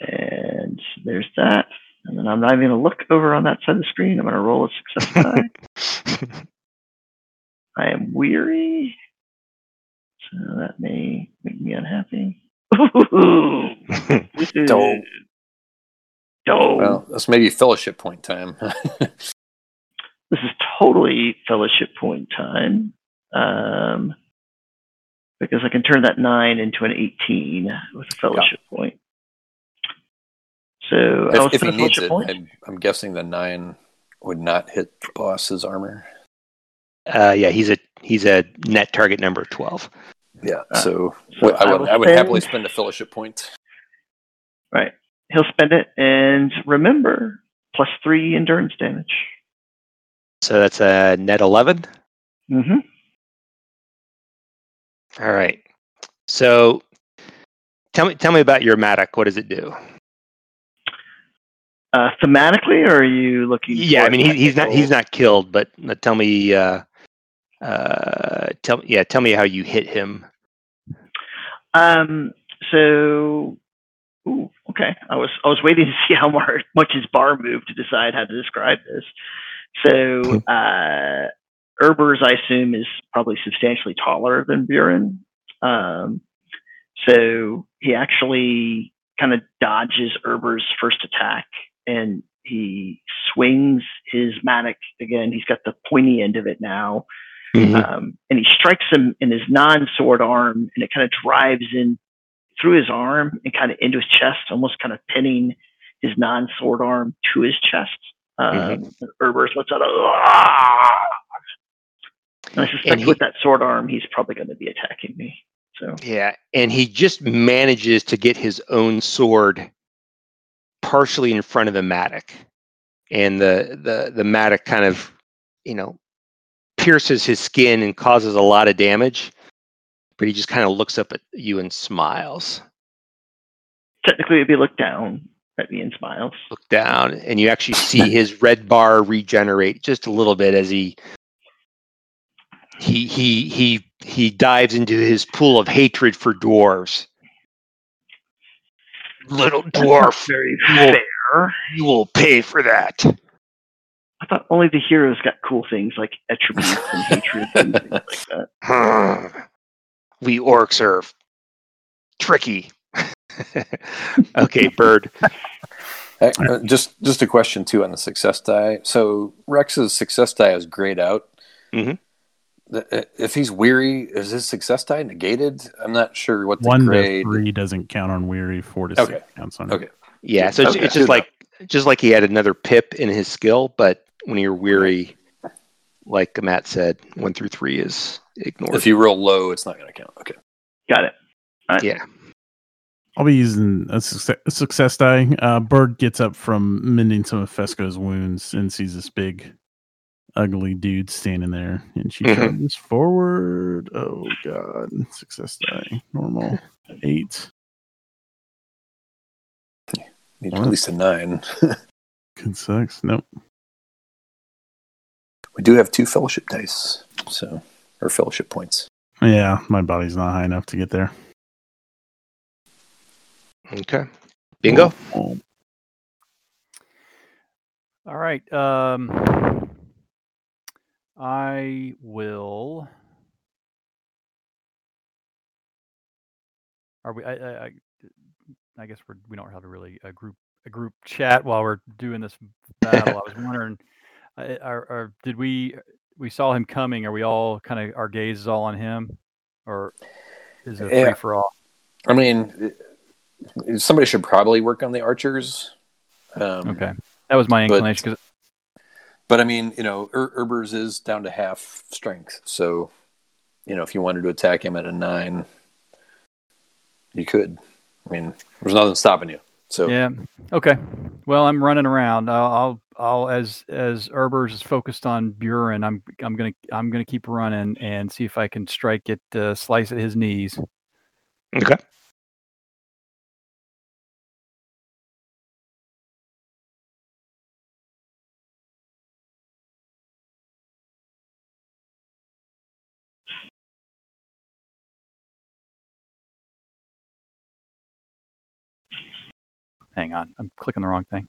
And there's that. And then I'm not even going to look over on that side of the screen. I'm going to roll a success die. I am weary. So that may make me unhappy. Ooh. Dope. Dope. Well, that's maybe a fellowship point time. this is totally fellowship point time. Um, because I can turn that nine into an 18 with a fellowship point. So I was if, if he gonna needs fellowship it, point. I'm, I'm guessing the nine would not hit the boss's armor. uh, yeah, he's a he's a net target number of twelve. Yeah, Uh, so, so I I would will I would happily spend- spend a fellowship point. Right. He'll spend it and remember plus three endurance damage. So that's a net eleven. Mm-hmm. All right. So tell me tell me about your Mattock. What does it do? Uh, thematically, or are you looking? Yeah, I mean he, he's not he's not killed, but uh, tell me uh, uh, tell yeah tell me how you hit him. Um. So, ooh, okay. I was I was waiting to see how much his bar moved to decide how to describe this. So, uh, Erbers, I assume, is probably substantially taller than Buren. Um, so he actually kind of dodges Erbers' first attack, and he swings his mattock again. He's got the pointy end of it now, um, and he strikes him in his non-sword arm, and it kind of drives in through his arm and kind of into his chest, almost kind of pinning his non-sword arm to his chest. Um, Herbert lets out a. "Ah!" And I suspect he- with that sword arm, he's probably going to be attacking me. So Yeah, and he just manages to get his own sword partially in front of the Mattock, and the the the Mattock kind of you know pierces his skin and causes a lot of damage. But he just kind of looks up at you and smiles. technically, it'd be looked down and smiles. Look down, and you actually see his red bar regenerate just a little bit as he he he he he dives into his pool of hatred for dwarves. Little dwarf, very fair. you will pay for that. I thought only the heroes got cool things like attributes and hatred and things like that. Hmm. we orcs are tricky. okay, bird. Uh, uh, just just a question too on the success die. So Rex's success die is grayed out. Mhm. Uh, If he's weary, is his success die negated? I'm not sure what the One to grade. three doesn't count on weary. Four to Okay. six counts on. Okay. Yeah, so Okay. it's just like just like he had another pip in his skill, but when you're weary, like Matt said, one through three is ignored. If you roll low, it's not going to count. Okay. Got it. yeah. I'll be using a success, a success die. Uh, Bird gets up from mending some of Fesco's wounds and sees this big, ugly dude standing there, and she Mhm. charges forward. Oh God! Success die, normal eight. Need Wow. at least a nine. Good sucks. Nope. we do have two fellowship dice, so or fellowship points. Yeah, my body's not high enough to get there. Okay. Bingo. Oh, All right. Um, I will. Are we? I, I, I, I guess we're. We don't have a really a group a group chat while we're doing this battle. I was wondering, uh, are, are did we we saw him coming? Are we all kind of our gaze is all on him, or is it Yeah. free for all? I mean, somebody should probably work on the archers. Um, Okay, that was my but- inclination. 'cause- But I mean, you know, Ur- Urbers is down to half strength, so you know, if you wanted to attack him at a nine, you could. I mean, there's nothing stopping you. So Yeah. Okay. Well, I'm running around. I'll, I'll, I'll as as Erbers is focused on Buren. I'm, I'm gonna, I'm gonna keep running and see if I can strike it, uh, slice at his knees. Okay. Hang on, I'm clicking the wrong thing.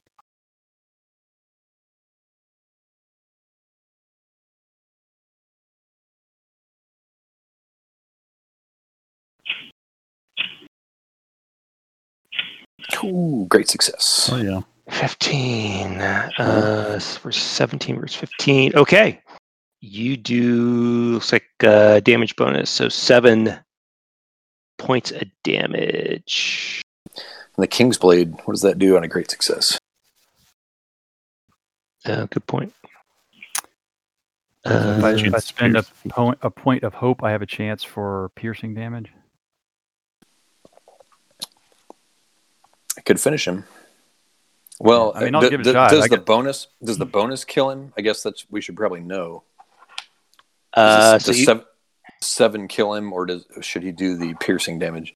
Ooh, great success. Oh yeah. 15. Uh, we're 17 versus 15. Okay. You do, looks like uh, damage bonus. So seven points of damage. And the King's Blade, what does that do on a great success? Uh, good point. if, Uh, if I spend a, pierce. point, a point of hope, I have a chance for piercing damage. I could finish him. Well, I mean, uh, I'll d- give it a d- shot. Does I the get- bonus does the bonus kill him? I guess that's we should probably know. uh, Does, so does you- seven, seven kill him, or does should he do the piercing damage?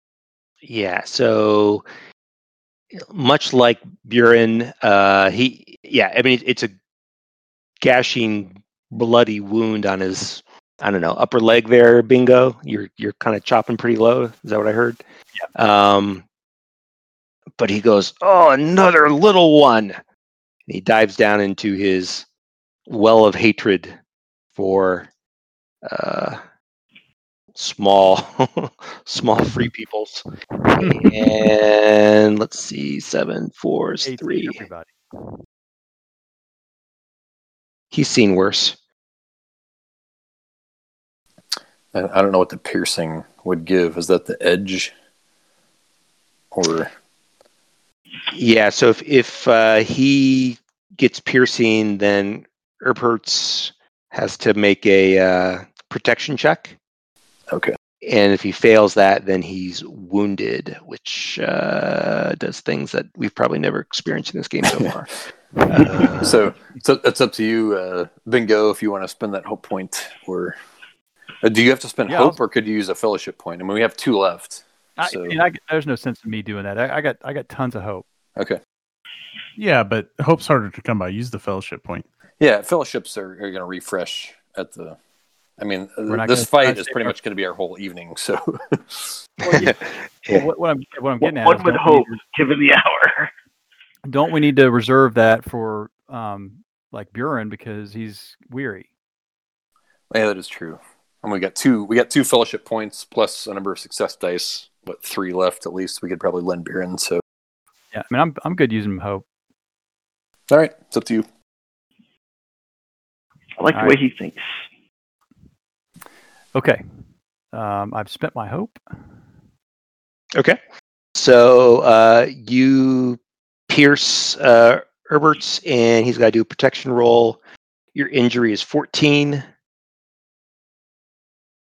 Yeah, so much like Buren, uh, he yeah, I mean it's a gashing, bloody wound on his I don't know upper leg there. Bingo, you're you're kind of chopping pretty low. Is that what I heard? Yeah. Um, but he goes, oh, another little one. And he dives down into his well of hatred for uh, small small free peoples. And let's see seven four is Eight three. Everybody. he's seen worse. I, I don't know what the piercing would give. Is that the edge, or yeah so if if uh, he gets piercing then Erpertz has to make a uh, protection check okay? and if he fails that then he's wounded which uh, does things that we've probably never experienced in this game so far Uh, So, so it's up to you, uh, Bingo, if you want to spend that hope point, or uh, do you have to spend Yeah, hope, I'll- or could you use a fellowship point? I mean, we have two left. I, So- and I, there's no sense in me doing that. I, I got I got tons of hope. Okay, Yeah, but hope's harder to come by. Use the fellowship point. yeah, fellowships are, are going to refresh at the. I mean, We're this gonna- fight is say- pretty much going to be our whole evening. So, Well, yeah. Yeah. Well, what, what I'm what I'm One getting at one is would don't we hope, given the hour, don't we need to reserve that for um like Buren because he's weary? yeah, that is true. And we got two. We got two fellowship points plus a number of success dice. What three left at least? We could probably lend Buren. So, Yeah, I mean I'm I'm good using hope. all right, it's up to you. I like the All way he thinks. Okay, um, I've spent my hope. Okay. So uh, you pierce uh, Herbert's, and he's got to do a protection roll. Your injury is 14.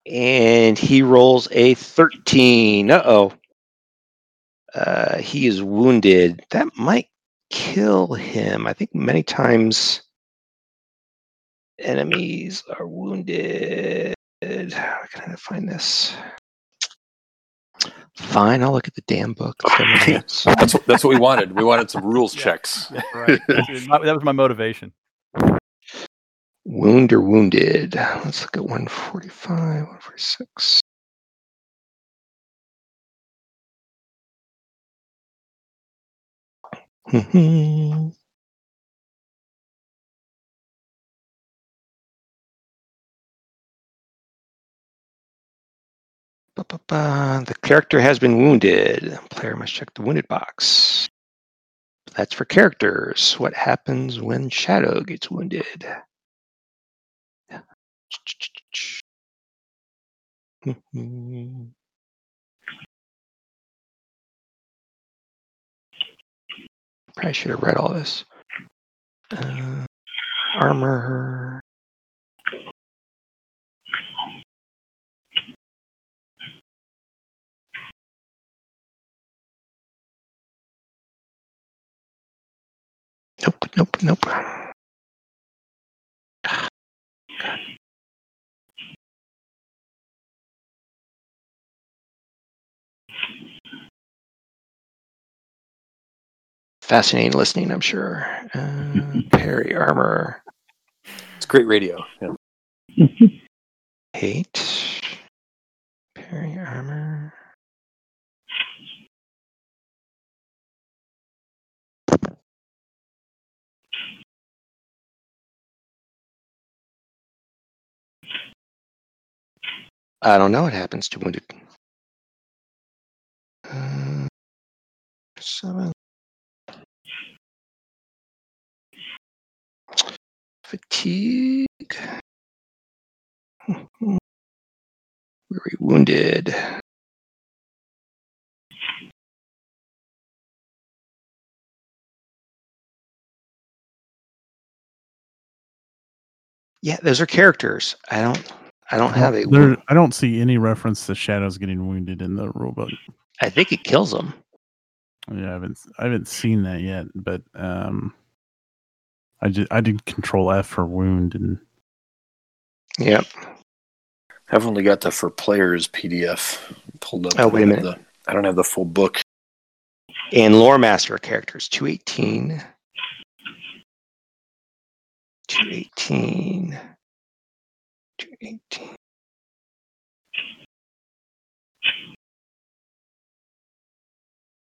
And he rolls a 13. Uh oh. Uh, he is wounded. That might kill him. I think many times enemies are wounded. How can I find this? Fine, I'll look at the damn book. instead of my notes. That's what, that's what we wanted. We wanted some rules checks. Right, that was my motivation. Wound or wounded? Let's look at 145, 146. Mhm. The character has been wounded. Player must check the wounded box. That's for characters. What happens when Shadow gets wounded? Probably should have read all this. Uh, armor. Nope, nope, nope. Fascinating listening, I'm sure. Uh, parry armor. It's great radio. Yeah. Eight. Parry armor. I don't know what happens to wounded. Seven. Fatigue. Hmm. Very wounded. Yeah, those are characters. I don't. I don't have a. There, I don't see any reference to shadows getting wounded in the rulebook. I think it kills them. Yeah, I haven't I haven't seen that yet, but um, I just I did Control F for wound and Yep. I've only got the for players PDF pulled up. Oh, wait a minute. the- I don't have the full book. And lore master characters 218. 218. 218.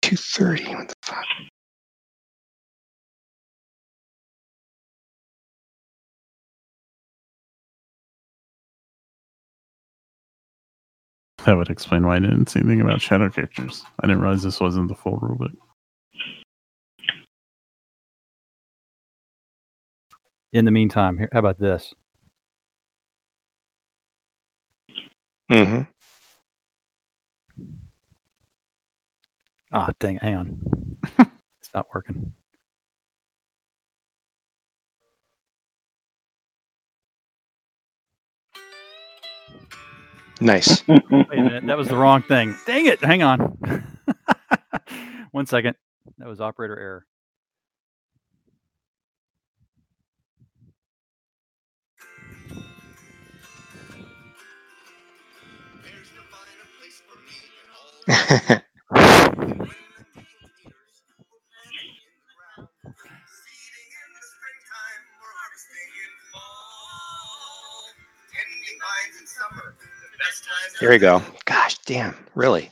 Two thirty. What the fuck? that would explain why I didn't see anything about shadow characters. I didn't realize this wasn't the full rulebook. In the meantime, here, how about this? Mm-hmm. Ah, dang, hang on. it's not working. Nice. Wait a minute, that was the wrong thing. Dang it, hang on. One second. That was operator error. Here we go. Gosh damn, really.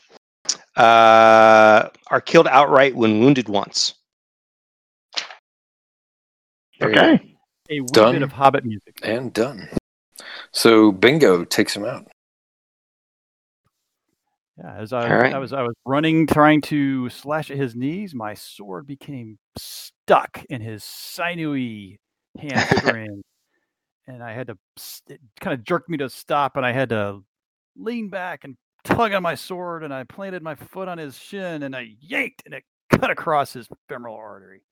Uh, are killed outright when wounded once. There. Okay. A wee Done. bit of Hobbit music. And done. So Bingo takes him out. Yeah, as I, right. I was I was running, trying to slash at his knees, my sword became stuck in his sinewy hamstring, and I had to. It kind of jerked me to stop, and I had to lean back and tug on my sword, and I planted my foot on his shin, and I yanked, and it cut across his femoral artery.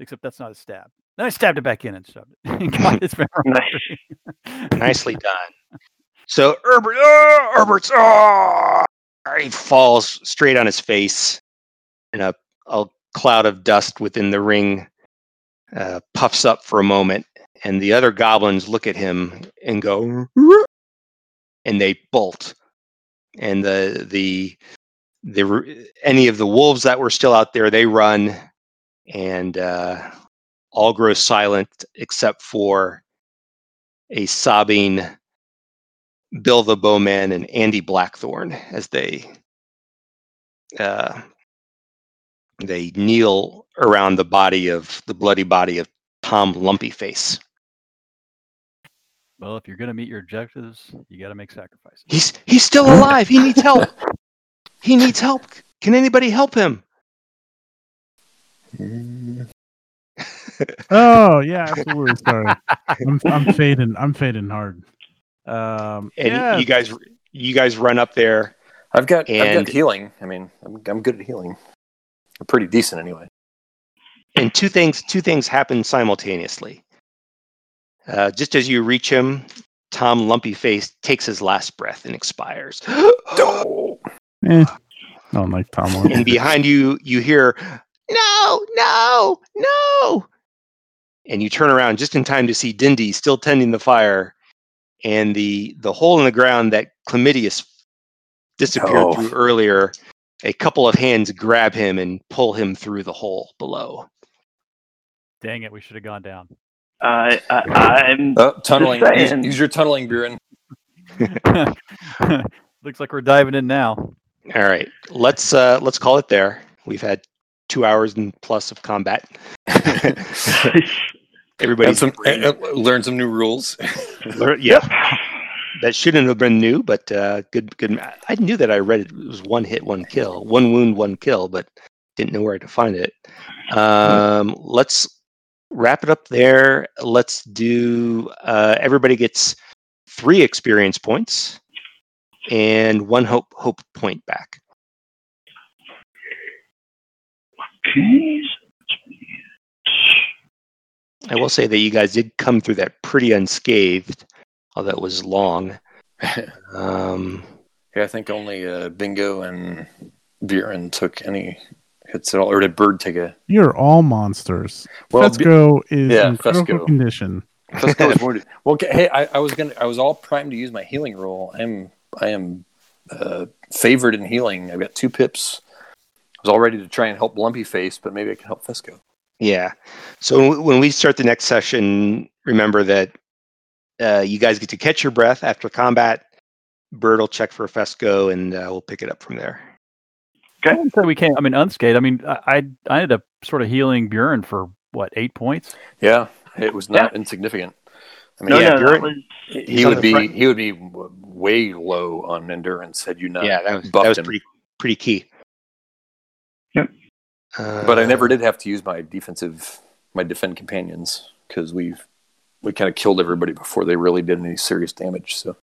Except that's not a stab. Then I stabbed it back in and shoved it. and got his femoral. Nicely done. So Herbert, oh, Herbert's, oh, he falls straight on his face, and a, a cloud of dust within the ring uh, puffs up for a moment, and the other goblins look at him and go, and they bolt, and the the the any of the wolves that were still out there, they run, and uh, all grow silent except for a sobbing Bill the Bowman and Andy Blackthorn as they uh, they kneel around the body of the bloody body of Tom Lumpyface. well, if you're going to meet your objectives, you got to make sacrifices. He's he's still alive. He needs help. he needs help. Can anybody help him? Oh yeah, absolutely. Sorry, I'm I'm fading. I'm fading hard. Um, And yeah, you guys you guys run up there. I've got I've got healing. I mean, I'm I'm good at healing. I'm pretty decent anyway. and two things two things happen simultaneously. Uh, just as you reach him, Tom Lumpy Face takes his last breath and expires. Oh, eh, I don't like Tom. Lawrence. and behind you, you hear, "No, no, no!" And you turn around just in time to see Dindy still tending the fire, and the the hole in the ground that Chlamydius disappeared No. through earlier. A couple of hands grab him and pull him through the hole below. Dang it, we should have gone down. I, I, I'm oh tunneling. Use, use your tunneling, Buren. Looks like we're diving in now. All right, let's uh, let's call it there. We've had two hours and plus of combat. And Everybody's some, uh, learn some new rules. yeah. that shouldn't have been new, but uh, good. Good. I knew that I read it, it was one hit, one kill, one wound, one kill, but didn't know where to find it. Um, let's wrap it up there. Let's do. Uh, everybody gets three experience points and one hope hope point back. Okay. I will say that you guys did come through that pretty unscathed, although it was long. Um, Yeah, I think only uh, Bingo and Buren took any hits at all, or did Bird take a? You're all monsters. Well, Fesco is yeah, in critical Fesco. condition. Fesco was wounded. Well, okay, hey, I, I was gonna, I was all primed to use my healing roll. I'm, I am uh, favored in healing. I've got two pips. I was all ready to try and help Lumpy Face, but maybe I can help Fesco. Yeah. So when we start the next session, remember that uh, you guys get to catch your breath after combat. Bird will check for Fesco, and uh, we'll pick it up from there. I wouldn't say we can't. I mean, unscathed. I mean, I I I ended up sort of healing Buren for what eight points. Yeah, it was not insignificant. I mean, No, Yeah, no, Buren- was he would be, front. he would be way low on endurance had you not. yeah, that was that was him. pretty pretty key. Yep. Uh, But I never did have to use my defensive, my defend companions because we've we kind of killed everybody before they really did any serious damage. So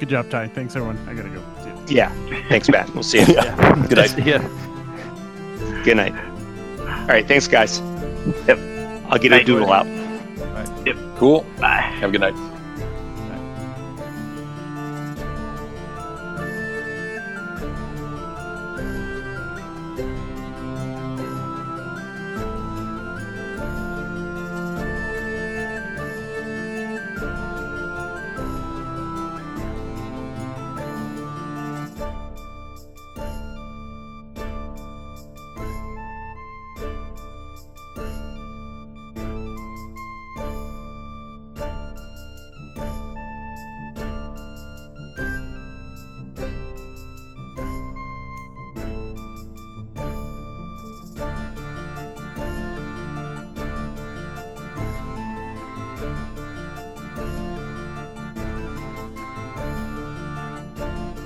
Good job, Ty. Thanks, everyone. I gotta go. See. Yeah. Thanks, Matt. We'll see you. yeah, good night. Yeah. Good night. All right. Thanks, guys. Yep. I'll get a Night. doodle out. Cool. bye. Have a good night.